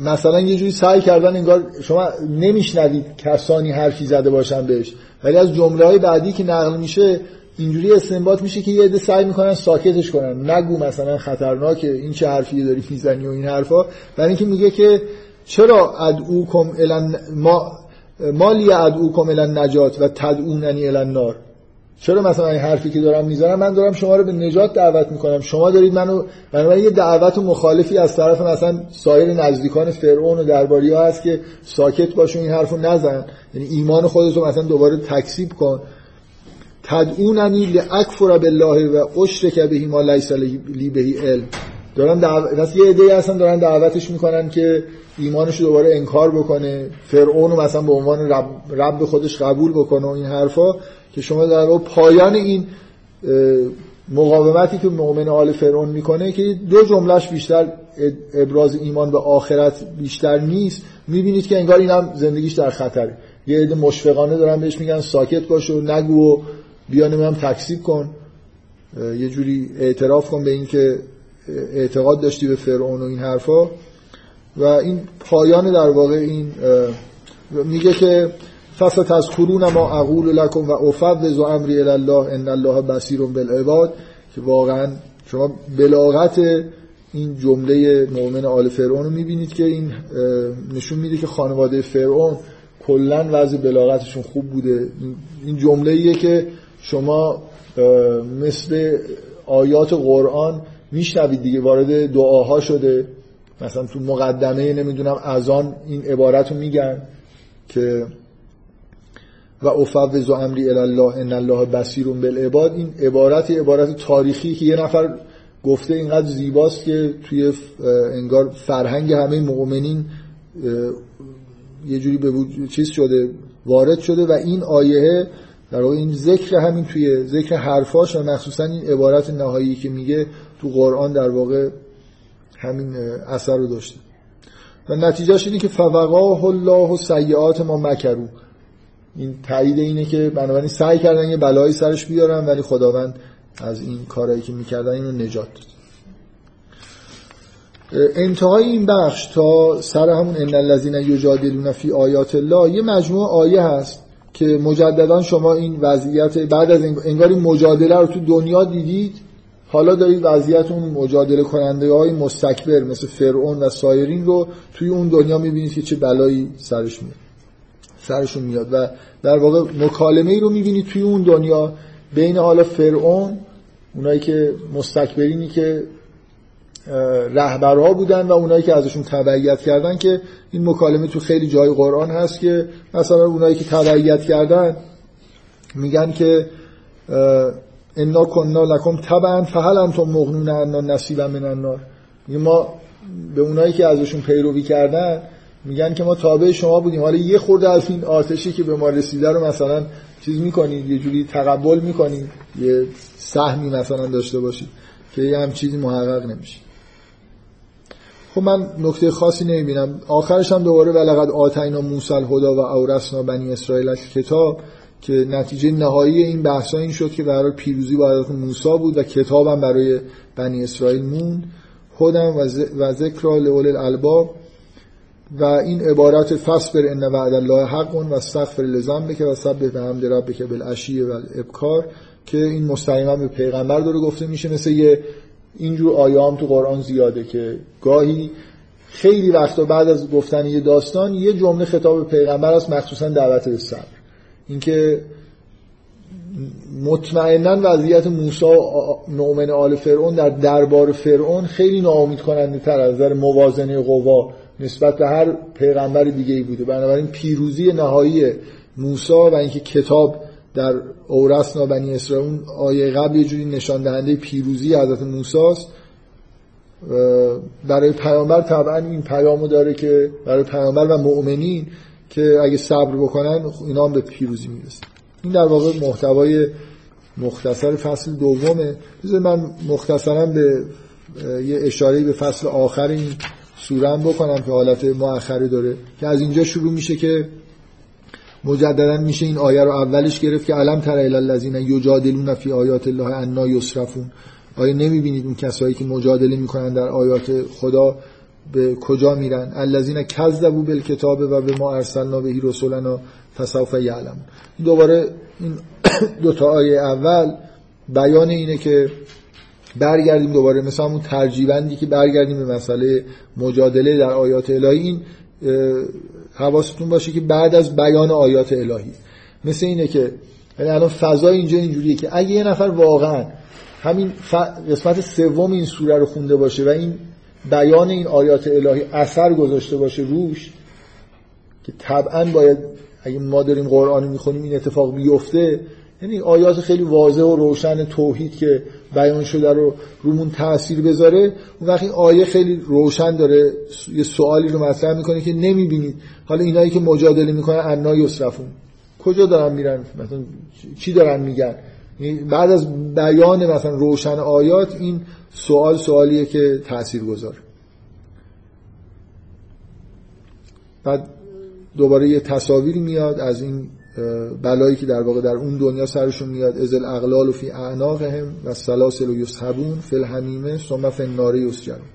S1: مثلا یه جوری سعی کردن انگار شما نمیشنوید کسانی حرفی زده باشن بهش. ولی از جمله های بعدی که نقل میشه اینجوری استنباط میشه که یه عده سعی می‌کنن ساکتش کنن. نگو مثلا خطرناکه این چه حرفی داری می‌زنی و این حرفا. برای اینکه میگه که چرا ادعوکم الان ما مالی ادعوکم الان نجات و تدعوننی الان نار؟ چرا مثلا این حرفی که دارم می‌زنم؟ من دارم شما رو به نجات دعوت می‌کنم. شما دارید منو بنابراین یه دعوت و مخالفی از طرف مثلا سایر نزدیکان فرعون و درباری ها هست که ساکت باشون این حرفو نزن. یعنی ایمان خودت رو مثلا دوباره تکسیب کن. تدعوننی لاکفر بالله و اشرک به ما لیس لی بهی علم. دارن دعوت یه عده‌ای هستن دارن دعوتش می‌کنن که ایمانش رو دوباره انکار بکنه. فرعون رو مثلا به عنوان رب, رب خودش قبول بکنه و این حرفا. که شما در پایان این مقاومتی که مؤمن آل فرعون می‌کنه که دو جملهش بیشتر ابراز ایمان به آخرت بیشتر نیست می‌بینید که انگار اینم زندگیش در خطره. یه عده مشفقانه دارن بهش میگن ساکت باش و نگو و بیا نمی‌دونم تکسیب کن. یه جوری اعتراف کن به این که اعتقاد داشتی به فرعون و این حرفا. و این پایان در واقع این میگه که فست از خرون ما اقول لکم و افوض امری الله ان الله بصیر بالعباد که واقعا شما بلاغت این جمله مؤمن آل فرعون رو می‌بینید که این نشون میده که خانواده فرعون کلا وضع بلاغتشون خوب بوده. این جمله ایه که شما مثل آیات قرآن میشنوید دیگه وارد دعاها شده. مثلا تو مقدمه نمی‌دونم از آن این عبارت رو میگن که و افوض امری الله ان الله بصیر بالعباد. این عبارت عبارت تاریخی که یه نفر گفته اینقدر زیباست که توی انگار فرهنگ همه مؤمنین یه جوری به چیز شده وارد شده و این آیه در واقع این ذکر همین توی ذکر حرفاش و مخصوصا این عبارت نهایی که میگه تو قرآن در واقع همین اثر رو داشته. و نتیجهش اینه که فوقاه الله و سیعات ما مکرو این تایید اینه که بنابراین سعی کردن یه بلایی سرش بیارن ولی خداوند از این کارهایی که می‌کردن اینو نجات داد. انتهای این بخش تا سر همون ان الذين یجادلون فی آیات الله یه مجموعه آیه هست که مجددا شما این وضعیت بعد از انگار این مجادله رو تو دنیا دیدید حالا دارید وضعیت اون مجادله کننده های مستکبر مثل فرعون و سایرین رو توی اون دنیا می‌بینید که چه بلایی سرش میاد سرشون میاد. و در واقع مکالمه ای رو می‌بینید توی اون دنیا بین حالا فرعون اونایی که مستکبرینی که رهبرها بودن و اونایی که ازشون تبعیت کردن که این مکالمه تو خیلی جای قرآن هست که مثلا اونایی که تبعیت کردن میگن که انا کننا لکم تبعا فهل انتم مغنون عنا نصیبا من النار. ما به اونایی که ازشون پیروی کردن میگن که ما تابع شما بودیم. حالا یه خورده از این آتشی که به ما رسیده رو مثلا چیز می‌کنید یه جوری تقبل می‌کنید یه سهمی مثلا داشته باشید که یه هم چیزی محقق نمیشه. خب من نکته خاصی نمی‌بینم. آخرش هم دوباره ولقد آتینا موسی الهدى و اورثنا بنی اسرائیل کتاب که نتیجه نهایی این بحثا این شد که برای پیروزی با حضرت موسی بود و کتابم برای بنی اسرائیل موند. خودم و ذکر لول الالباب و این عبارت فصبر ان وعد الله حق و استغفر لذنبک و سبح بحمد ربک بالعشی و الابکار که این مستقیما به پیغمبر داره گفته میشه. مثل یه اینجور آیام تو قرآن زیاده که گاهی خیلی وقتا بعد از گفتن یه داستان یه جمله خطاب پیغمبر است مخصوصا دعوت به صبر. اینکه مطمئنا وضعیت موسی نومن آل فرعون در دربار فرعون خیلی ناامید کننده تر از نظر موازنه قوا نسبت به هر پیغمبر دیگه ای بوده. بنابراین پیروزی نهایی موسا و اینکه کتاب در اورسنا بنی اسرائیل آیه قبل یه جوری نشان دهنده پیروزی حضرت موساست برای پیامبر طبعا این پیامو داره که برای پیامبر و مؤمنین که اگه صبر بکنن اینا هم به پیروزی می‌رسن. این در واقع محتوای مختصر فصل دومه. بذار من مختصرا به یه اشاره به فصل آخر این سوره بکنم که حالت مؤخری داره. که از اینجا شروع میشه که مجددا میشه این آیه رو اولش گرفت که علم تر الی الذین یجادلون فی آیات الله انا یصرفون. آیا نمی‌بینید اون کسایی که مجادله می‌کنن در آیات خدا به کجا میرن؟ الذین کذبوا بالکتاب و به ما ارسلنا به رسولنا فسوف یعلمون. دوباره این دو تا آیه اول بیان اینه که برگردیم دوباره. مثل همون ترجیبندی که برگردیم به مسئله مجادله در آیات الهی. این حواستون باشه که بعد از بیان آیات الهی مثل اینه که یعنی الان فضای اینجا اینجوریه که اگه یه نفر واقعا همین قسمت سوم این سوره رو خونده باشه و این بیان این آیات الهی اثر گذاشته باشه روش که طبعا باید اگه ما داریم قرآن می‌خونیم این اتفاق بیفته. یعنی آیات خیلی واضح و روشن توحید که بیان شده رو رومون تاثیر بذاره اون وقتی آیه خیلی روشن داره یه سوالی رو مطرح می‌کنه که نمی‌بینید. حالا اینایی که مجادله می‌کنن انا یسرفون. کجا دارن میرن؟ مثلا چی دارن میگن؟ یعنی بعد از بیان مثلا روشن آیات این سوال سوالیه که تاثیر گذاره بعد دوباره یه تصاویری میاد از این بلایی که در واقع در اون دنیا سرشون میاد ازل اغلال و فی اعناقهم و سلاسل و یسحبون فی الحمیمه ثم فی النار یسجرون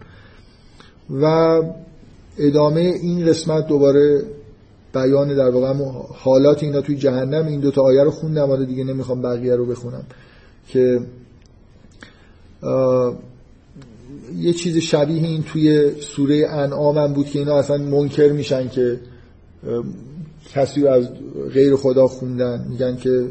S1: و ادامه این قسمت دوباره بیان در واقع حالات اینا توی جهنم. این دوتا آیه رو خوندم حالا دیگه نمی‌خوام بقیه رو بخونم که یه چیز شبیه این توی سوره انعام هم بود که اینا اصلا منکر میشن که کسی رو از غیر خدا خوندن. میگن که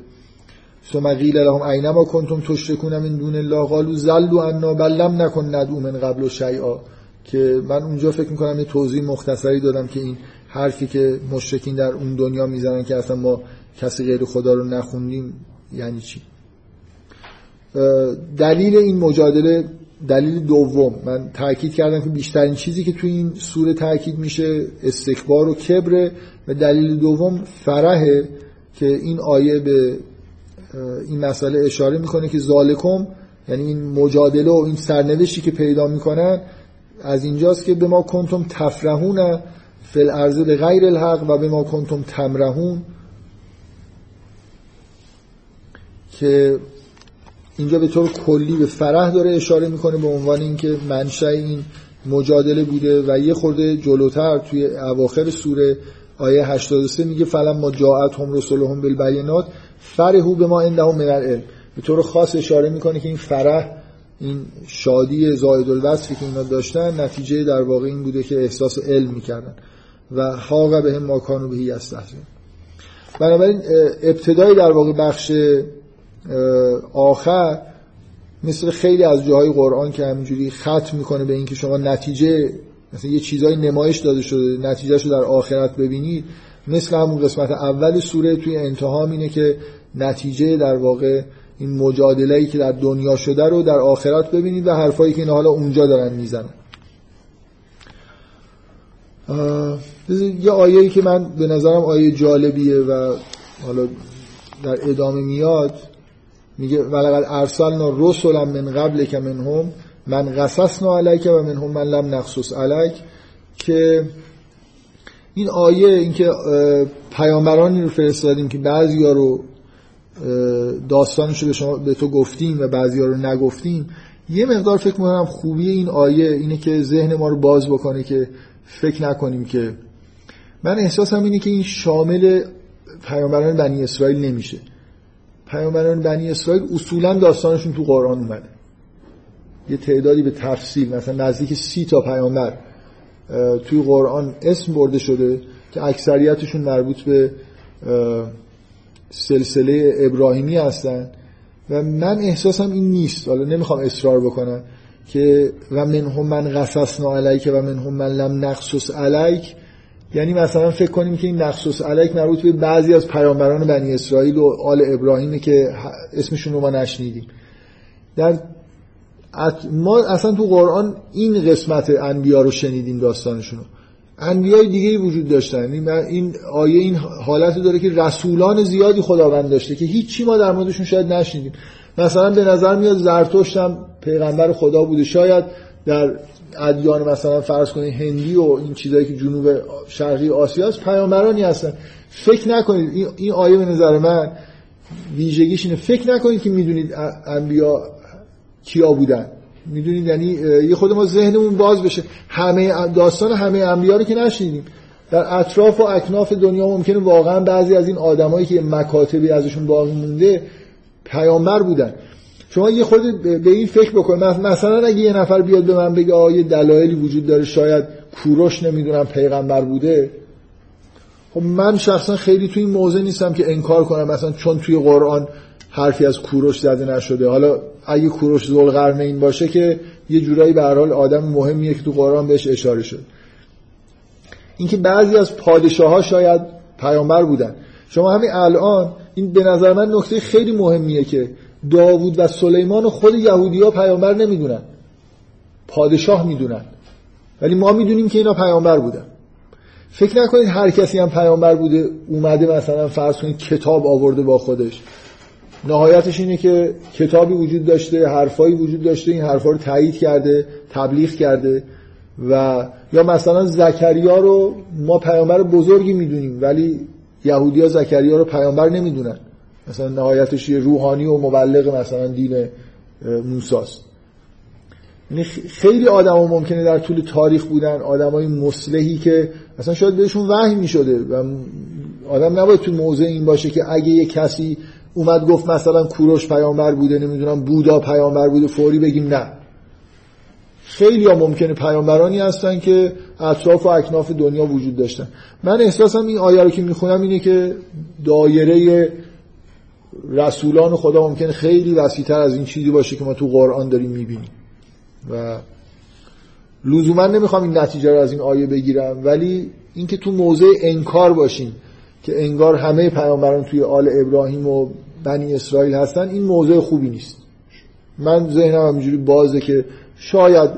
S1: ثم قیل لهم اینما کنتم تشرکون من دون الله. قالوا زلوا عنا بل لم نکن ندعو من قبل شیئا. که من اونجا فکر می‌کنم یه توضیح مختصری دادم که این حرفی که مشرکین در اون دنیا می‌زنن که اصلا ما کسی غیر خدا رو نخوندیم یعنی چی؟ دلیل این مجادله دلیل دوم. من تاکید کردم که بیشترین چیزی که توی این سوره تاکید میشه استکبار و کبره و دلیل دوم فرحه که این آیه به این مسئله اشاره می‌کنه که ظالکم یعنی این مجادله و این سرنوشتی که پیدا می‌کنن از اینجاست که به ما کنتم تفرحون فل ارزه به غیر الحق و به ما کنتم تمرهون که اینجا به طور کلی به فرح داره اشاره می‌کنه به عنوان اینکه منشأ این مجادله بوده و یه خورده جلوتر توی اواخر سوره آیه 83 میگه فلم ما جاعت هم رسولهم بالبینات فرحو به ما عندهم من العلم. به طور خاص اشاره می‌کنه که این فرح این شادی زائد الوصفی که اینا داشتن نتیجه در واقع این بوده که احساس علم می‌کردن و حاق به هم ماکانو بهی استحزن بنابراین ابتدای در واقع بخش آخر مثل خیلی از جاهای قرآن که همینجوری ختم می‌کنه به اینکه شما نتیجه مثلا یه چیزای نمایش داده شده نتیجهشو در آخرت ببینید مثل همون قسمت اول سوره توی انتها اینه که نتیجه در واقع این مجادله ای که در دنیا شده رو در آخرت ببینید و حرفایی که این حالا اونجا دارن می‌زنن. یه آیه‌ای که من به نظرم آیه جالبیه و حالا در ادامه میاد. میگه ولقد ارسلنا رسلا من قبل که منهم من قصصنا علیک و منهم من لم نقصص علیک که این آیه اینکه پیامبرانی رو فرستادیم که بعضیا رو داستانش رو به شما به تو گفتیم و بعضیا رو نگفتیم یه مقدار فکر می‌کنم خوبی این آیه اینه که ذهن ما رو باز بکنه که فکر نکنیم که. من احساسم اینه که این شامل پیامبران بنی اسرائیل نمیشه. پیامبران بنی اسرائیل اصولا داستانشون تو قرآن اومده. یه تعدادی به تفصیل مثلا نزدیک سی تا پیامبر توی قرآن اسم برده شده که اکثریتشون مربوط به سلسله ابراهیمی هستن. و من احساسم این نیست. حالا نمی‌خوام اصرار بکنم که و منهم من قصصنا علیک و منهم من لم نقصص علیک یعنی مثلا فکر کنیم که این نقص علیک مربوط به بعضی از پیامبران بنی اسرائیل و آل ابراهیمه که اسمشون رو ما نشنیدیم. در ما اصلا تو قرآن این قسمت انبیا رو شنیدیم داستانشون رو انبیای دیگه وجود داشتن. این آیه این حالت داره که رسولان زیادی خداوند داشته که هیچی ما در موردشون شاید نشنیدیم. مثلا به نظر میاد زرتشت هم پیغمبر خدا بوده. شاید در ادیان مثلا فرض کنید هندی و این چیزایی که جنوب شرقی آسیا است پیامبرانی هستن. فکر نکنید این آیه به نظر من ویژگیش اینه. فکر نکنید که می‌دونید انبیا کیا بودن. می‌دونید یعنی یه خود ما ذهنمون باز بشه. همه داستان همه انبیا رو که نشنیدیم. در اطراف و اکناف دنیا ممکنه واقعا بعضی از این آدمایی که مکاتبی ازشون باقی مونده پیامبر بودن. شما یه خود به این فکر بکنید مثلا اگه یه نفر بیاد به من بگه آیه دلایلی وجود داره شاید کوروش نمی‌دونم پیغمبر بوده. خب من شخصا خیلی توی این موضع نیستم که انکار کنم. مثلا چون توی قرآن حرفی از کوروش زده نشده. حالا اگه کوروش این باشه که یه جورایی به حال آدم مهمیه که تو قرآن بهش اشاره شد. اینکه بعضی از پادشاه ها شاید پیامبر بودن. شما همین الان این به نظر من نکته خیلی مهمیه که داوود و سلیمان و خود یهودی ها پیامبر نمی‌دونن. پادشاه می‌دونن. ولی ما می‌دونیم که اینا پیامبر بودن. فکر نکنید هر کسی هم پیامبر بوده اومده مثلا فرض کنید کتاب آورده با خودش. نهایتش اینه که کتابی وجود داشته حرفایی وجود داشته این حرفا رو تایید کرده تبلیغ کرده و یا مثلا زکریا رو ما پیامبر بزرگی می‌دونیم ولی یهودیا زکریا رو پیامبر نمی‌دونن. مثلا نهایتش یه روحانی و مبلغ مثلا دین موساست. یعنی خیلی آدم ها ممکنه در طول تاریخ بودن آدم های مسلحی که مثلا شاید بهشون وحی می شده و آدم نباید تو موضع این باشه که اگه یه کسی اومد گفت مثلا کوروش پیامبر بوده نمی‌دونم بودا پیامبر بوده فوری بگیم نه. خیلی ها ممکنه پیامبرانی هستن که اطراف و اکناف دنیا وجود داشتن. من احساسم این آیه رو که می‌خونم اینه که دایره رسولان خدا ممکنه خیلی وسیعتر از این چیزی باشه که ما تو قرآن داریم می‌بینیم. و لزوما نمی‌خوام این نتیجه رو از این آیه بگیرم ولی اینکه تو موضع انکار باشیم که انگار همه پیامبران توی آل ابراهیم و بنی اسرائیل هستن این موضع خوبی نیست. من ذهنم همینجوری بازه که شاید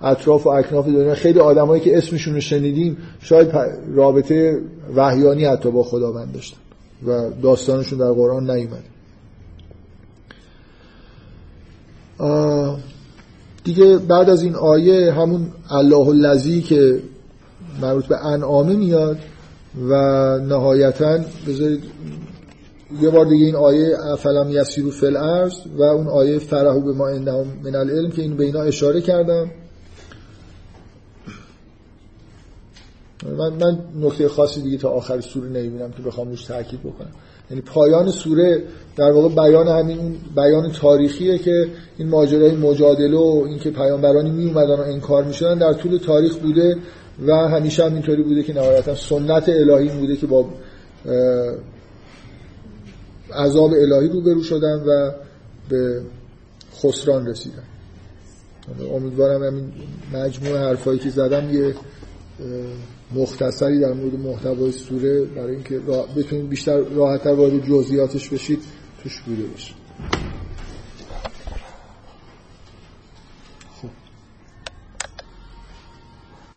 S1: اطراف و اکناف دنیا خیلی آدمایی که اسمشون رو شنیدیم شاید رابطه وحیانی حتی با خداوند داشتن. و داستانشون در قرآن نیومد دیگه بعد از این آیه همون الله الذی که مربوط به انعامه میاد و نهایتا بذارید یه بار دیگه این آیه فلم یسیرو فل و اون آیه فرحو به ما اندهم من العلم که این به اینا اشاره کردم. من, من نکته خاصی دیگه تا آخر سوره نمی‌بینم که بخوام روش تاکید بکنم. یعنی پایان سوره در واقع بیان همین بیان تاریخیه که این ماجرای مجادله و اینکه پیامبرانی می اومدن و انکار می‌شدن در طول تاریخ بوده و همیشه هم اینطوری بوده که نهایتا سنت الهی بوده که با عذاب الهی روبرو شدن و به خسران رسیدن. امیدوارم همین مجموع حرفایی که زدم یه مختصری در مورد محتوای سوره برای اینکه بتونید بیشتر راحتتر وارد جزئیاتش بشید توش بوده باشه